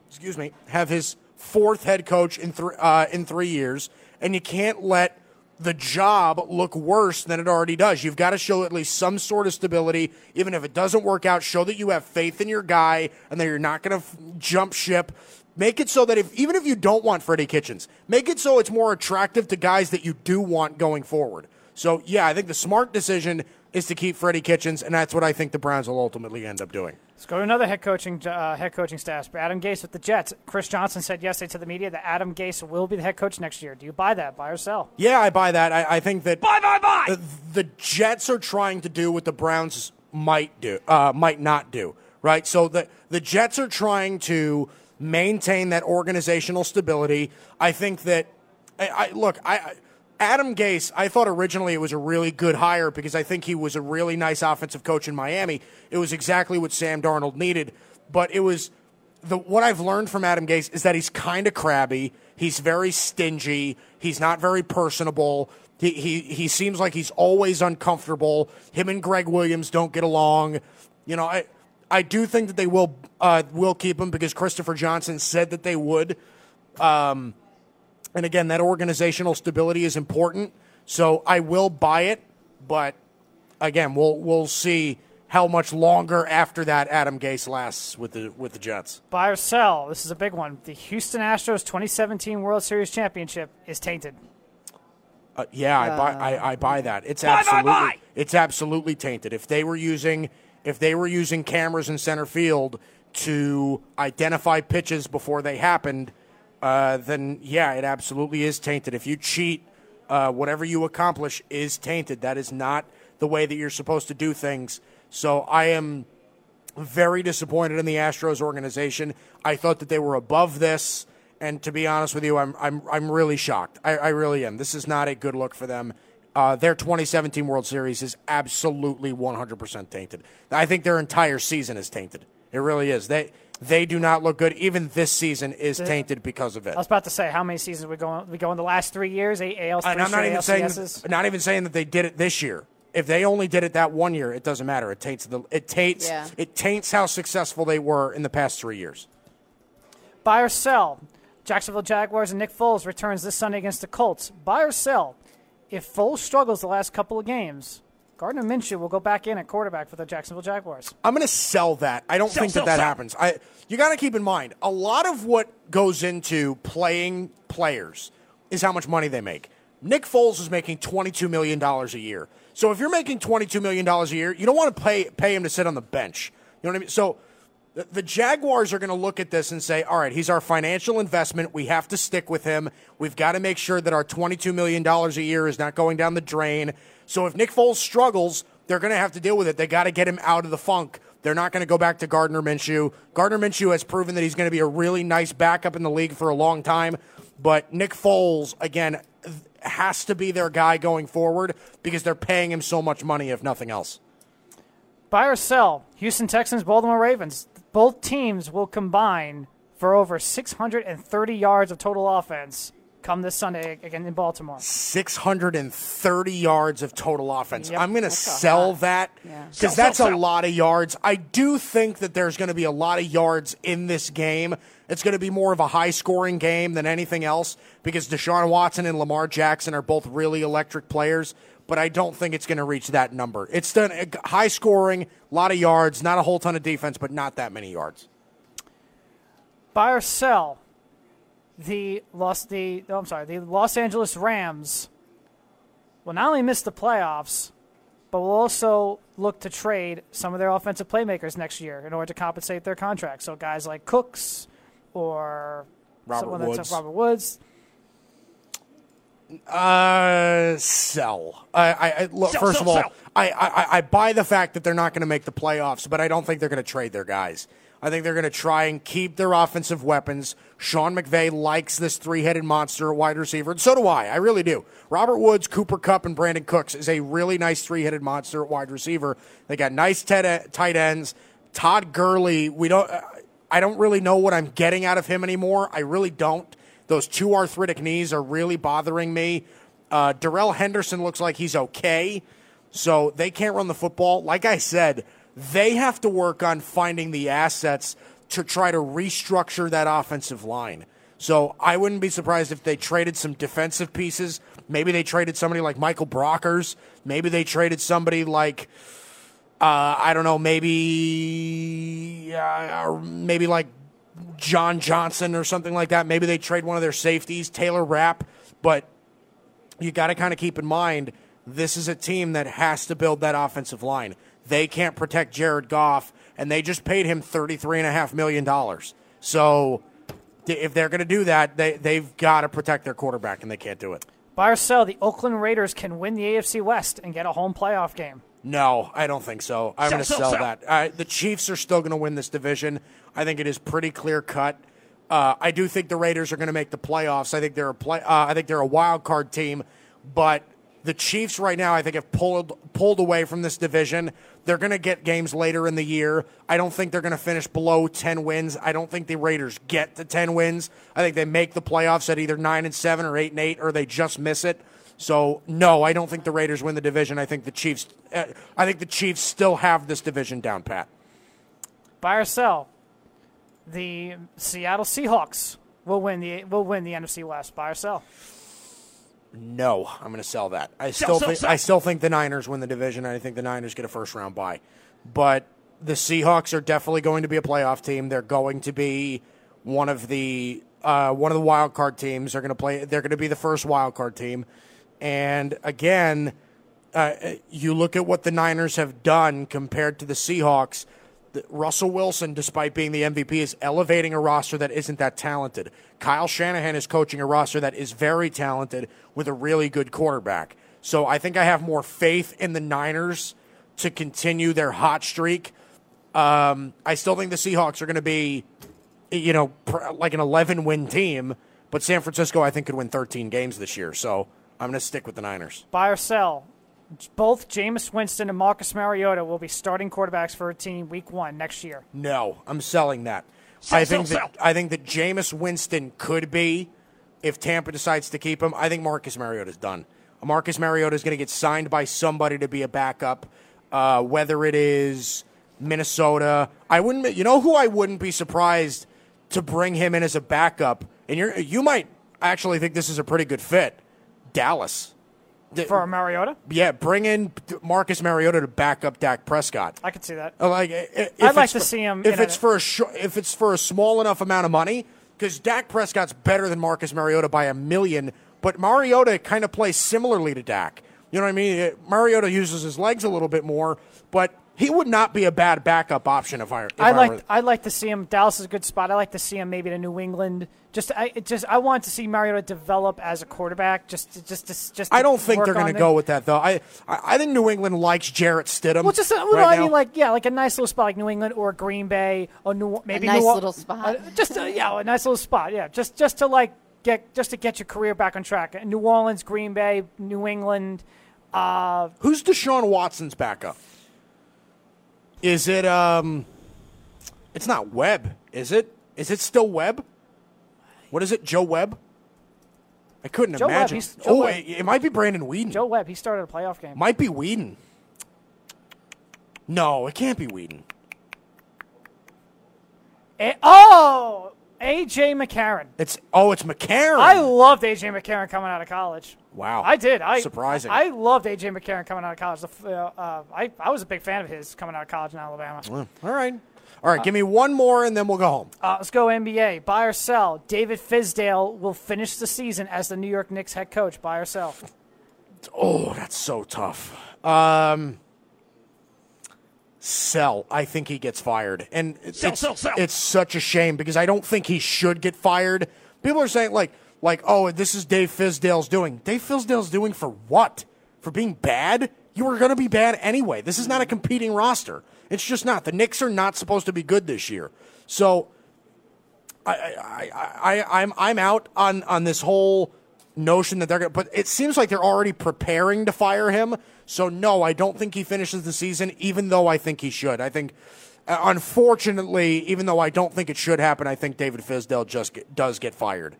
excuse me, have his fourth head coach in three uh, in three years, and you can't let the job look worse than it already does. You've got to show at least some sort of stability, even if it doesn't work out. Show that you have faith in your guy and that you're not going to f- jump ship. Make it so that if even if you don't want Freddie Kitchens, make it so it's more attractive to guys that you do want going forward. So yeah, I think the smart decision is to keep Freddie Kitchens, and that's what I think the Browns will ultimately end up doing. Let's go to another head coaching uh, head coaching staff. Adam Gase with the Jets. Chris Johnson said yesterday to the media that Adam Gase will be the head coach next year. Do you buy that? Buy or sell? Yeah, I buy that. I, I think that buy buy buy. the, the Jets are trying to do what the Browns might do, uh, might not do, right? So the the Jets are trying to maintain that organizational stability. I think that, I, I look, I. I Adam Gase, I thought originally it was a really good hire because I think he was a really nice offensive coach in Miami. It was exactly what Sam Darnold needed, but it was the what I've learned from Adam Gase is that he's kind of crabby. He's very stingy. He's not very personable. He, he he seems like he's always uncomfortable. Him and Gregg Williams don't get along. You know, I I do think that they will uh, will keep him because Christopher Johnson said that they would. Um, and again, that organizational stability is important. So I will buy it, but again, we'll we'll see how much longer after that Adam Gase lasts with the with the Jets. Buy or sell. This is a big one. The Houston Astros 2017 World Series championship is tainted. Uh, yeah, I buy I, I buy that. It's Buy, buy, absolutely buy. it's absolutely tainted. If they were using if they were using cameras in center field to identify pitches before they happened, uh, then yeah, it absolutely is tainted. If you cheat, uh, whatever you accomplish is tainted. That is not the way that you're supposed to do things. So I am very disappointed in the Astros organization. I thought that they were above this, and to be honest with you, I'm I'm I'm really shocked. I, I really am. This is not a good look for them. Uh, their 2017 World Series is absolutely 100% tainted. I think their entire season is tainted. It really is. They They do not look good. Even this season is tainted because of it. I was about to say how many seasons we go we go in the last three years. Eight ALs, And three I'm not even straight saying not even saying that they did it this year. If they only did it that one year, it doesn't matter. It taints the it taints Yeah. it taints how successful they were in the past three years. Buy or sell. Jacksonville Jaguars and Nick Foles returns this Sunday against the Colts. Buy or sell. If Foles struggles the last couple of games, Gardner Minshew will go back in at quarterback for the Jacksonville Jaguars. I'm going to sell that. I don't think that that happens. I you got to keep in mind a lot of what goes into playing players is how much money they make. Nick Foles is making 22 million dollars a year. So if you're making 22 million dollars a year, you don't want to pay pay him to sit on the bench. You know what I mean? So the, Jaguars are going to look at this and say, "All right, he's our financial investment. We have to stick with him. We've got to make sure that our 22 million dollars a year is not going down the drain." So if Nick Foles struggles, they're going to have to deal with it. They got to get him out of the funk. They're not going to go back to Gardner Minshew. Gardner Minshew has proven that he's going to be a really nice backup in the league for a long time, but Nick Foles again has to be their guy going forward because they're paying him so much money if nothing else. Buy or sell. Houston Texans, Baltimore Ravens. Both teams will combine for over 630 yards of total offense come this Sunday again in Baltimore. 630 yards of total offense. Yep. I'm going to sell lot. that Yeah. because that's a lot of yards. I do think that there's going to be a lot of yards in this game. It's going to be more of a high scoring game than anything else because Deshaun Watson and Lamar Jackson are both really electric players, but I don't think it's going to reach that number. It's done uh, high scoring, a lot of yards, not a whole ton of defense, but not that many yards. Buy or sell. The Los the oh, I'm sorry, the Los Angeles Rams will not only miss the playoffs, but will also look to trade some of their offensive playmakers next year in order to compensate their contracts. So guys like Cooks or Robert someone that's- Woods. Robert Woods. Uh, sell. I, I, I look. first of all, I, I, I buy the fact that they're not going to make the playoffs, but I don't think they're going to trade their guys. I think they're going to try and keep their offensive weapons. Sean McVay likes this three-headed monster wide receiver, and so do I. I really do. Robert Woods, Cooper Kupp, and Brandin Cooks is a really nice three-headed monster at wide receiver. They got nice tight tight ends. Todd Gurley, we don't. I don't really know what I'm getting out of him anymore. I really don't. Those two arthritic knees are really bothering me. Uh, Darrell Henderson looks like he's okay, so they can't run the football. Like I said, they have to work on finding the assets to try to restructure that offensive line. So I wouldn't be surprised if they traded some defensive pieces. Maybe they traded somebody like Michael Brockers. Maybe they traded somebody like uh, I don't know, maybe uh, maybe like John Johnson or something like that. Maybe they trade one of their safeties, Taylor Rapp. But you got to kind of keep in mind this is a team that has to build that offensive line. They can't protect Jared Goff, and they just paid him $33.5 million. So if they're going to do that, they, they've got to protect their quarterback, and they can't do it. Buy or sell. The Oakland Raiders can win the AFC West and get a home playoff game. No, I don't think so. I'm going to sell that. Uh, the Chiefs are still going to win this division. I think it is pretty clear cut. Uh, I do think the Raiders are going to make the playoffs. I think they're a play. Uh, I think they're a wild card team, but the Chiefs right now, I think, have pulled pulled away from this division. They're going to get games later in the year. I don't think they're going to finish below ten wins. I don't think the Raiders get to ten wins. I think they make the playoffs at either nine and seven or eight and eight, or they just miss it. So no, I don't think the Raiders win the division. I think the Chiefs. Uh, I think the Chiefs still have this division down pat. Buy or sell. The Seattle Seahawks will win the will win the NFC West. Buy or sell. No, I'm going to sell that. I still think I still think the Niners win the division. I think the Niners get a first round bye, but the Seahawks are definitely going to be a playoff team. They're going to be one of the uh, one of the wild card teams. They're going to play. They're going to be the first wild card team, and again, uh, you look at what the Niners have done compared to the Seahawks. Russell Wilson, despite being the MVP, is elevating a roster that isn't that talented. Kyle Shanahan is coaching a roster that is very talented with a really good quarterback. So I think I have more faith in the Niners to continue their hot streak. Um, I still think the Seahawks are going to be, you know, like an 11 win team, but San Francisco, I think, could win 13 games this year. So I'm going to stick with the Niners. Buy or sell. Both Jameis Winston and Marcus Mariota will be starting quarterbacks for a team week one next year. No, I'm selling that. I think that I think that Jameis Winston could be if Tampa decides to keep him. I think Marcus Mariota is done. Marcus Mariota is going to get signed by somebody to be a backup, uh, whether it is Minnesota. I wouldn't. You know who I wouldn't be surprised to bring him in as a backup, and you you might actually think this is a pretty good fit. Dallas. For Mariota? Yeah, bring in Marcus Mariota to back up Dak Prescott. I could see that. Uh, Like, if I'd like to for- see him If it's a- for a sh- if it's for a small enough amount of money, because Dak Prescott's better than Marcus Mariota by a million, but Mariota kind of plays similarly to Dak. You know what I mean? Mariota uses his legs a little bit more, but he would not be a bad backup option if I. If I'd I like were- I'd like to see him. Dallas is a good spot. I like to see him maybe to New England. Just I just I want to see Mariota develop as a quarterback. Just to- just to, just. I don't think they're going to go with that though. I I I think New England likes Jarrett Stidham. Well, just uh, well, right no, I now. mean like yeah, like a nice little spot like New England or Green Bay or New maybe nice New Or- little spot. uh, just uh, yeah, a nice little spot. Yeah, just just to like get just to get your career back on track. New Orleans, Green Bay, New England. Uh, Who's Deshaun Watson's backup? Is it um? It's not Webb, is it? Is it still Webb? What is it, Joe Webb? I couldn't Joe Webb, imagine. Joe oh, Webb. it, it might be Brandon Weeden. Joe Webb, he started a playoff game. Might be Weeden. No, it can't be Weeden. A- oh, AJ McCarron. It's oh, it's McCarron. I loved AJ McCarron coming out of college. Wow. I did. I Surprising. I loved AJ McCarron coming out of college. Uh, uh, I I was a big fan of his coming out of college in Alabama. All right, all right. give me one more, and then we'll go home. Uh, let's go NBA. Buy or sell. David Fizdale will finish the season as the New York Knicks head coach. Buy or sell. Oh, that's so tough. Um, sell. I think he gets fired, and sell, it's, it's, it's such a shame because I don't think he should get fired. People are saying like, like, oh, this is Dave Fizdale's doing. Dave Fizdale's doing for what? For being bad? You were going to be bad anyway. This is not a competing roster. It's just not. The Knicks are not supposed to be good this year. So I, I, I, I, I'm, I'm out on, on this whole notion that they're going to, but it seems like they're already preparing to fire him. So no, I don't think he finishes the season, even though I think he should. I think, uh, unfortunately, even though I don't think it should happen, I think David Fizdale just get, does get fired.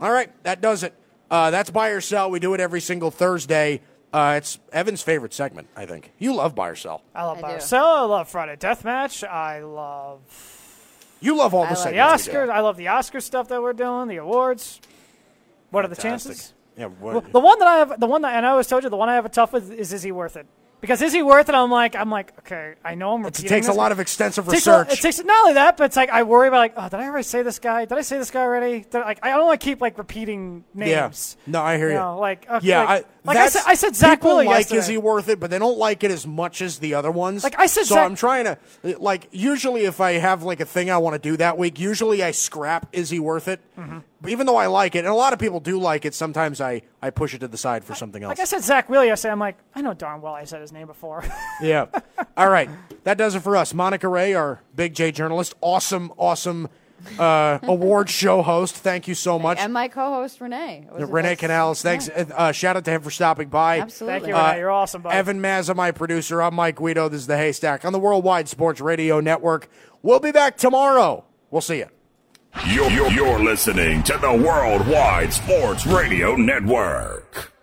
All right, that does it. Uh, that's buy or sell. We do it every single Thursday. Uh, it's Evan's favorite segment, I think. You love buy or sell. I love I buy or sell. I love Friday Deathmatch. I love You love all the I like the segments. we do. Oscars. I love the Oscar stuff that we're doing. The awards. What are the chances? Yeah, Well, the one that I have, the one that, and I always told you, the one I have a tough with is, is he worth it? Because is he worth it? I'm like, I'm like, okay, I know I'm it takes a lot of extensive It takes a- research. it takes not only that, but it's like I worry about like, oh, did I already say this guy? Did I say this guy already? Did, like, I don't want to keep like repeating names. Yeah. No, I hear you. know, like, okay, yeah, like, I, like I said, I said Zach people Willie like yesterday. is he worth it, but they don't like it as much as the other ones. Like I said, so Zach- I'm trying to like usually if I have like a thing I want to do that week, usually I scrap is he worth it. Mm-hmm. But even though I like it, and a lot of people do like it, sometimes I I push it to the side for something else. Like I said, Zach Willie yesterday. I'm like, I know darn well I said his name before. Yeah. All right. That does it for us. Monica Ray, our Big J journalist, awesome, awesome uh, award show host. Thank you so much. And my co-host Renee. Was Renee this- Canales, thanks. Yeah, Uh, shout out to him for stopping by. absolutely. Thank you, Renee. You're awesome, buddy. Evan Mazza, my producer. I'm Mike Guido. This is the Haystack on the Worldwide Sports Radio Network. We'll be back tomorrow. We'll see you. You're, you're, you're listening to the Worldwide Sports Radio Network.